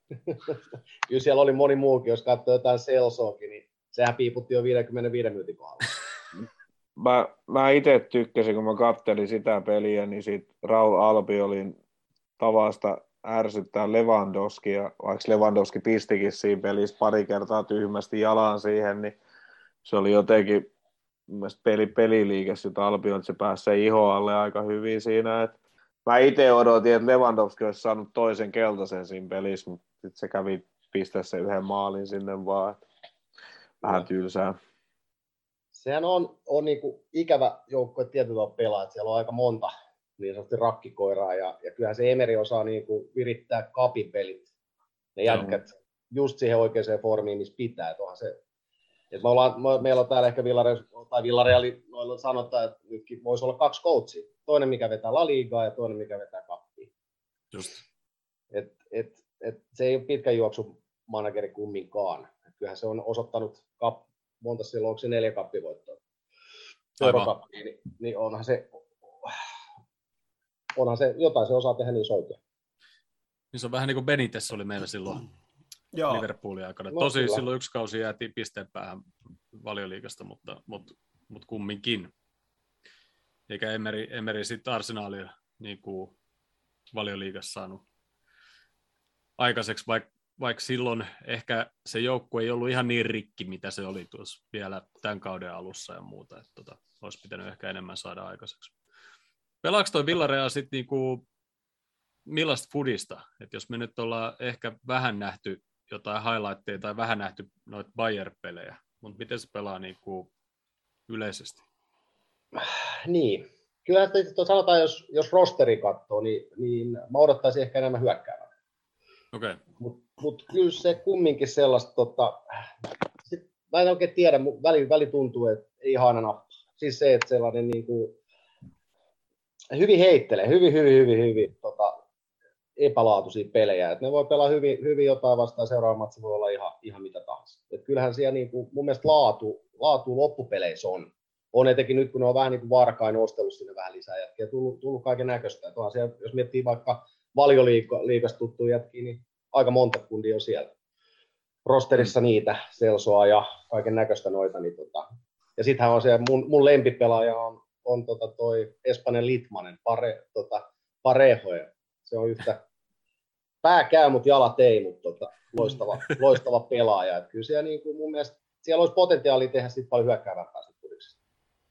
kyllä siellä oli moni muukin, jos katsoo jotain Selsoakin, niin sehän piiputti jo 55 minuutin kohdalla. mä, mä itse tykkäsin, kun mä kattelin sitä peliä, niin sit Raul Albiolin tavasta ärsyttää Lewandowskia, vaikka Lewandowski pistikin siinä pelissä pari kertaa tyhmästi jalan siihen, niin se oli jotenkin peli, peliliikessä jota Albion, että se pääsee ihoalle aika hyvin siinä. Että mä itse odotin, että Lewandowski olisi saanut toisen keltaisen siinä pelissä, mutta sitten se kävi pistää se yhden maalin sinne vaan. Vähän tylsää. Sehän on, on niinku ikävä joukko, että tietyllä pelaa, että siellä on aika monta niin sanotusti rakkikoiraa, ja, ja kyllähän se Emeri osaa niinku virittää kapipelit, ne jätkät, no. just siihen oikeaan formiin, missä pitää, että onhan se et me ollaan, me, meillä on täällä ehkä Villareal, tai Villareali noilla sanotaan, että nytkin voisi olla kaksi coachia. Toinen, mikä vetää La Ligaa ja toinen, mikä vetää kappia. Just. Et, et, et, se ei ole pitkä juoksu manageri kumminkaan. Et kyllähän se on osoittanut kap, monta silloin, onko se neljä kappivoittoa. niin, niin onhan se, onhan se, jotain se osaa tehdä niin soitua. Niin se on vähän niin kuin Benitez oli meillä silloin Joo. Liverpoolin aikana. No, Tosi kyllä. silloin yksi kausi jäätiin pisteen päähän valioliikasta, mutta, mutta, mutta kumminkin. Eikä Emeri, Emeri sitten arsenaalia niin kuin valioliigassa saanut aikaiseksi, vaikka vaik silloin ehkä se joukkue ei ollut ihan niin rikki, mitä se oli tuossa vielä tämän kauden alussa ja muuta. Että tota, olisi pitänyt ehkä enemmän saada aikaiseksi. Pelaako toi Villareal sitten niinku, millaista fudista? Et jos me nyt ollaan ehkä vähän nähty jotain highlightteja tai vähän nähty noita Bayer-pelejä, mutta miten se pelaa niinku yleisesti? Niin. Kyllä että sanotaan, jos, jos rosteri katsoo, niin, niin mä odottaisin ehkä enemmän hyökkäävää. Okei. Okay. Mutta mut kyllä se kumminkin sellaista, tota, sit, mä en oikein tiedä, väli, väli tuntuu, että ei ihan aina Siis se, että sellainen niin kuin, hyvin heittelee, hyvin, hyvin, hyvin, hyvin tota, epälaatuisia pelejä. Et ne voi pelaa hyvin, hyvin jotain vastaan, seuraava matsi voi olla ihan, ihan mitä tahansa. Et kyllähän siellä niin kuin, mun mielestä laatu, laatu loppupeleissä on. On etenkin nyt, kun ne on vähän niin kuin varkain ostellut sinne vähän lisää jätkiä, tullut, tullut kaiken näköistä. Jos miettii vaikka valioliikasta tuttuja jätkiä, niin aika monta kundia on siellä. Rosterissa niitä, Selsoa ja kaiken näköistä noita, niin tota, ja sittenhän on se, mun, mun lempipelaaja on, on tota toi Espanjan Litmanen, pare, tota, Parejo. Se on yhtä, pää käy, mutta jalat ei, mutta tota, loistava, loistava pelaaja. Et kyllä siellä niin kuin mun mielestä, siellä olisi potentiaalia tehdä sit paljon hyökkäävämpää sit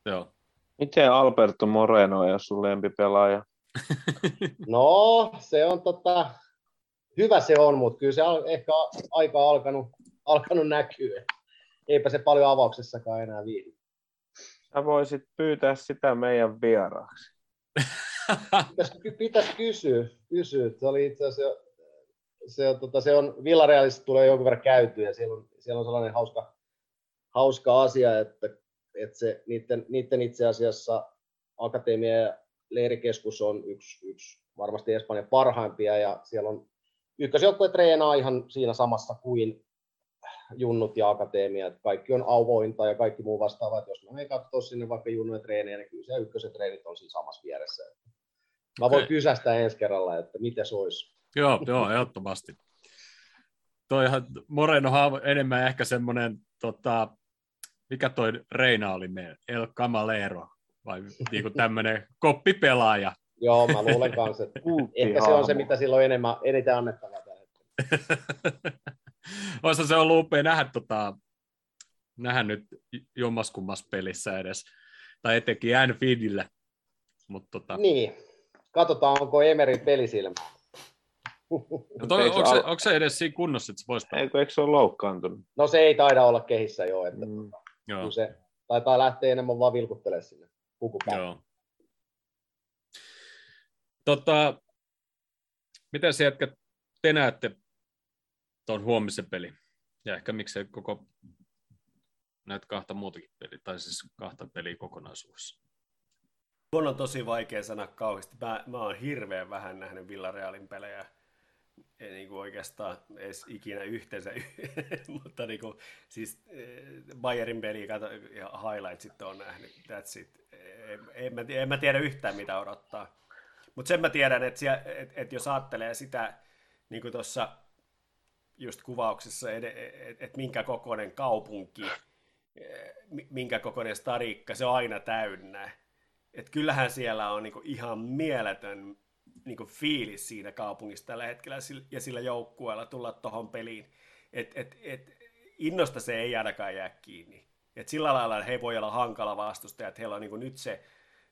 Joo. Miten Alberto Moreno ei ole sun lempipelaaja? No, se on tota, hyvä se on, mutta kyllä se on ehkä aika alkanut, alkanut näkyä. Eipä se paljon avauksessakaan enää viihdy. Sä voisit pyytää sitä meidän vieraaksi. pitäisi, pitäisi kysyä, kysyä. Se oli itse asiassa se on, tota, se on Villarealissa tulee jonkun verran käyty ja siellä on, siellä on sellainen hauska, hauska asia, että, että se, niiden, niiden itse asiassa akatemia ja leirikeskus on yksi, yksi varmasti Espanjan parhaimpia ja siellä on ykkösjoukkue treenaa ihan siinä samassa kuin junnut ja akateemia, että kaikki on avointa ja kaikki muu vastaava, että jos mä en katso sinne vaikka junnujen treenejä, niin kyllä se ykkösen treenit on siinä samassa vieressä. Mä okay. voin kysästä ensi kerralla, että mitä se olisi. Joo, joo, ehdottomasti. Toihan Moreno on enemmän ehkä semmoinen, tota, mikä toi Reina oli meillä, El Camalero, vai niinku tämmöinen koppipelaaja. Joo, mä luulen kanssa, että ehkä se on se, mitä silloin enemmän, eniten annettavaa tällä Olisi se ollut upea nähdä, tota, nähdä nyt jommaskummassa pelissä edes, tai etenkin Anfieldillä. Mut, tota... Niin, katsotaan onko Emerin pelisilmä. No toi, onko, se, onko, se, edes siinä kunnossa, että se voisi Eikö, eikö se ole loukkaantunut? No se ei taida olla kehissä jo, että mm. Joo. se taitaa lähteä enemmän vaan vilkuttelemaan sinne pukupäälle. Joo. Tota, miten se jätkä te näette tuon huomisen peli. Ja ehkä miksei koko näitä kahta muutakin peliä, tai siis kahta peliä kokonaisuudessa. Mun on tosi vaikea sanoa kauheasti. Mä, mä oon hirveän vähän nähnyt Villarealin pelejä. Ei niin kuin oikeastaan edes ikinä yhteensä, mutta niin kuin, siis eh, Bayerin peli ja highlightsit on nähnyt. That's it. En, en, mä, en mä tiedä yhtään mitä odottaa. Mutta sen mä tiedän, että et, et jos ajattelee sitä, niin kuin tuossa just kuvauksessa, että et, et minkä kokoinen kaupunki, eh, minkä kokoinen stadikka, se on aina täynnä. Et kyllähän siellä on niinku ihan mieletön niinku fiilis siinä kaupungissa tällä hetkellä ja sillä joukkueella tulla tuohon peliin. Et, et, et, innosta se ei ainakaan jää kiinni. Et sillä lailla he voi olla hankala vastustaja, että heillä on niinku nyt se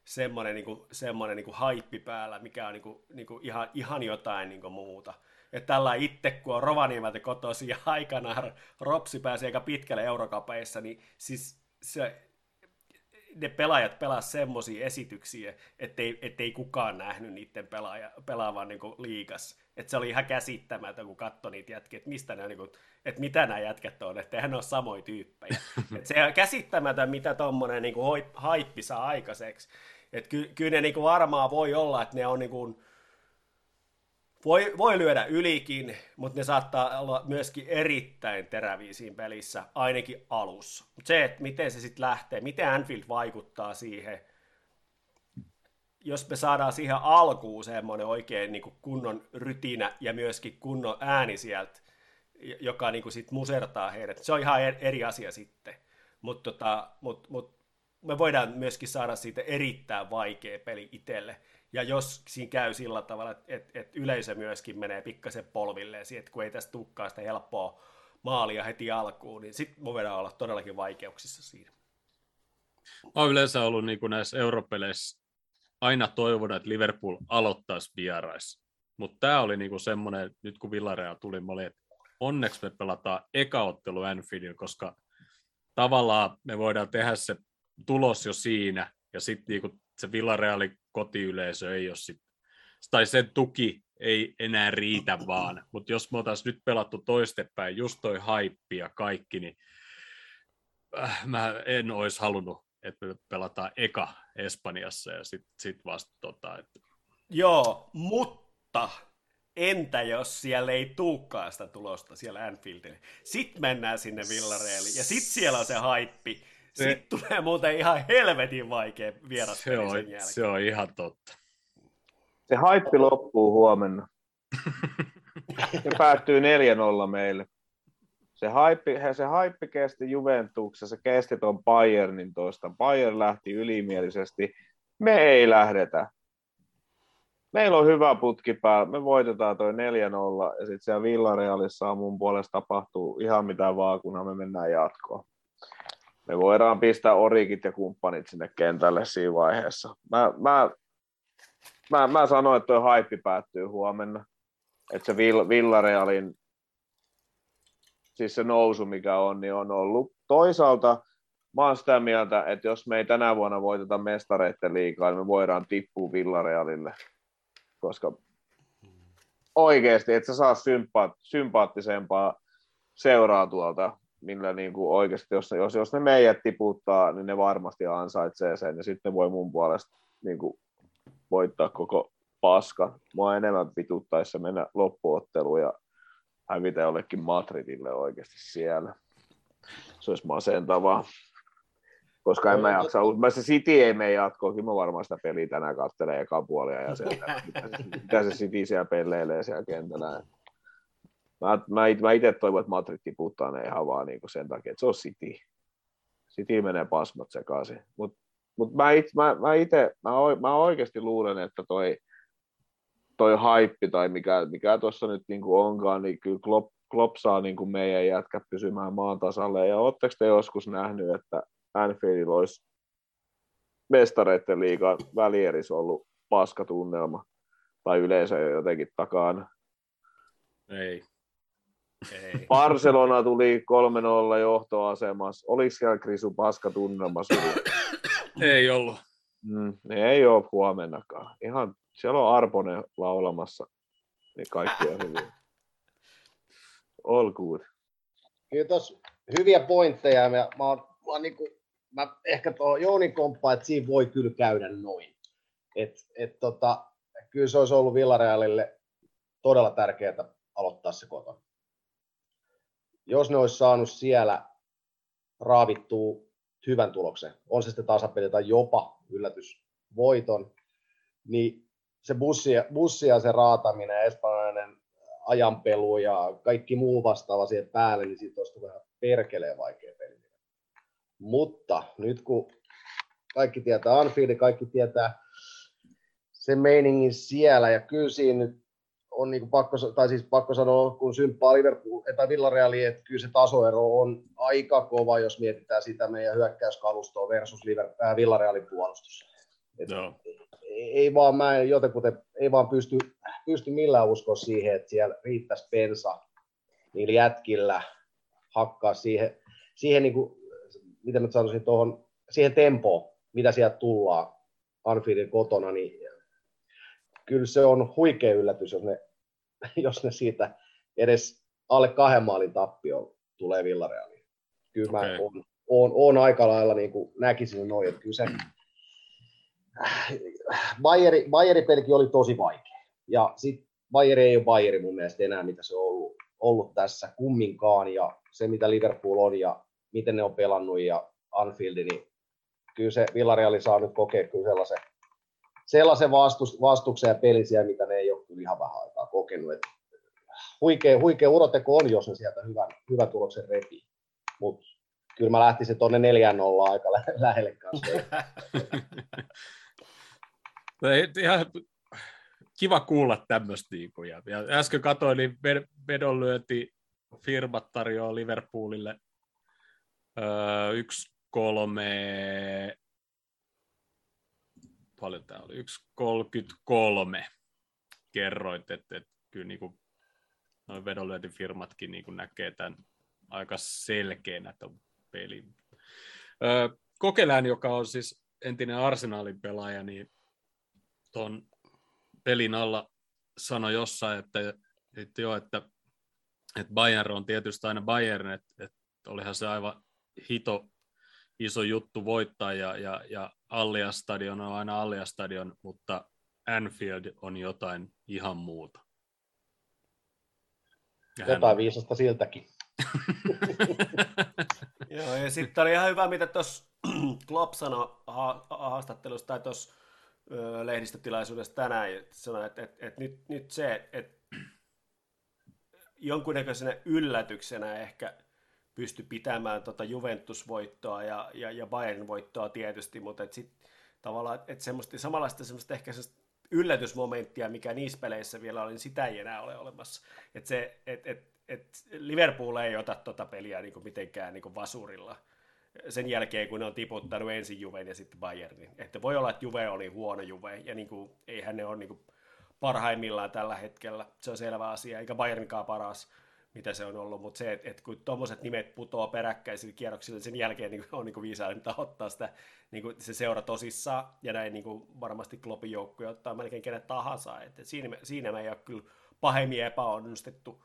semmoinen, niinku, semmoinen niinku haippi päällä, mikä on niinku, niinku ihan, ihan jotain niinku muuta että tällä itse, kun on Rovaniemeltä kotoisin ja aikanaan Ropsi pääsi aika pitkälle eurokapeissa, niin siis se, ne pelaajat pelaa semmoisia esityksiä, ettei, ettei kukaan nähnyt niiden pelaaja, pelaavan niin liikas. Että se oli ihan käsittämätön, kun katsoi niitä jätkiä, että mistä ne, niin kuin, että mitä nämä jätkät on, että eihän ne ole samoja tyyppejä. Et se on käsittämätön, mitä tuommoinen niin haippi saa aikaiseksi. Että ky, kyllä ne niin kuin varmaan voi olla, että ne on niin kuin, voi, voi lyödä ylikin, mutta ne saattaa olla myöskin erittäin teräviä siinä pelissä, ainakin alussa. Mutta se, että miten se sitten lähtee, miten Anfield vaikuttaa siihen, jos me saadaan siihen alkuun semmoinen oikein niin kunnon rytinä ja myöskin kunnon ääni sieltä, joka niin sit musertaa heidät, se on ihan eri asia sitten. Mutta tota, mut, mut me voidaan myöskin saada siitä erittäin vaikea peli itselle. Ja jos siinä käy sillä tavalla, että et, et yleisö myöskin menee pikkasen polvilleen, että kun ei tästä tukkaa sitä helppoa maalia heti alkuun, niin sitten me voidaan olla todellakin vaikeuksissa siinä. Mä oon yleensä ollut niin kuin näissä europeleissä aina toivonut, että Liverpool aloittaisi vieraissa. Mutta tämä oli niin kuin semmoinen, nyt kun Villarreal tuli, mä olin, että onneksi me pelataan eka ottelu Anfieldilla, koska tavallaan me voidaan tehdä se tulos jo siinä, ja sitten niin se Villarealin kotiyleisö ei ole sit, tai sen tuki ei enää riitä vaan, mutta jos me oltaisiin nyt pelattu toistepäin, just toi haippi ja kaikki, niin äh, mä en olisi halunnut, että me pelataan eka Espanjassa ja sitten sit vasta tota, että... Joo, mutta entä jos siellä ei tuukkaa sitä tulosta siellä Anfieldille? Sitten mennään sinne Villarealiin ja sitten siellä on se haippi. Sitten tulee muuten ihan helvetin vaikea vieras se on, sen jälkeen. se on ihan totta. Se haippi loppuu huomenna. Se päättyy 4-0 meille. Se haippi, se haippi kesti Juventuksessa, se kesti tuon Bayernin toista. Bayern lähti ylimielisesti. Me ei lähdetä. Meillä on hyvä putki päällä. Me voitetaan toi 4-0 ja sitten siellä Villarealissa mun puolesta tapahtuu ihan mitä vaan, kunhan me mennään jatkoon. Me voidaan pistää orikit ja kumppanit sinne kentälle siinä vaiheessa. Mä, mä, mä, mä sanoin, että tuo haippi päättyy huomenna. Että se Villarealin siis se nousu, mikä on, niin on ollut. Toisaalta mä oon sitä mieltä, että jos me ei tänä vuonna voiteta mestareiden liikaa, niin me voidaan tippua Villarealille. Koska oikeasti, että sä saa sympaat, sympaattisempaa seuraa tuolta, millä niin kuin oikeasti, jos, jos, jos ne meidät tiputtaa, niin ne varmasti ansaitsee sen, ja sitten voi mun puolesta niin kuin voittaa koko paska. Mua enemmän pituttaessa mennä loppuotteluun ja hävitä jollekin Madridille oikeasti siellä. Se olisi masentavaa. Koska en mä jaksa, mä se City ei mene jatkoon, mä varmaan sitä peliä tänään kattelee eka puolia ja sieltä, mitä se City siellä pelleilee siellä kentällä. Mä, mä, mä itse toivon, että Madrid tiputtaa ne ihan vaan niin sen takia, että se on City. City menee pasmat sekaisin. Mutta mut mä, it, mä, mä itse, mä, mä oikeasti luulen, että toi, toi haippi tai mikä, mikä tuossa nyt niin kuin onkaan, niin kyllä Klopp, Klopp saa niin kuin meidän jätkä pysymään maan tasalle. Ja oletteko te joskus nähnyt, että Anfieldilla olisi mestareiden liigan välierissä ollut paskatunnelma tai yleensä jotenkin takana? Ei. Ei. Barcelona tuli 3-0 johtoasemassa. Oliko siellä Krisu paskatunnelma sulla? Ei ollut. Mm, ei ole huomennakaan. Ihan, siellä on Arponen laulamassa, niin kaikki on hyvin. All good. Kiitos. Hyviä pointteja. Mä, mä, oon, mä, oon niin kuin, mä ehkä tuo Jounin komppaa, että siinä voi kyllä käydä noin. Et, et tota, kyllä se olisi ollut Villarealille todella tärkeää aloittaa se kotona. Jos ne olisi saanut siellä raavittua hyvän tuloksen, on se sitten tasapeli tai jopa yllätysvoiton, niin se bussi, bussi ja se raataminen ja espanjalainen ajanpelu ja kaikki muu vastaava siihen päälle, niin siitä olisi vähän perkeleen vaikea peli. Mutta nyt kun kaikki tietää Anfield, kaikki tietää sen meiningin siellä, ja kyllä siinä nyt on niin pakko, tai siis pakko sanoa, kun symppaa Liverpool, tai Villareali, että kyllä se tasoero on aika kova, jos mietitään sitä meidän hyökkäyskalustoa versus äh, Villarealin puolustus. Et ei, ei vaan mä en jotenkuten, ei vaan pysty, pysty millään uskoa siihen, että siellä riittäisi pensa niillä jätkillä hakkaa siihen, siihen niin kuin, mitä mä sanoisin tuohon, siihen tempoon, mitä sieltä tullaan Anfieldin kotona, niin kyllä se on huikea yllätys, jos ne, jos ne siitä edes alle kahden maalin tappio tulee Villarealiin. Kyllä mä Okei. on, on, on aika lailla niin kuin näkisin noin, että kyllä se Bayeri, Bayeri pelikin oli tosi vaikea. Ja sitten Bayeri ei ole Bayeri mun mielestä enää, mitä se on ollut, ollut tässä kumminkaan. Ja se, mitä Liverpool on ja miten ne on pelannut ja Anfield, niin kyllä se Villareali saa nyt kokea kyllä sellaisen, sellaisen vastus, vastuksen ja pelisiä, mitä ne ei ole ihan vähän aikaa kokenut. Et huikea, huikea uroteko on, jos ne sieltä hyvän, hyvän tuloksen repii. Mutta kyllä mä lähtisin tuonne 4-0 aika lä- lähelle kanssa. Ei, ihan kiva kuulla tämmöistä. Niin kuin, ja, äsken katsoin, niin ved- vedonlyönti firmat tarjoaa Liverpoolille öö, yksi kolme, paljon tämä oli, 1,33 kerroit, että, että kyllä niin kuin noin vedonlyöntifirmatkin niin näkee tämän aika selkeänä tämän pelin. Öö, Kokelään, joka on siis entinen Arsenalin pelaaja, niin tuon pelin alla sanoi jossain, että, että joo, että, että Bayern on tietysti aina Bayern, että, että olihan se aivan hito iso juttu voittaa ja, ja, ja Allia Stadion on aina Allia Stadion, mutta Anfield on jotain ihan muuta. Ja jotain hän... viisasta siltäkin. Joo, ja sitten oli ihan hyvä, mitä tuossa Klopp sanoi haastattelussa tai tuossa lehdistötilaisuudessa tänään, että sanoi, että, että, että nyt, nyt se, että jonkunnäköisenä yllätyksenä ehkä pysty pitämään tota Juventus-voittoa ja, ja, ja Bayern-voittoa tietysti, mutta et sit, tavallaan että semmoista, samanlaista semmoista ehkä semmoista yllätysmomenttia, mikä niissä peleissä vielä oli, niin sitä ei enää ole olemassa. Et se, et, et, et Liverpool ei ota tota peliä niin kuin mitenkään niin kuin vasurilla sen jälkeen, kun ne on tiputtanut ensin Juven ja sitten Bayernin. Että voi olla, että Juve oli huono Juve, ja niin kuin, eihän ne ole niin kuin parhaimmillaan tällä hetkellä. Se on selvä asia, eikä Bayernkaan paras mitä se on ollut, mutta se, että, että kun tuommoiset nimet putoaa peräkkäisillä kierroksilla, sen jälkeen niin on niin viisainta ottaa sitä, niin kuin se seura tosissaan, ja näin niin kuin varmasti Kloppin joukkoja ottaa melkein kenet tahansa, että siinä, siinä me ei ole kyllä pahemmin epäonnistettu,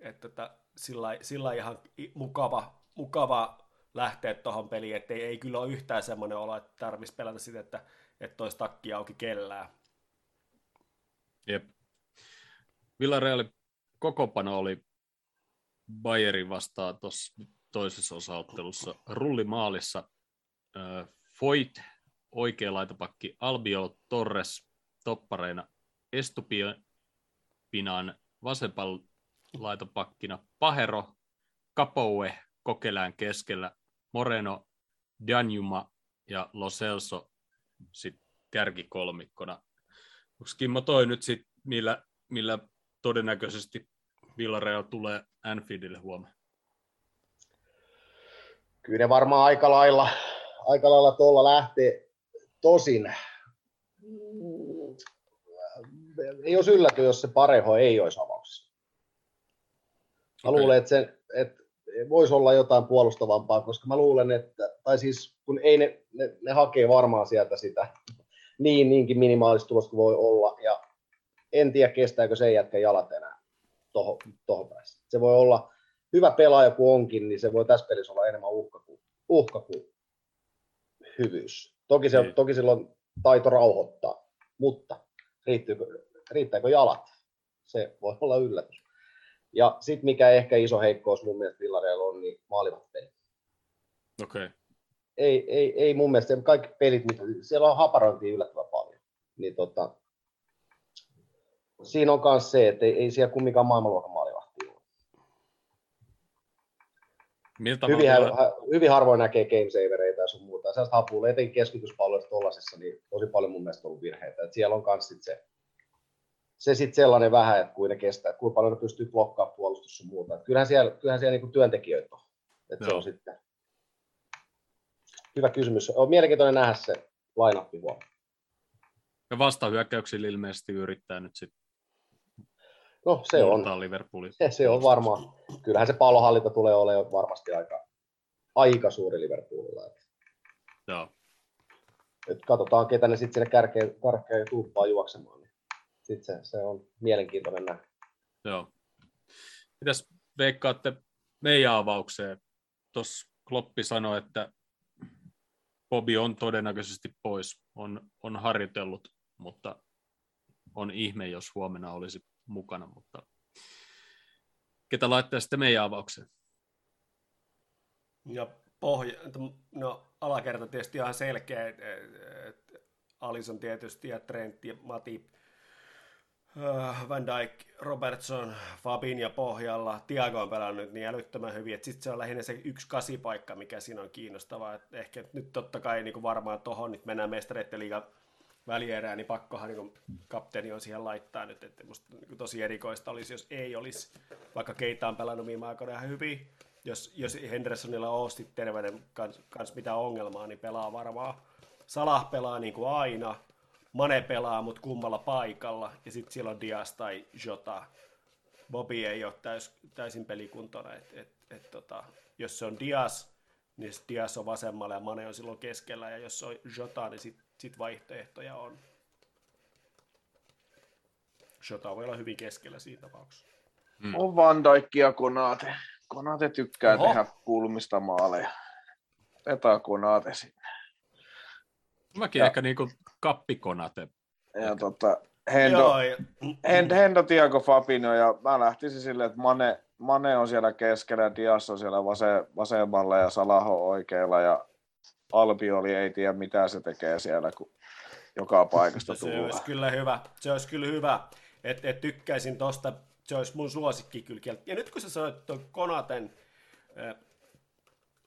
että että sillä, sillä ihan mukava, mukava lähteä tuohon peliin, että ei, ei kyllä ole yhtään semmoinen olo, että tarvitsisi pelätä sitä, että, että toisi takki auki kellään. Jep. Villarrealin kokopano oli Bayerin vastaan tuossa toisessa osaottelussa rullimaalissa äh, Foyt, oikea laitapakki Albio Torres toppareina Estupinan vasempan laitapakkina Pahero, Kapoue Kokelään keskellä, Moreno, Danjuma ja Lo Celso sitten kärkikolmikkona. Onko Kimmo toi nyt sitten, millä, millä todennäköisesti Villarreal tulee Anfieldille huomenna? Kyllä ne varmaan aika lailla, aika lailla tuolla lähtee. Tosin ei olisi ylläty, jos se pareho ei olisi avauksessa. Mä okay. luulen, että, se, että voisi olla jotain puolustavampaa, koska mä luulen, että, tai siis kun ei ne, ne, ne hakee varmaan sieltä sitä niin, niinkin minimaalista tulosta voi olla, ja en tiedä kestääkö se jätkä jalat enää tuohon toho päässä. Se voi olla hyvä pelaaja kuin onkin, niin se voi tässä pelissä olla enemmän uhka kuin, uhka kuin hyvyys. Toki, se, niin. toki silloin taito rauhoittaa, mutta riittääkö, riittääkö jalat? Se voi olla yllätys. Ja sitten mikä ehkä iso heikkous mun mielestä Villareella on, niin maalivat pelit. Okei. Okay. Ei, ei, ei mun mielestä, kaikki pelit, mitä, siellä on haparointia yllättävän paljon. Niin tota, siinä on myös se, että ei, ei siellä kumminkaan maailmanluokan maalivahtia ole. Miltä hyvin, ha, hyvin harvoin näkee gamesavereita ja sun muuta. Sellaista hapuulla, etenkin keskityspalloista tuollaisessa, niin tosi paljon mun mielestä ollut virheitä. Et siellä on myös sit se, se sit sellainen vähän, että kuin ne kestää, että kuinka paljon ne pystyy blokkaamaan puolustus sun muuta. Et kyllähän siellä, kyllähän siellä niinku työntekijöitä on. Et se on sitten hyvä kysymys. On mielenkiintoinen nähdä se line huomenna. Ja vastahyökkäyksillä ilmeisesti yrittää nyt sitten No se on. Liverpoolin. Se, se on varmaan. Kyllähän se pallohallinta tulee olemaan varmasti aika, aika suuri Liverpoolilla. Joo. Et katsotaan, ketä ne sitten sinne kärkeen, kärkeen ja tuuppaa juoksemaan. Niin sitten se, se, on mielenkiintoinen nähdä. Joo. Mitäs veikkaatte meidän avaukseen? Tuossa Kloppi sanoi, että Bobi on todennäköisesti pois, on, on harjoitellut, mutta on ihme, jos huomenna olisi mukana, mutta ketä laittaa sitten meidän avaukseen? Ja pohja, no alakerta tietysti ihan selkeä, että Alison tietysti ja Trent ja Matip, äh, Van Dijk, Robertson, Fabin ja pohjalla. Tiago on pelannut niin älyttömän hyvin, että sitten se on lähinnä se yksi kasipaikka, mikä siinä on kiinnostavaa. Et ehkä nyt totta kai niin kuin varmaan tuohon nyt mennään mestareiden liigan välierää, niin pakkohan niin kapteeni on siihen laittaa nyt, että musta niin tosi erikoista olisi, jos ei olisi, vaikka Keita on pelannut viime aikoina ihan hyvin, jos, jos Hendersonilla on sitten terveyden kanssa kans mitään ongelmaa, niin pelaa varmaan. Salah pelaa niin kuin aina, Mane pelaa, mutta kummalla paikalla, ja sitten siellä on Dias tai Jota. Bobby ei ole täys, täysin pelikuntona, et, et, et, tota, jos se on Dias, niin Dias on vasemmalla ja Mane on silloin keskellä, ja jos se on Jota, niin sitten sit vaihtoehtoja on. Jota voi olla hyvin keskellä siinä tapauksessa. Mm. On Van Dijk ja Konate. Konate tykkää Oho. tehdä kulmista maaleja. Otetaan Konate sinne. Mäkin ja, ehkä niinku kappikonate. Ja tota, Hendo, Joo, ja... Hendo, Hendo, Tiago, Fabinho, ja mä lähtisin silleen, että Mane, Mane on siellä keskellä, ja Dias on siellä vase, vasemmalla ja Salaho oikealla, ja Albioli ei tiedä, mitä se tekee siellä, kun joka paikasta tulee. Se olisi kyllä hyvä, se olisi kyllä hyvä, että et tykkäisin tosta, se olisi mun suosikki kyllä. Ja nyt kun sä sanoit tuon Konaten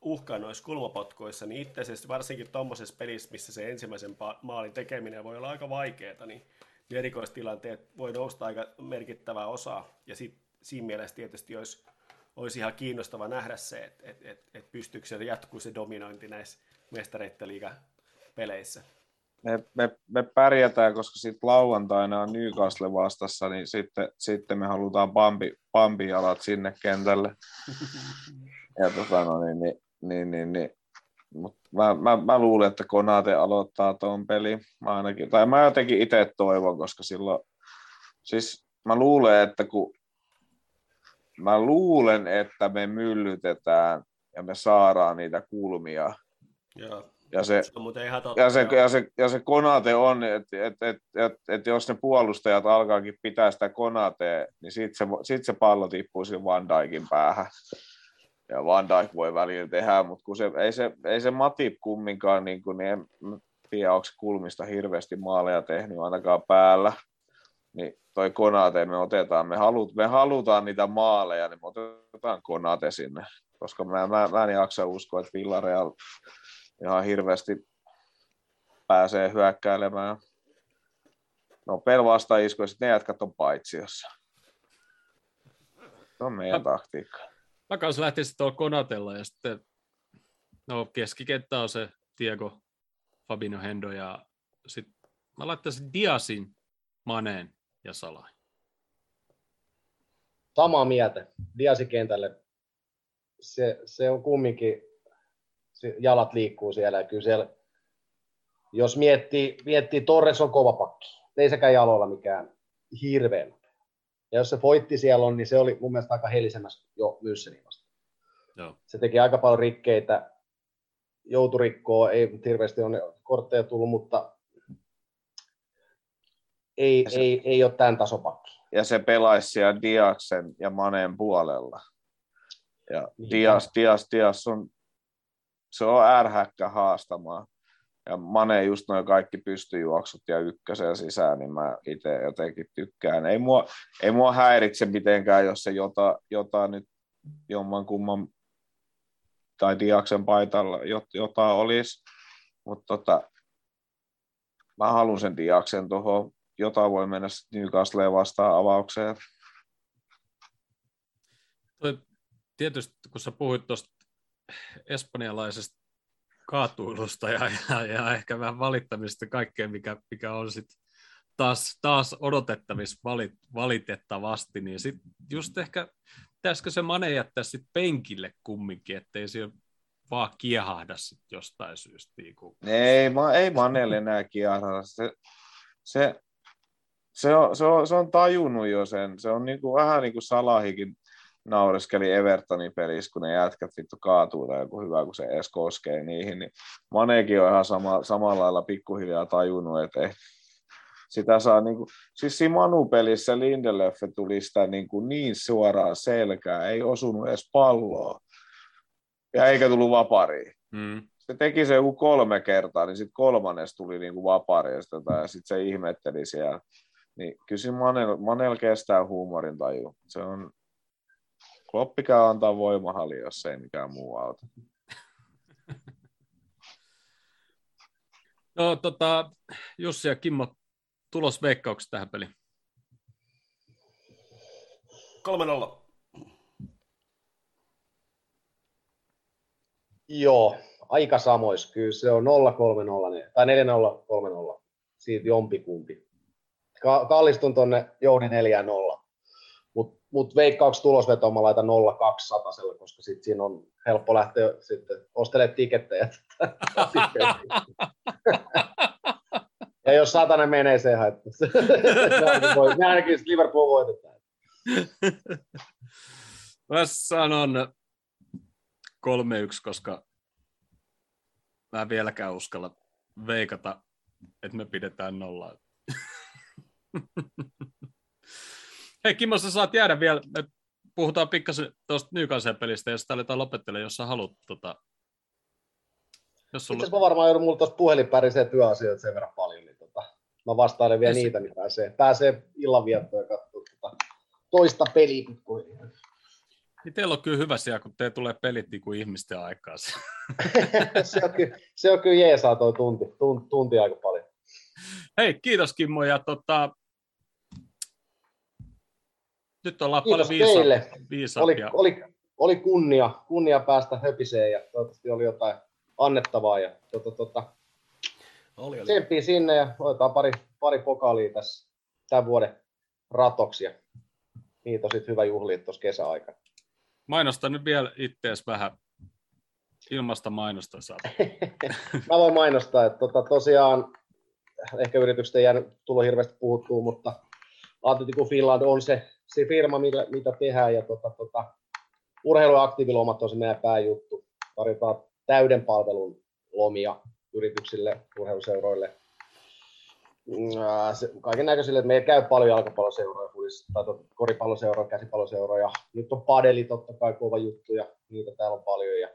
uhka noissa kulmapotkoissa, niin itse asiassa varsinkin tuommoisessa pelissä, missä se ensimmäisen maalin tekeminen voi olla aika vaikeaa, niin erikoistilanteet voi nousta aika merkittävää osaa. Ja sit, siinä mielessä tietysti olisi, olisi ihan kiinnostava nähdä se, että et, et, et pystyykö se jatkuu se dominointi näissä mestareiden peleissä. Me, me, me pärjätään, koska sitten lauantaina on Newcastle vastassa, niin sitten, sitten me halutaan pampi, pampijalat sinne kentälle. ja tota, no, niin, niin, niin, niin, niin. Mut mä, mä, mä, luulen, että Konate aloittaa tuon peli. Mä ainakin, tai mä jotenkin itse toivon, koska silloin, siis mä luulen, että kun mä luulen, että me myllytetään ja me saadaan niitä kulmia. Ja se, se, ihan totta, ja, se, ja, se, ja se konate on, että et, et, et, et jos ne puolustajat alkaakin pitää sitä konatea, niin sitten se, sit se pallo tippuu sinne Van Dijkin päähän. Ja Van Dijk voi välillä tehdä, mutta kun se, ei, se, ei se Matip kumminkaan, niin, kuin, niin en tiedä, onko kulmista hirveästi maaleja tehnyt ainakaan päällä, niin toi Konate me otetaan, me, halut, me halutaan niitä maaleja, niin me otetaan Konate sinne, koska mä, mä, mä en jaksa uskoa, että Villarreal ihan hirveästi pääsee hyökkäilemään. No pel vasta isku, ja sitten ne jätkät on paitsiossa. Se on meidän taktiikka mä kanssa lähtisin tuolla Konatella ja sitten no keskikenttä on se Diego Fabino Hendo ja sitten mä laittaisin Diasin, Maneen ja Salai. Samaa mieltä. Diasi kentälle. Se, se on kumminkin, jalat liikkuu siellä ja kyllä siellä, jos miettii, miettii Torres on kova pakki. Ei sekään jaloilla mikään hirveän ja jos se voitti siellä on, niin se oli mun mielestä aika helisemässä jo Mysseniin vasta. Joo. Se teki aika paljon rikkeitä, jouturikkoa, ei hirveästi ole kortteja tullut, mutta ei, se, ei, ei ole tämän tasopakki. Ja se pelaisi siellä Diaksen ja Maneen puolella. Ja niin. Dias, Dias, Dias on, se on ärhäkkä haastamaan ja Mane just noin kaikki pystyjuoksut ja ykkösen sisään, niin mä itse jotenkin tykkään. Ei mua, ei mua häiritse mitenkään, jos se jota, jota nyt jomman kumman tai Diaksen paitalla jota olisi, mutta tota, mä haluan sen Diaksen tuohon, jota voi mennä Newcastleen vastaan avaukseen. Tietysti kun sä puhuit tuosta espanjalaisesta kaatuilusta ja, ja, ja ehkä vähän valittamista kaikkea, mikä, mikä on sitten taas, taas odotettavissa valit, valitettavasti, niin sitten just ehkä pitäisikö se Mane jättää sitten penkille kumminkin, ettei se vaan kiehahda sit jostain syystä. Niin kuin... Ei, ma, ei Manelle enää kiehahda. Se, se, se, on, se, on, se on tajunnut jo sen. Se on niin kuin, vähän niin kuin Salahikin naureskeli Evertonin pelissä, kun ne jätkät vittu kaatuu tai joku hyvä, kun se edes koskee niihin, niin Manekin on ihan sama, samalla lailla pikkuhiljaa tajunnut, että eh, sitä saa niin kuin, siis siinä Manu-pelissä Lindelöf tuli sitä niin, kuin niin suoraan selkää, ei osunut edes palloa, ja eikä tullut vapariin. Mm. Se teki se joku kolme kertaa, niin sitten kolmannes tuli niin kuin vapari, ja sitten se ihmetteli siellä. Niin kyllä Manel, Manel kestää huumorin taju. Se on, Kloppikää antaa voimahalli, jos ei mikään muu auta. No tota, Jussi ja Kimmo, tulos veikkaukset tähän peliin. 3-0. Joo, aika samois. Kyllä se on 030 tai 4030. Siitä jompikumpi. Ka- kallistun tonne Jouni 4-0. Mutta mut veikkauksen tulosveto mä laitan 0200, koska sit siinä on helppo lähteä sitten ostelemaan tikettejä. ja jos satanen menee, se voi- Me ainakin Liverpool voitetaan. Mä sanon 3-1, koska mä en vieläkään uskalla veikata, että me pidetään nollaa. Hei Kimmo, sä saat jäädä vielä, me puhutaan pikkasen tuosta Newcastle pelistä ja sitten aletaan lopettelemaan, jos sä haluat. Tota, jos Itse sulla... asiassa mä varmaan joudun mulla tuossa puhelin pärisee työasioita sen verran paljon, niin tota, mä vastailen vielä Yes. niitä, niin pääsee, pääsee illanviettoon ja katsoa tota, toista peliä pikkuhiljaa. Niin teillä on kyllä hyvä siellä, kun te tulee pelit niin kuin ihmisten aikaa. se, on kyllä, se on kyllä jeesaa toi tunti, tunti, tunti aika paljon. Hei, kiitos Kimmo. Ja tota, nyt ollaan Kiitos paljon teille. viisa- viisaampia. Oli, oli, oli kunnia, kunnia päästä höpiseen ja toivottavasti oli jotain annettavaa. Ja tota, tota, Oli, oli. sinne ja otetaan pari, pari pokaalia tässä tämän vuoden ratoksi. Ja niitä on sitten hyvä juhlia tuossa kesäaikana. Mainosta nyt vielä ittees vähän. Ilmasta mainosta saa. Mä voin mainostaa, että tota, tosiaan ehkä yritykset ei jäänyt tullut hirveästi puhuttua, mutta Atletico Finland on se, se firma, mitä, mitä tehdään, ja tota, tota, urheilu- ja aktiivilomat on se meidän pääjuttu. Tarjotaan täyden palvelun lomia yrityksille, urheiluseuroille, kaiken näköisille, että meillä käy paljon jalkapalloseuroja, tai tota, koripalloseuroja, käsipalloseuroja. Nyt on padeli totta kai kova juttu ja niitä täällä on paljon ja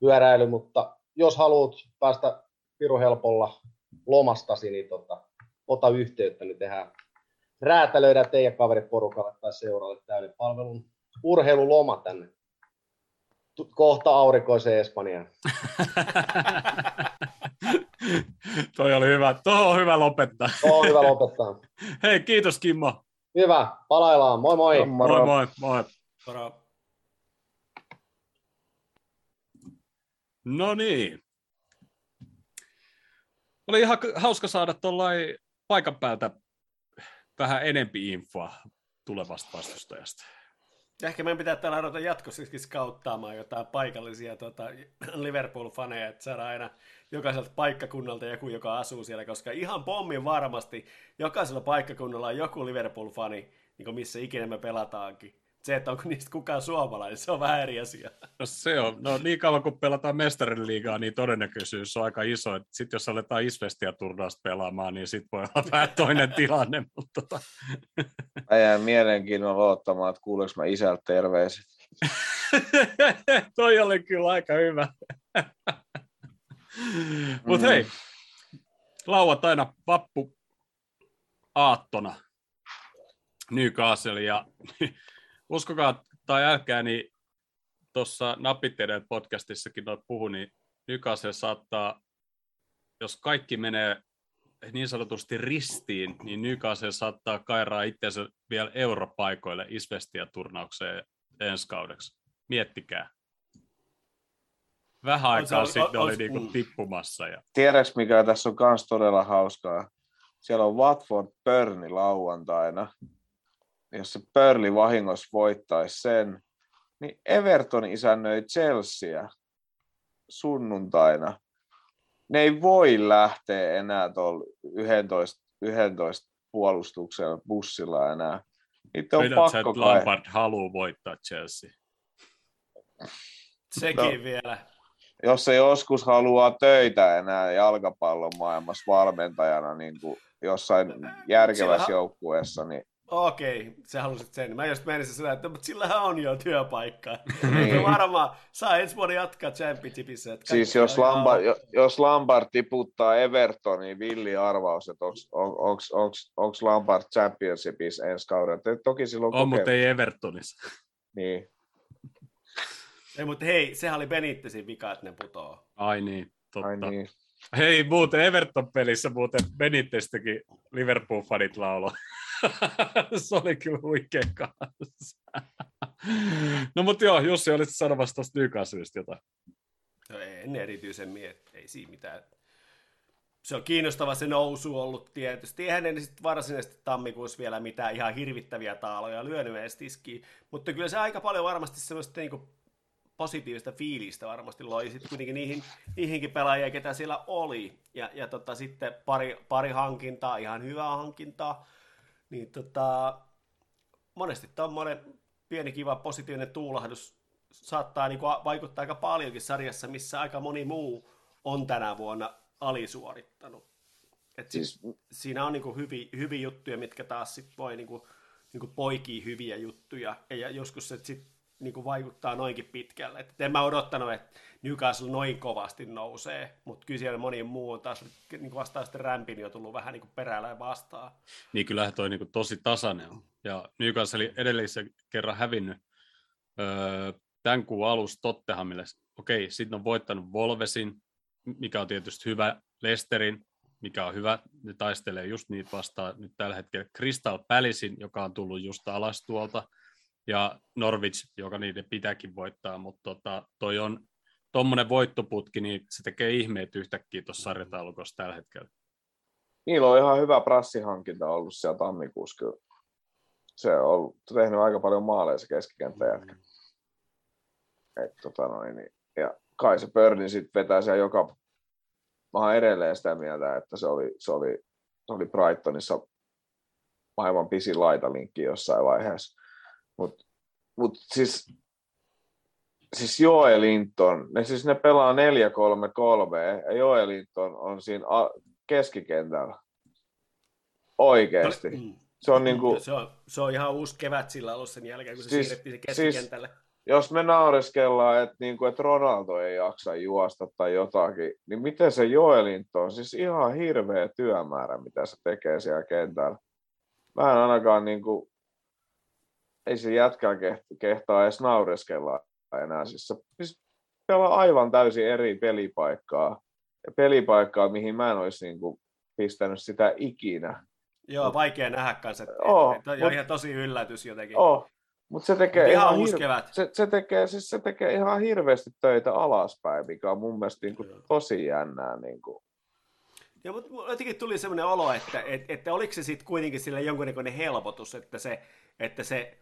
pyöräily, mutta jos haluat päästä piru helpolla lomastasi, niin tota, ota yhteyttä, niin tehdään räätälöidään teidän kaverit porukalle tai seuraalle täyden palvelun urheiluloma tänne. Kohta aurinkoiseen Espanjaan. Toi oli hyvä. Tuohon on hyvä lopettaa. On hyvä lopettaa. Hei, kiitos Kimmo. Hyvä, palaillaan. Moi moi. Moi moi. moi. Moro. No niin. Oli ihan hauska saada tuollain paikan päältä vähän enempi infoa tulevasta vastustajasta. Ehkä meidän pitää täällä ruveta jatkossakin skauttaamaan jotain paikallisia tota, Liverpool-faneja, että saadaan aina jokaiselta paikkakunnalta joku, joka asuu siellä, koska ihan pommin varmasti jokaisella paikkakunnalla on joku Liverpool-fani, niin kuin missä ikinä me pelataankin. Se, että onko niistä kukaan suomalainen, se on vähän eri asia. No se on. No niin kauan kun pelataan mestariliigaa, liigaa, niin todennäköisyys on aika iso. Sitten jos aletaan Isvestia turnausta pelaamaan, niin sitten voi olla vähän toinen tilanne. Mutta tota. Mä jään mielenkiinnolla odottamaan, että kuuleeko mä isältä terveiset. Toi oli kyllä aika hyvä. Mutta hei, lauantaina vappu aattona Newcastle ja uskokaa tai älkää, niin tuossa Napitteiden podcastissakin noin puhu, niin Newcastle saattaa, jos kaikki menee niin sanotusti ristiin, niin Newcastle saattaa kairaa itseänsä vielä europaikoille Isvestia-turnaukseen ensi kaudeksi. Miettikää. Vähän aikaa on- sitten on- oli niinku tippumassa. Ja... Tiedätkö, mikä tässä on myös todella hauskaa? Siellä on Watford Pörni lauantaina. Jos se Pörli vahingossa voittaisi sen, niin Everton isännöi Chelsea sunnuntaina. Ne ei voi lähteä enää tuolla 11, 11 puolustuksella bussilla enää. Niitä on Pidät sä, pakko että kai. Lampard haluaa voittaa Chelsea? Sekin No. vielä. jos se joskus haluaa töitä enää jalkapallon maailmassa valmentajana niin kuin jossain järkevässä Sillä- joukkueessa, niin Okei, sä halusit sen. Mä just menisin sitä, että mutta sillähän on jo työpaikka. Niin. varmaan saa ensi vuonna jatkaa championshipissa. Että siis jos, on Lampard, jo- jos Lampard tiputtaa Evertoniin villi arvaus, että onko Lampard Championshipissa ensi kaudella. Te- Toki silloin On, mutta ei Evertonissa. Niin. Ei, mutta hei, sehän oli Benittesin vika, että ne putoo. Ai niin, totta. Ai niin. Hei, muuten Everton-pelissä muuten Beniteztäkin Liverpool-fanit laulo. Se oli kyllä huikea kanssa. No mutta joo, Jussi, olit sanomassa tuosta Newcastlesta jotain. No en erityisemmin, että ei siinä mitään. Se on kiinnostava se nousu ollut tietysti. Eihän ne sitten varsinaisesti tammikuussa vielä mitään ihan hirvittäviä taaloja lyönyt edes tiskiin, mutta kyllä se aika paljon varmasti semmoista niinku positiivista fiilistä varmasti loi sitten kuitenkin niihin, niihinkin pelaajia, ketä siellä oli. Ja, ja tota, sitten pari, pari hankintaa, ihan hyvää hankintaa. Niin tota, monesti tuommoinen pieni kiva positiivinen tuulahdus saattaa niin kuin vaikuttaa aika paljonkin sarjassa, missä aika moni muu on tänä vuonna alisuorittanut. Et siis, siinä on niin kuin hyviä, hyviä juttuja, mitkä taas sit voi niin kuin, niin kuin poikia hyviä juttuja, ja joskus se sit niin kuin vaikuttaa noinkin pitkälle. Et en mä odottanut, että Newcastle noin kovasti nousee, mutta kyllä siellä moni muu on taas niin vastaan sitten rämpin jo tullut vähän niin perällä vastaan. Niin kyllähän toi niin kuin tosi tasainen on. Ja Newcastle edellisen kerran hävinnyt öö, tämän kuun alussa Tottenhamille. Okei, sitten on voittanut Volvesin, mikä on tietysti hyvä, Lesterin, mikä on hyvä, ne taistelee just niitä vastaan nyt tällä hetkellä. Crystal Palacein, joka on tullut just alas tuolta, ja Norwich, joka niiden pitääkin voittaa, mutta tota, toi on tuommoinen voittoputki, niin se tekee ihmeet yhtäkkiä tuossa sarjataulukossa tällä hetkellä. Niillä on ihan hyvä prassihankinta ollut siellä tammikuussa kyllä. Se on ollut, tehnyt aika paljon maaleja se keskikenttäjätkä. Et, tota noin, niin, ja kai se Börni sitten vetää siellä joka... Mä oon edelleen sitä mieltä, että se oli, se oli, se oli Brightonissa aivan pisin laitalinkki jossain vaiheessa. Mutta mut siis, siis Joelinton, ne, siis ne pelaa 4-3-3 ja Joelinton on siinä keskikentällä. Oikeesti. Mm. Se on, niinku, se, on, se on ihan uusi kevät sillä ollut sen jälkeen, kun se siis, siirrettiin se keskikentälle. Siis, jos me naureskellaan, että, niinku, että Ronaldo ei jaksa juosta tai jotakin, niin miten se Joelinto on? Siis ihan hirveä työmäärä, mitä se tekee siellä kentällä. Mä en ainakaan, niinku, ei se jätkää kehtaa edes naureskella enää. Siis se siis pelaa aivan täysin eri pelipaikkaa. Ja pelipaikkaa, mihin mä en olisi niinku pistänyt sitä ikinä. Joo, vaikea nähdä kanssa. Että, oh, että, että, mut, ihan tosi yllätys jotenkin. Oh, mutta se tekee ihan, ihan kevät. Se, se, tekee, siis se tekee ihan hirveästi töitä alaspäin, mikä on mun mielestä niin kuin tosi jännää. Niin kuin. Ja, mutta jotenkin tuli sellainen olo, että, että, että oliko se sitten kuitenkin sille jonkunnäköinen helpotus, että se, että se,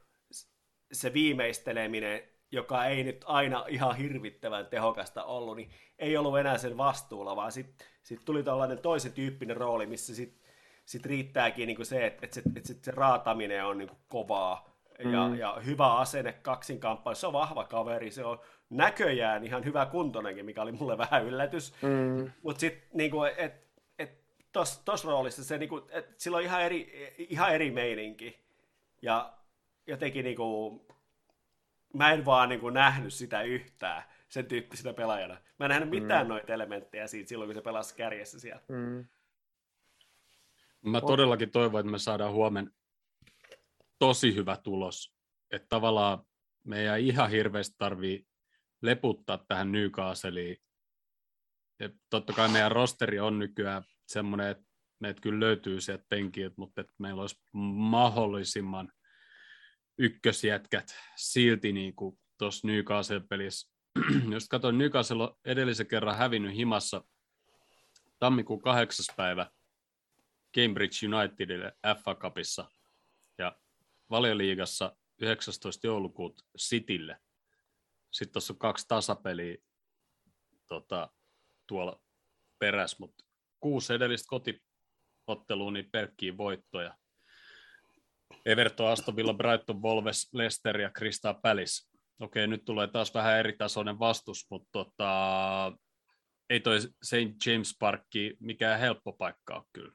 se viimeisteleminen, joka ei nyt aina ihan hirvittävän tehokasta ollut, niin ei ollut enää sen vastuulla, vaan sitten sit tuli tällainen toisen tyyppinen rooli, missä sitten sit riittääkin niin se, että, että, se, että se, se raataminen on niin kovaa, ja, mm. ja hyvä asenne kaksinkamppailu. Se on vahva kaveri, se on näköjään ihan hyvä kuntonenkin, mikä oli mulle vähän yllätys. Mm. Mutta sitten niinku, et, et, tuossa roolissa se, niinku, et, sillä on ihan eri, ihan eri meininki. Ja jotenkin niinku, mä en vaan niinku nähnyt sitä yhtään sen tyyppisenä pelaajana. Mä en nähnyt mitään mm. noita elementtejä siitä silloin, kun se pelasi kärjessä siellä. Mm. Mä todellakin toivon, että me saadaan huomenna tosi hyvä tulos. Että tavallaan meidän ei ihan hirveästi tarvii leputtaa tähän Newcastleiin. Ja totta kai meidän rosteri on nykyään semmoinen, että meitä kyllä löytyy sieltä penkiltä, mutta että meillä olisi mahdollisimman ykkösjätkät silti niin kuin tuossa Newcastle-pelissä. Jos katsoin, Newcastle on edellisen kerran hävinnyt himassa tammikuun kahdeksas päivä Cambridge Unitedille FA Cupissa valioliigassa 19. joulukuuta Citylle. Sitten tuossa on kaksi tasapeliä tota, tuolla perässä, mutta kuusi edellistä kotiottelua, niin pelkkiä voittoja. Everton, Aston Villa, Brighton, Wolves, Leicester ja Crystal Palace. Okei, nyt tulee taas vähän eri tasoinen vastus, mutta tota, ei toi St. James Parkki mikään helppo paikka ole kyllä.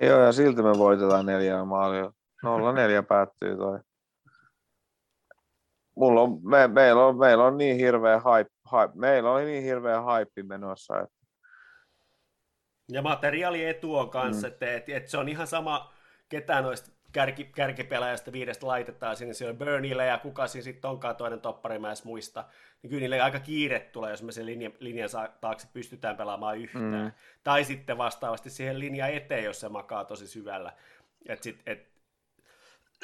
Joo, ja silti me voitetaan neljää maalia. 0-4 päättyy toi. Mulla on, me, meillä, on, meillä on niin hirveä hype, hype, meillä on niin hirveä hype menossa. Että... Ja materiaalietu on kanssa, mm. että, että, että, se on ihan sama, ketä noista kärki, kärkipelaajasta viidestä laitetaan sinne, se on Burnille ja kuka siinä sitten onkaan toinen toppari, mä edes muista. Niin kyllä niille aika kiire tulee, jos me sen linjan, linjan taakse pystytään pelaamaan yhtään. Mm. Tai sitten vastaavasti siihen linjan eteen, jos se makaa tosi syvällä. Et sit, et,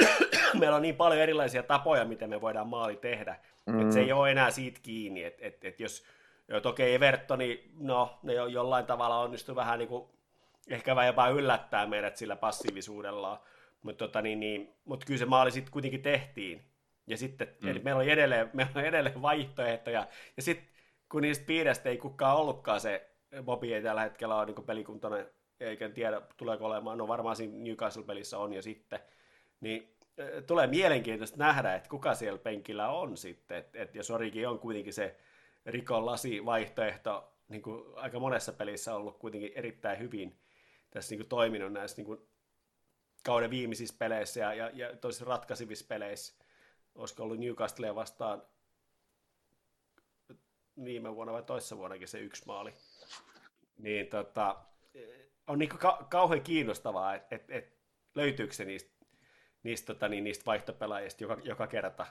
meillä on niin paljon erilaisia tapoja, miten me voidaan maali tehdä, mm. että se ei ole enää siitä kiinni, että et, et jos Ja toki Evertoni, no ne jo jollain tavalla onnistui vähän niin kuin, ehkä jopa yllättää meidät sillä passiivisuudellaan. Mutta tota, niin, niin, mut kyllä se maali sitten kuitenkin tehtiin. Ja sitten mm. eli meillä, oli edelleen, meillä oli edelleen vaihtoehtoja. Ja sitten kun niistä piirestä ei kukaan ollutkaan se, Bobby ei tällä hetkellä ole niin pelikuntoinen, eikä tiedä tuleeko olemaan, no varmaan siinä Newcastle-pelissä on jo sitten, niin tulee mielenkiintoista nähdä, että kuka siellä penkillä on sitten, että et jos Orikin on kuitenkin se rikon lasi vaihtoehto, niin kuin aika monessa pelissä ollut kuitenkin erittäin hyvin tässä niin kuin toiminut näissä niin kuin kauden viimeisissä peleissä ja, ja, ja toisissa ratkaisivissa peleissä. Olisiko ollut Newcastlea vastaan viime vuonna vai toissa vuonnakin se yksi maali. Niin tota, on niin ka- kauhean kiinnostavaa, että et, et löytyykö se niistä, niistä, tota, niin, niistä vaihtopelaajista joka, joka kerta,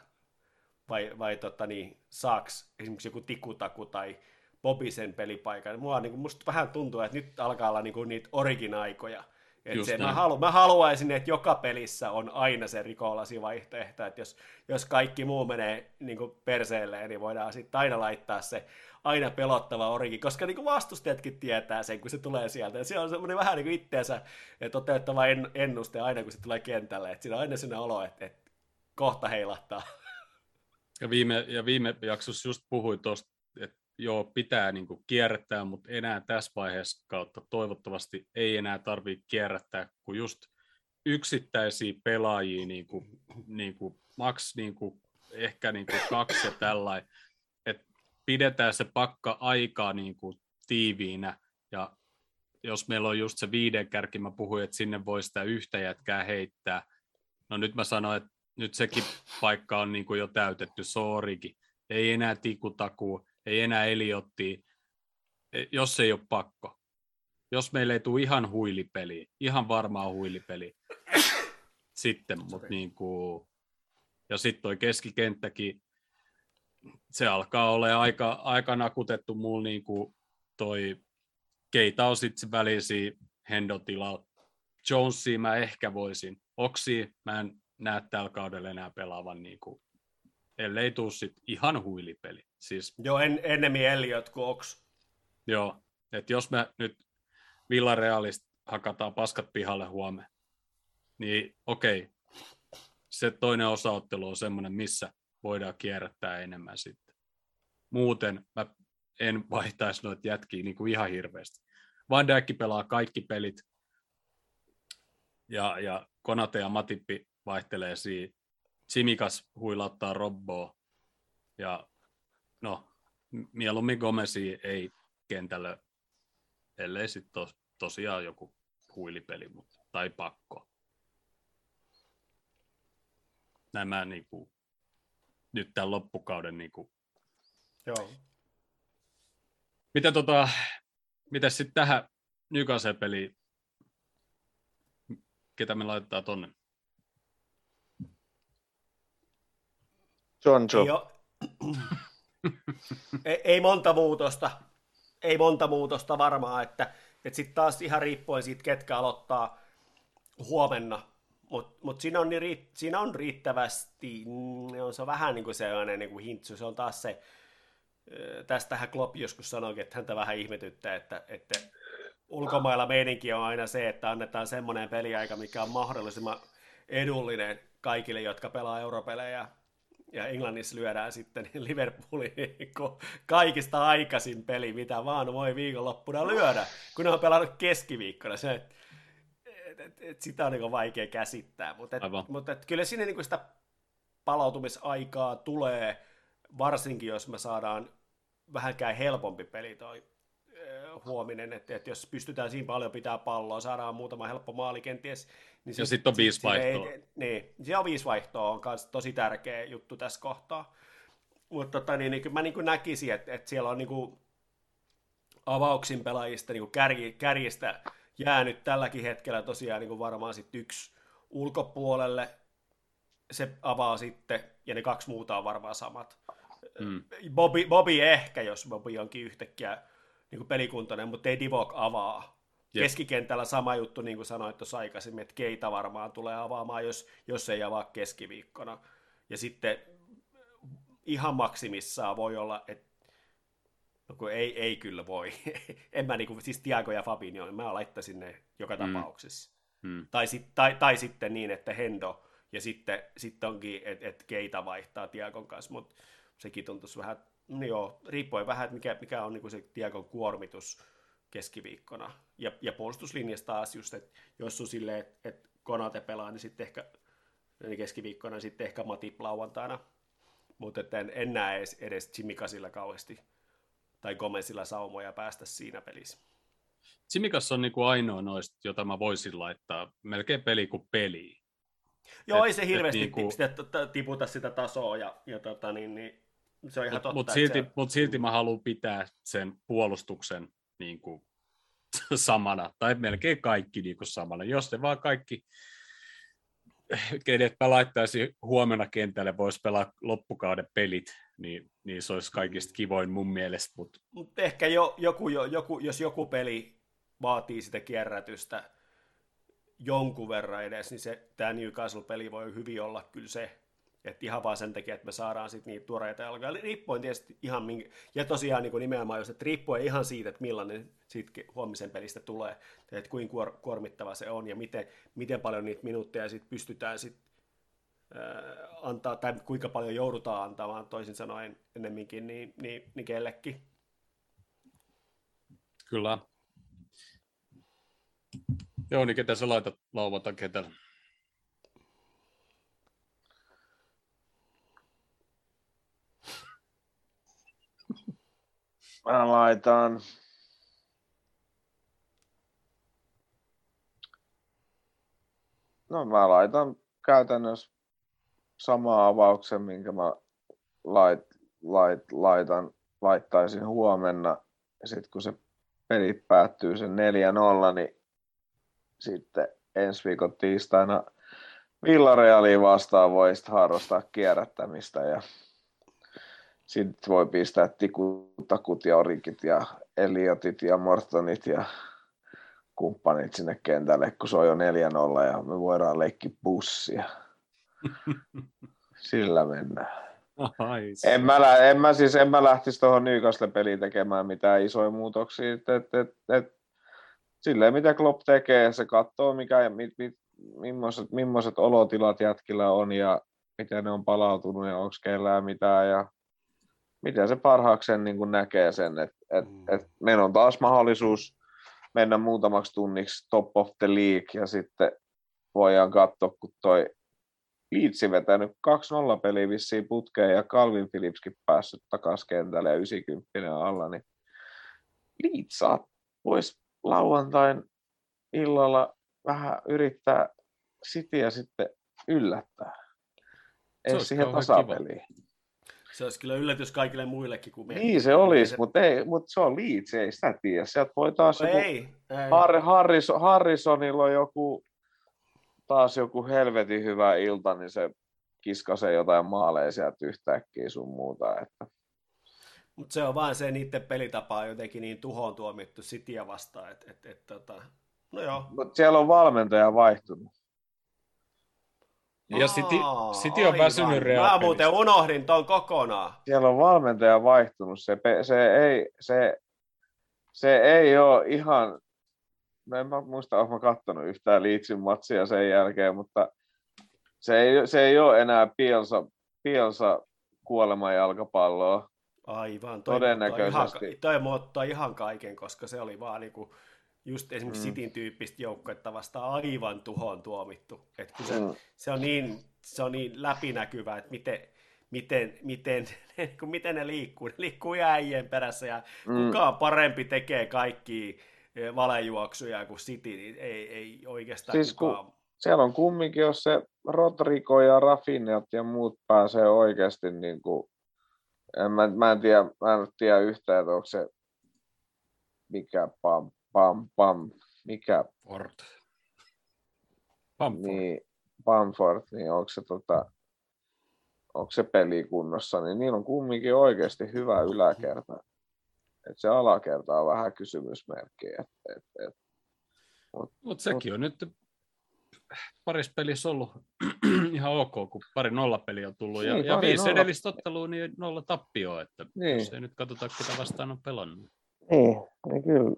vai, vai tota, niin, saaks esimerkiksi joku tikutaku tai Bobisen pelipaikan. Mua niin musta vähän tuntuu, että nyt alkaa olla niin kuin, niitä origin-aikoja, et se, mä, halu, mä haluaisin, että joka pelissä on aina se rikolasi vaihtoehto, että jos, jos kaikki muu menee niin kuin perseelleen, niin voidaan sitten aina laittaa se aina pelottava origi, koska niin kuin vastustajatkin tietää sen, kun se tulee sieltä. Ja se on semmoinen vähän niin kuin itteensä toteuttava en, ennuste aina, kun se tulee kentälle. Että siinä on aina sellainen olo, että, että kohta heilahtaa. Ja viime, ja viime jaksossa just puhuin tuosta, että joo, pitää niin kuin kierrättää, mutta enää tässä vaiheessa kautta toivottavasti ei enää tarvitse kierrättää, kun just yksittäisiä pelaajia, niin kuin, niin kuin maks niin kuin, ehkä niin kuin kaksi ja tällainen, että pidetään se pakka aikaa niin kuin tiiviinä, ja jos meillä on just se viiden kärki, mä puhuin, että sinne voi sitä yhtä jätkää heittää, no nyt mä sanoin, että nyt sekin paikka on niin kuin jo täytetty, soorikin, ei enää tikutakuu, ei enää Eliotti, e, jos ei ole pakko. Jos meillä ei tule ihan huilipeli, ihan varmaa huilipeli, sitten, mutta niin kuin, ja sitten toi keskikenttäkin, se alkaa olla aika, aika nakutettu mulla niin kuin toi keitä on sitten välisiä Hendotilalla. Jonesia mä ehkä voisin. Oksi mä en näe tällä kaudella enää pelaavan, niin kuin, ellei tuu sit ihan huilipeli. Siis, Joo, en, ennemmin Elliot kuin Ox. Joo, että jos me nyt Villarealista hakataan paskat pihalle huomenna, niin okei, se toinen osaottelu on semmoinen, missä voidaan kierrättää enemmän sitten. Muuten mä en vaihtaisi noita jätkiä niin kuin ihan hirveästi. Van Dijk pelaa kaikki pelit, ja, ja Konate ja Matippi vaihtelee siinä. Simikas huilauttaa Robboa, ja no, mieluummin Gomesi ei kentällä, ellei sitten tos, tosiaan joku huilipeli mutta, tai pakko. Nämä niin kuin, nyt tämän loppukauden niin kuin. Joo. Mitä tota, mitä sitten tähän Newcastle-peliin, ketä me laitetaan tonne? John Joe. Ei, ei monta muutosta. Ei monta muutosta varmaan, että, että sitten taas ihan riippuen siitä, ketkä aloittaa huomenna. Mutta mut siinä, on niin, siinä on riittävästi, mm, on se vähän niin kuin sellainen niin kuin hintsu, se on taas se, tästähän Klopp joskus sanoi, että häntä vähän ihmetyttää, että, että ulkomailla meininki on aina se, että annetaan semmoinen peliaika, mikä on mahdollisimman edullinen kaikille, jotka pelaa europelejä ja Englannissa lyödään sitten Liverpoolin kaikista aikaisin peli, mitä vaan voi viikonloppuna lyödä, kun ne on pelannut keskiviikkona. Se, et, et, et, et sitä on niin vaikea käsittää, mutta, et, mutta et, kyllä sinne niin sitä palautumisaikaa tulee, varsinkin jos me saadaan vähänkään helpompi peli toi huominen, että, että jos pystytään siinä paljon pitää palloa, saadaan muutama helppo maali kenties. Niin ja sitten on viisi vaihtoa. Ei, niin, se on viisi vaihtoa, on myös tosi tärkeä juttu tässä kohtaa. Mutta tota, niin, niin, mä niin näkisin, että, että siellä on niin kuin, avauksin pelaajista niin kuin kärj, kärjistä jäänyt tälläkin hetkellä tosiaan niin kuin varmaan sit yksi ulkopuolelle, se avaa sitten, ja ne kaksi muuta on varmaan samat. Mm. Bobby, Bobby ehkä, jos Bobby onkin yhtäkkiä niin kuin pelikuntoinen, mutta ei Divok avaa. Jep. Keskikentällä sama juttu, niin kuin sanoit tuossa aikaisemmin, että Keita varmaan tulee avaamaan, jos, jos ei avaa keskiviikkona. Ja sitten ihan maksimissaan voi olla, että no kun ei, ei kyllä voi. en mä niinku, siis Tiago ja Fabinho, mä laittaisin ne joka Mm. tapauksessa. Hmm. Tai, sit, tai, tai sitten niin, että Hendo ja sitten, sitten onkin, että et Keita vaihtaa Tiagon kanssa, mutta sekin tuntuisi vähän, no joo, riippuen vähän, että mikä, mikä on niin se Tiagon kuormitus keskiviikkona. Ja, ja puolustuslinjasta taas just, että jos on silleen, että, että Konate pelaa, niin sitten ehkä niin keskiviikkona, niin sitten ehkä Matip lauantaina. Mutta en, en näe edes, edes Chimikasilla kauheasti tai Gomezilla saumoja päästä siinä pelissä. Simikas on niinku ainoa noista, jota mä voisin laittaa melkein peli kuin peli. Joo, Et- ei se hirveästi niinku- sitä, t- tiputa sitä tasoa, ja, ja tota, niin, niin, se on ihan totta. Mutta silti, se, mut silti mä haluan pitää sen puolustuksen niinku samana, tai melkein kaikki niinku samana. Jos ne vaan kaikki, kenet mä laittaisin huomenna kentälle, vois pelaa loppukauden pelit, niin, niin se olisi kaikista kivoin mun mielestä. Mutta Mutta ehkä jo, joku, jo, joku, jos joku peli vaatii sitä kierrätystä jonkun verran edes, niin se, tämä Newcastle-peli voi hyvin olla kyllä se, että ihan vaan sen takia, että me saadaan sitten niitä tuoreita jalkoja. Riippuen tietysti ihan, minkä, ja tosiaan niin nimenomaan just, että riippuen ihan siitä, että millainen siitä huomisen pelistä tulee, että kuinka kuor, kuormittava se on ja miten, miten paljon niitä minuutteja sit pystytään sit, äh, antaa, tai kuinka paljon joudutaan antamaan toisin sanoen ennemminkin niin, niin, niin kellekin. kyllä. Joo, niin ketä sä laitat lauantain kentällä? Mä laitan... No mä laitan käytännössä sama avauksen, minkä mä lait, lait, laitan, laittaisin huomenna. Ja sitten kun se peli päättyy sen 4-0, niin sitten ensi viikon tiistaina Villarealia vastaan voi harrastaa kierrättämistä ja sitten voi pistää tikutakut ja orikit ja Eliotit ja Mortonit ja kumppanit sinne kentälle, kun se on jo 4-0 ja me voidaan leikki bussia. Sillä mennään. Ai, En mä, lä- en mä, siis, en mä lähtisi tuohon Newcastle-peliin tekemään mitään isoja muutoksia. Et, et, et, et, silleen mitä Klopp tekee, se katsoo mikä, mit, mit, millaiset, millaiset olotilat jätkillä on ja miten ne on palautunut ja onko kellään mitään ja miten se parhaakseen niin kuin näkee sen, että et, et meillä on taas mahdollisuus mennä muutamaksi tunniksi top of the league ja sitten voidaan katsoa, kun toi Leedsi vetänyt 2-0 peliä vissiin putkeen ja Calvin Phillipskin päässyt takaisin kentälle ja 90 alla, niin Leeds voisi lauantain illalla vähän yrittää Cityä sitten yllättää. Ei siihen tasapeliin. Se olisi kyllä yllätys kaikille muillekin kuin meille. Niin se olisi, mutta, ei, mutta se on Leeds, ei sitä tiedä. Sieltä voi taas joku, Ei, ei. Har, Harrison, Harrisonilla on joku, taas joku helvetin hyvä ilta, niin se kiskasee jotain maaleja sieltä yhtäkkiä sun muuta. Että. Mutta se on vaan se niiden pelitapa on jotenkin niin tuhoon tuomittu Cityä vastaan, että et, et, tota, no joo. Mutta siellä on valmentaja vaihtunut. Ja City, Aa, City on väsynyt Mä Real muuten unohdin ton kokonaan. Siellä on valmentaja vaihtunut. Se, se, ei, se, se ei ole ihan, mä en mä muista, olen mä kattonut yhtään Leedsin matsia sen jälkeen, mutta se ei, se ei ole enää Pielsa, Pielsa kuoleman jalkapalloa. Aivan, toi Todennäköisesti. muuttaa Ihan, toi muuttaa ihan kaiken, koska se oli vaan niinku, just esimerkiksi Mm. Cityn tyyppistä joukkuetta vastaan aivan tuhoon tuomittu. Et kun se, Mm. se, on niin, se on niin läpinäkyvä, että miten, miten, miten, kun miten ne liikkuu. Ne liikkuu äijien perässä ja Mm. kukaan parempi tekee kaikki eh, valejuoksuja kuin City, niin ei, ei oikeastaan Siis kun- kukaan. Siellä on kumminkin, jos se Rodrigo ja Rafinhat ja muut pääsee oikeasti niin kuin, en, mä, mä, en tiedä, mä en tiedä yhtään, että onko se mikä pam, pam, pam, mikä Ford. Bamford. niin Bamford, niin onko se, tota, onko se peli kunnossa, niin niillä on kumminkin oikeasti hyvä yläkerta. Et se alakerta on vähän kysymysmerkki. Et, et, et. Mutta sekin on nyt parissa pelissä ollut ihan ok, kun pari nollapeliä on tullut. Ja, Niin, ja pari viisi nolla- edellistä ottelua, niin nolla tappioa. Että Niin. jos ei nyt katsota, ketä vastaan on pelannut. Niin, niin kyllä.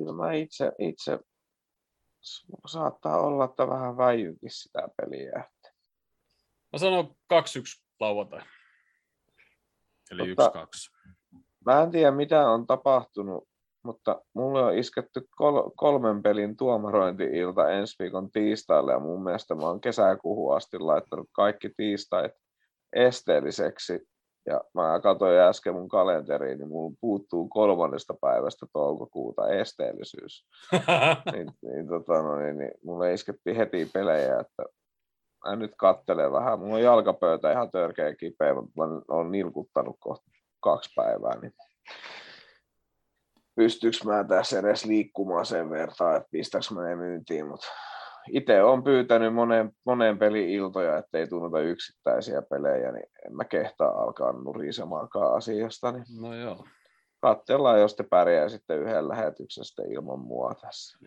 Kyllä mä itse, itse saattaa olla, että vähän väijykin sitä peliä. Mä sanon 2-1 lauantai. Eli Mutta- 1-2. Mä en tiedä, mitä on tapahtunut, mutta mulle on isketty kol- kolmen pelin tuomarointi-ilta ensi viikon tiistaille, ja mun mielestä mä oon kesäkuuhun asti laittanut kaikki tiistait esteelliseksi. Ja mä katsoin äsken mun kalenteriin, niin mulla puuttuu kolmannesta päivästä toukokuuta esteellisyys. niin, niin, tota, no, niin, niin mulle iskettiin heti pelejä, että mä nyt kattelen vähän. Mulla on jalkapöytä ihan törkeä kipeä, mutta mä oon nilkuttanut kohta kaksi päivää, niin pystyykö mä tässä edes liikkumaan sen verran, että pistäks mä ne myyntiin, mutta itse olen pyytänyt moneen, moneen pelin iltoja, ettei tunnuta yksittäisiä pelejä, niin en mä kehtaa alkaa nurisemaankaan asiasta, niin no joo. katsellaan, jos te pärjää sitten yhden lähetyksestä ilman mua tässä.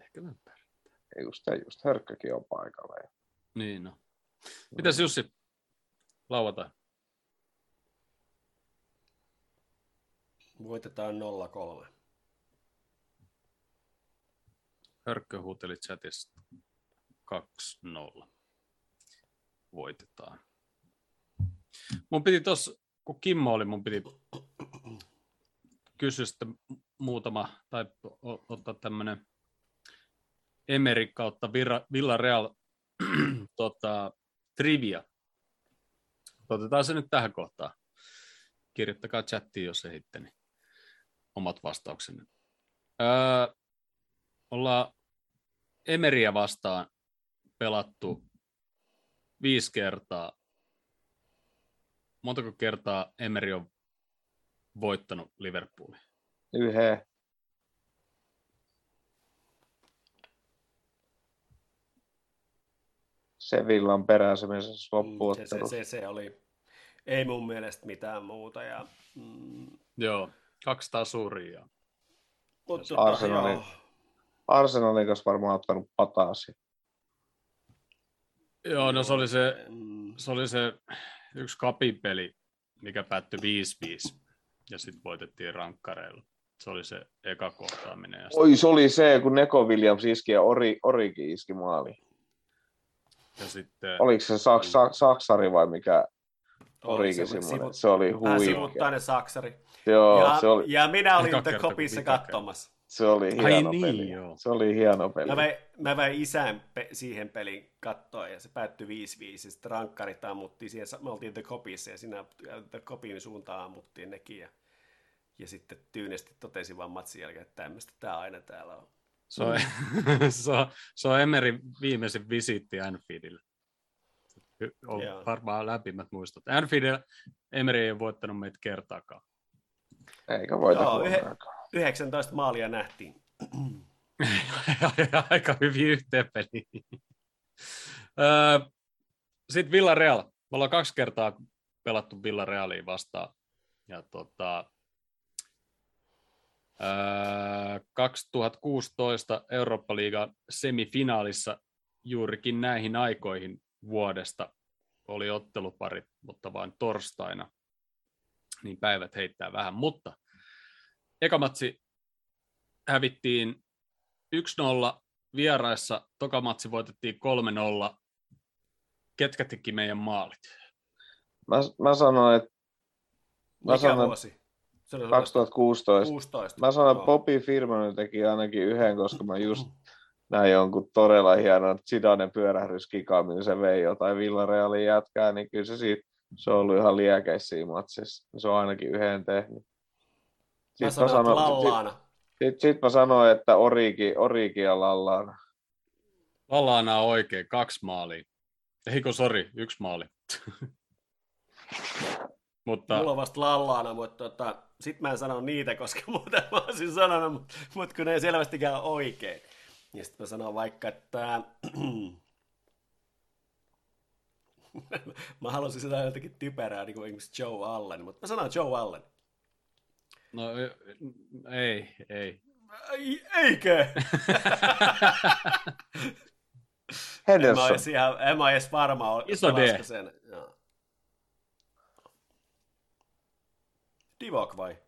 Ehkä mä pärjään. Ja Just, just hörkkäkin on paikalla. Ja Niin no. Mitäs Jussi? Lauantai. Voitetaan 0-3. Hörkkö huuteli chatissa 2-0. Voitetaan. Mun piti tuossa, kun Kimmo oli, mun piti kysyä sitten muutama, tai ottaa tämmönen Emeri kautta Villarreal tota, trivia. Otetaan se nyt tähän kohtaan. Kirjoittakaa chattiin, jos ehitte, niin omat vastauksenne. Öö, ollaan Emeriä vastaan pelattu viisi kertaa. Montako kertaa Emeri on voittanut Liverpoolin? yhden. Sevillan peräsemisessä Mm, Se, se, loppuottelu. se, se, oli, ei mun mielestä mitään muuta. Ja, mm, Joo, 200 suuria. mutta, Arsenalin-. Arsenalin kanssa varmaan ottanut pataasi. Joo, no se oli se, se, oli se yksi kapipeli, mikä päättyi 5-5, ja sitten voitettiin rankkareilla. Se oli se eka kohtaaminen. Ja, Oi, se oli se, kun Neko Williams iski ja Ori, Origi iski maali. ja sitten Oliko se Saks, Saks, Saksari vai mikä Origi semmoinen? sivut- Se oli Vähän huikea. sivuttainen saksari. Joo, ja, se oli, ja minä olin The Copissa katsomassa. Se oli Ai hieno niin, peli. joo. Se oli hieno peli. Mä vein, mä vein isän pe- siihen peliin kattoon ja se päättyi 5-5 ja sitten rankkarit ammuttiin siihen, me oltiin The Copissa ja siinä The Copin suuntaan ammuttiin nekin ja, ja sitten tyynesti totesin vaan matsin jälkeen, että tämmöistä tää aina täällä on. se on, se on, se on Emerin viimeisin visiitti Anfieldille. On Joo. varmaan lämpimät muistot. Anfield Emeri ei ole voittanut meitä kertaakaan. Eikä voita Joo, huonoakaan. 19 maalia nähtiin. Aika hyvin yhteen peliin. Öö, Sitten Villarreal. Me ollaan kaksi kertaa pelattu Villarealiin vastaan. Ja tota, öö, 2016 Eurooppa-liigan semifinaalissa juurikin näihin aikoihin vuodesta oli otteluparit, mutta vain torstaina. Niin päivät heittää vähän. Mutta eka matsi hävittiin 1-0 vieraissa, toka matsi voitettiin 3-0. Ketkä teki meidän maalit? Mä, mä sanoin, että Mä Mikä sanon, vuosi? Se oli 2016. 16. Mä sanoin, että. Bobby Firminen teki ainakin yhden, koska mä just näin jonkun todella hienon Zidanen pyörähdyskikaa, millä se vei jotain Villarealin jätkää, niin kyllä se siitä, se on ollut ihan liekeis siinä matsissa. Se on ainakin yhden tehnyt. Mä Sitten sanoin, mä sanoin, Lallaana. sit, sit, sit mä sanoin että Origi, Origi ja Lallana. Lallana on oikein, kaksi maalia. Eikö, sori, yksi maali. Mutta Mulla on vasta Lallaana, mutta tota, sit mä en sano niitä, koska muuten mä olisin sanonut, mutta mut kun ne ei selvästikään ole oikein. Ja sitten mä sanon vaikka, että mä haluaisin sitä jotenkin typerää, niin kuin esimerkiksi Joe Allen, mutta mä sanon Joe Allen. No, ei, ei. Ei, eikö? en, mä Henderson. edes ihan, en mä edes varma ole. Iso D. Sen. Joo. Divok vai?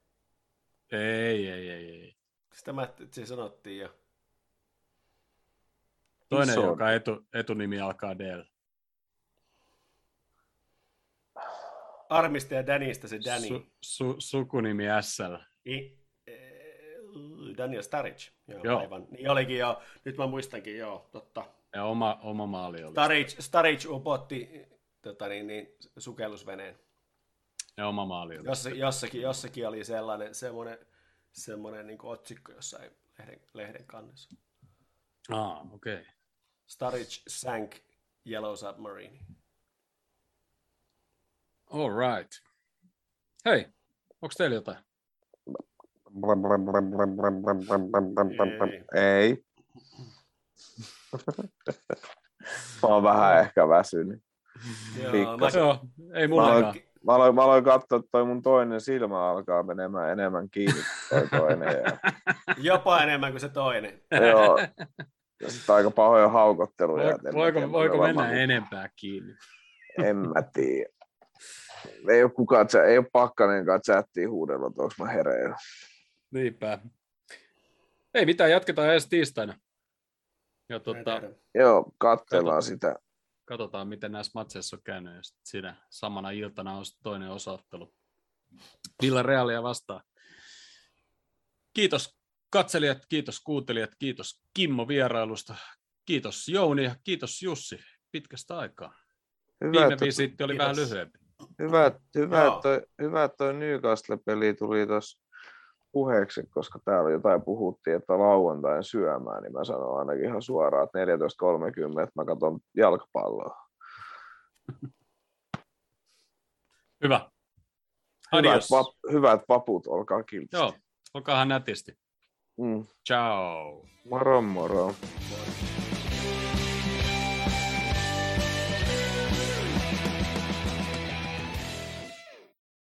ei, ei, ei, ei. Sitä mä se sanottiin jo. Toinen, Iso. joka etu, etunimi alkaa D. Armista ja Danista se Danny. Su, su, sukunimi SL. I, e, Daniel Sturridge. Joo, Joo. aivan. Niin olikin jo. Nyt mä muistankin, joo, totta. Ja oma, oma maali oli. Sturridge, Sturridge upotti tota, niin, niin, sukellusveneen. Ja oma maali oli. Jossa, jossakin, jossakin oli sellainen, semmoinen, semmoinen niin otsikko jossain lehden, lehden kannessa. Ah, okei. Okay. Sturridge sank Yellow Submarine. All right. Hei, onko teillä jotain? Ei. Mä oon vähän ehkä väsynyt. Joo, Pikkasen. mä, Joo, ei Mä mullakaan. aloin, mä aloin, mä aloin katsoa, että toi mun toinen silmä alkaa menemään enemmän kiinni kuin toi toinen. Ja, jopa enemmän kuin se toinen. joo. Ja sitten aika pahoja haukotteluja. Voiko, mä voiko, voiko varmaan- mennä enempää kiinni? En mä tiedä. Ei ole, kukaan, ei ole pakkanenkaan chattiin huudella, että onko mä hereillä. Niinpä. Ei mitään, jatketaan edes tiistaina. Ja tota, Joo, katsellaan sitä. katsotaan, miten näissä matseissa on käynyt. Ja siinä samana iltana on toinen osaottelu. Villarealia vastaan. Kiitos katselijat, kiitos kuuntelijat, kiitos Kimmo vierailusta. Kiitos Jouni ja kiitos Jussi pitkästä aikaa. Hyvä, Viime visiitti oli kiitos. vähän lyhyempi. Hyvä, hyvä, Joo. toi, hyvä, toi Newcastle-peli tuli tuossa puheeksi, koska täällä jotain puhuttiin, että lauantain syömään, niin mä sanon ainakin ihan suoraan, että 14.30, että mä katson jalkapalloa. Hyvä. Hyvät, Adios. vap, hyvät vaput, olkaa kiltisti. Joo, olkaahan nätisti. Mm. Ciao. Moro moro. Moi.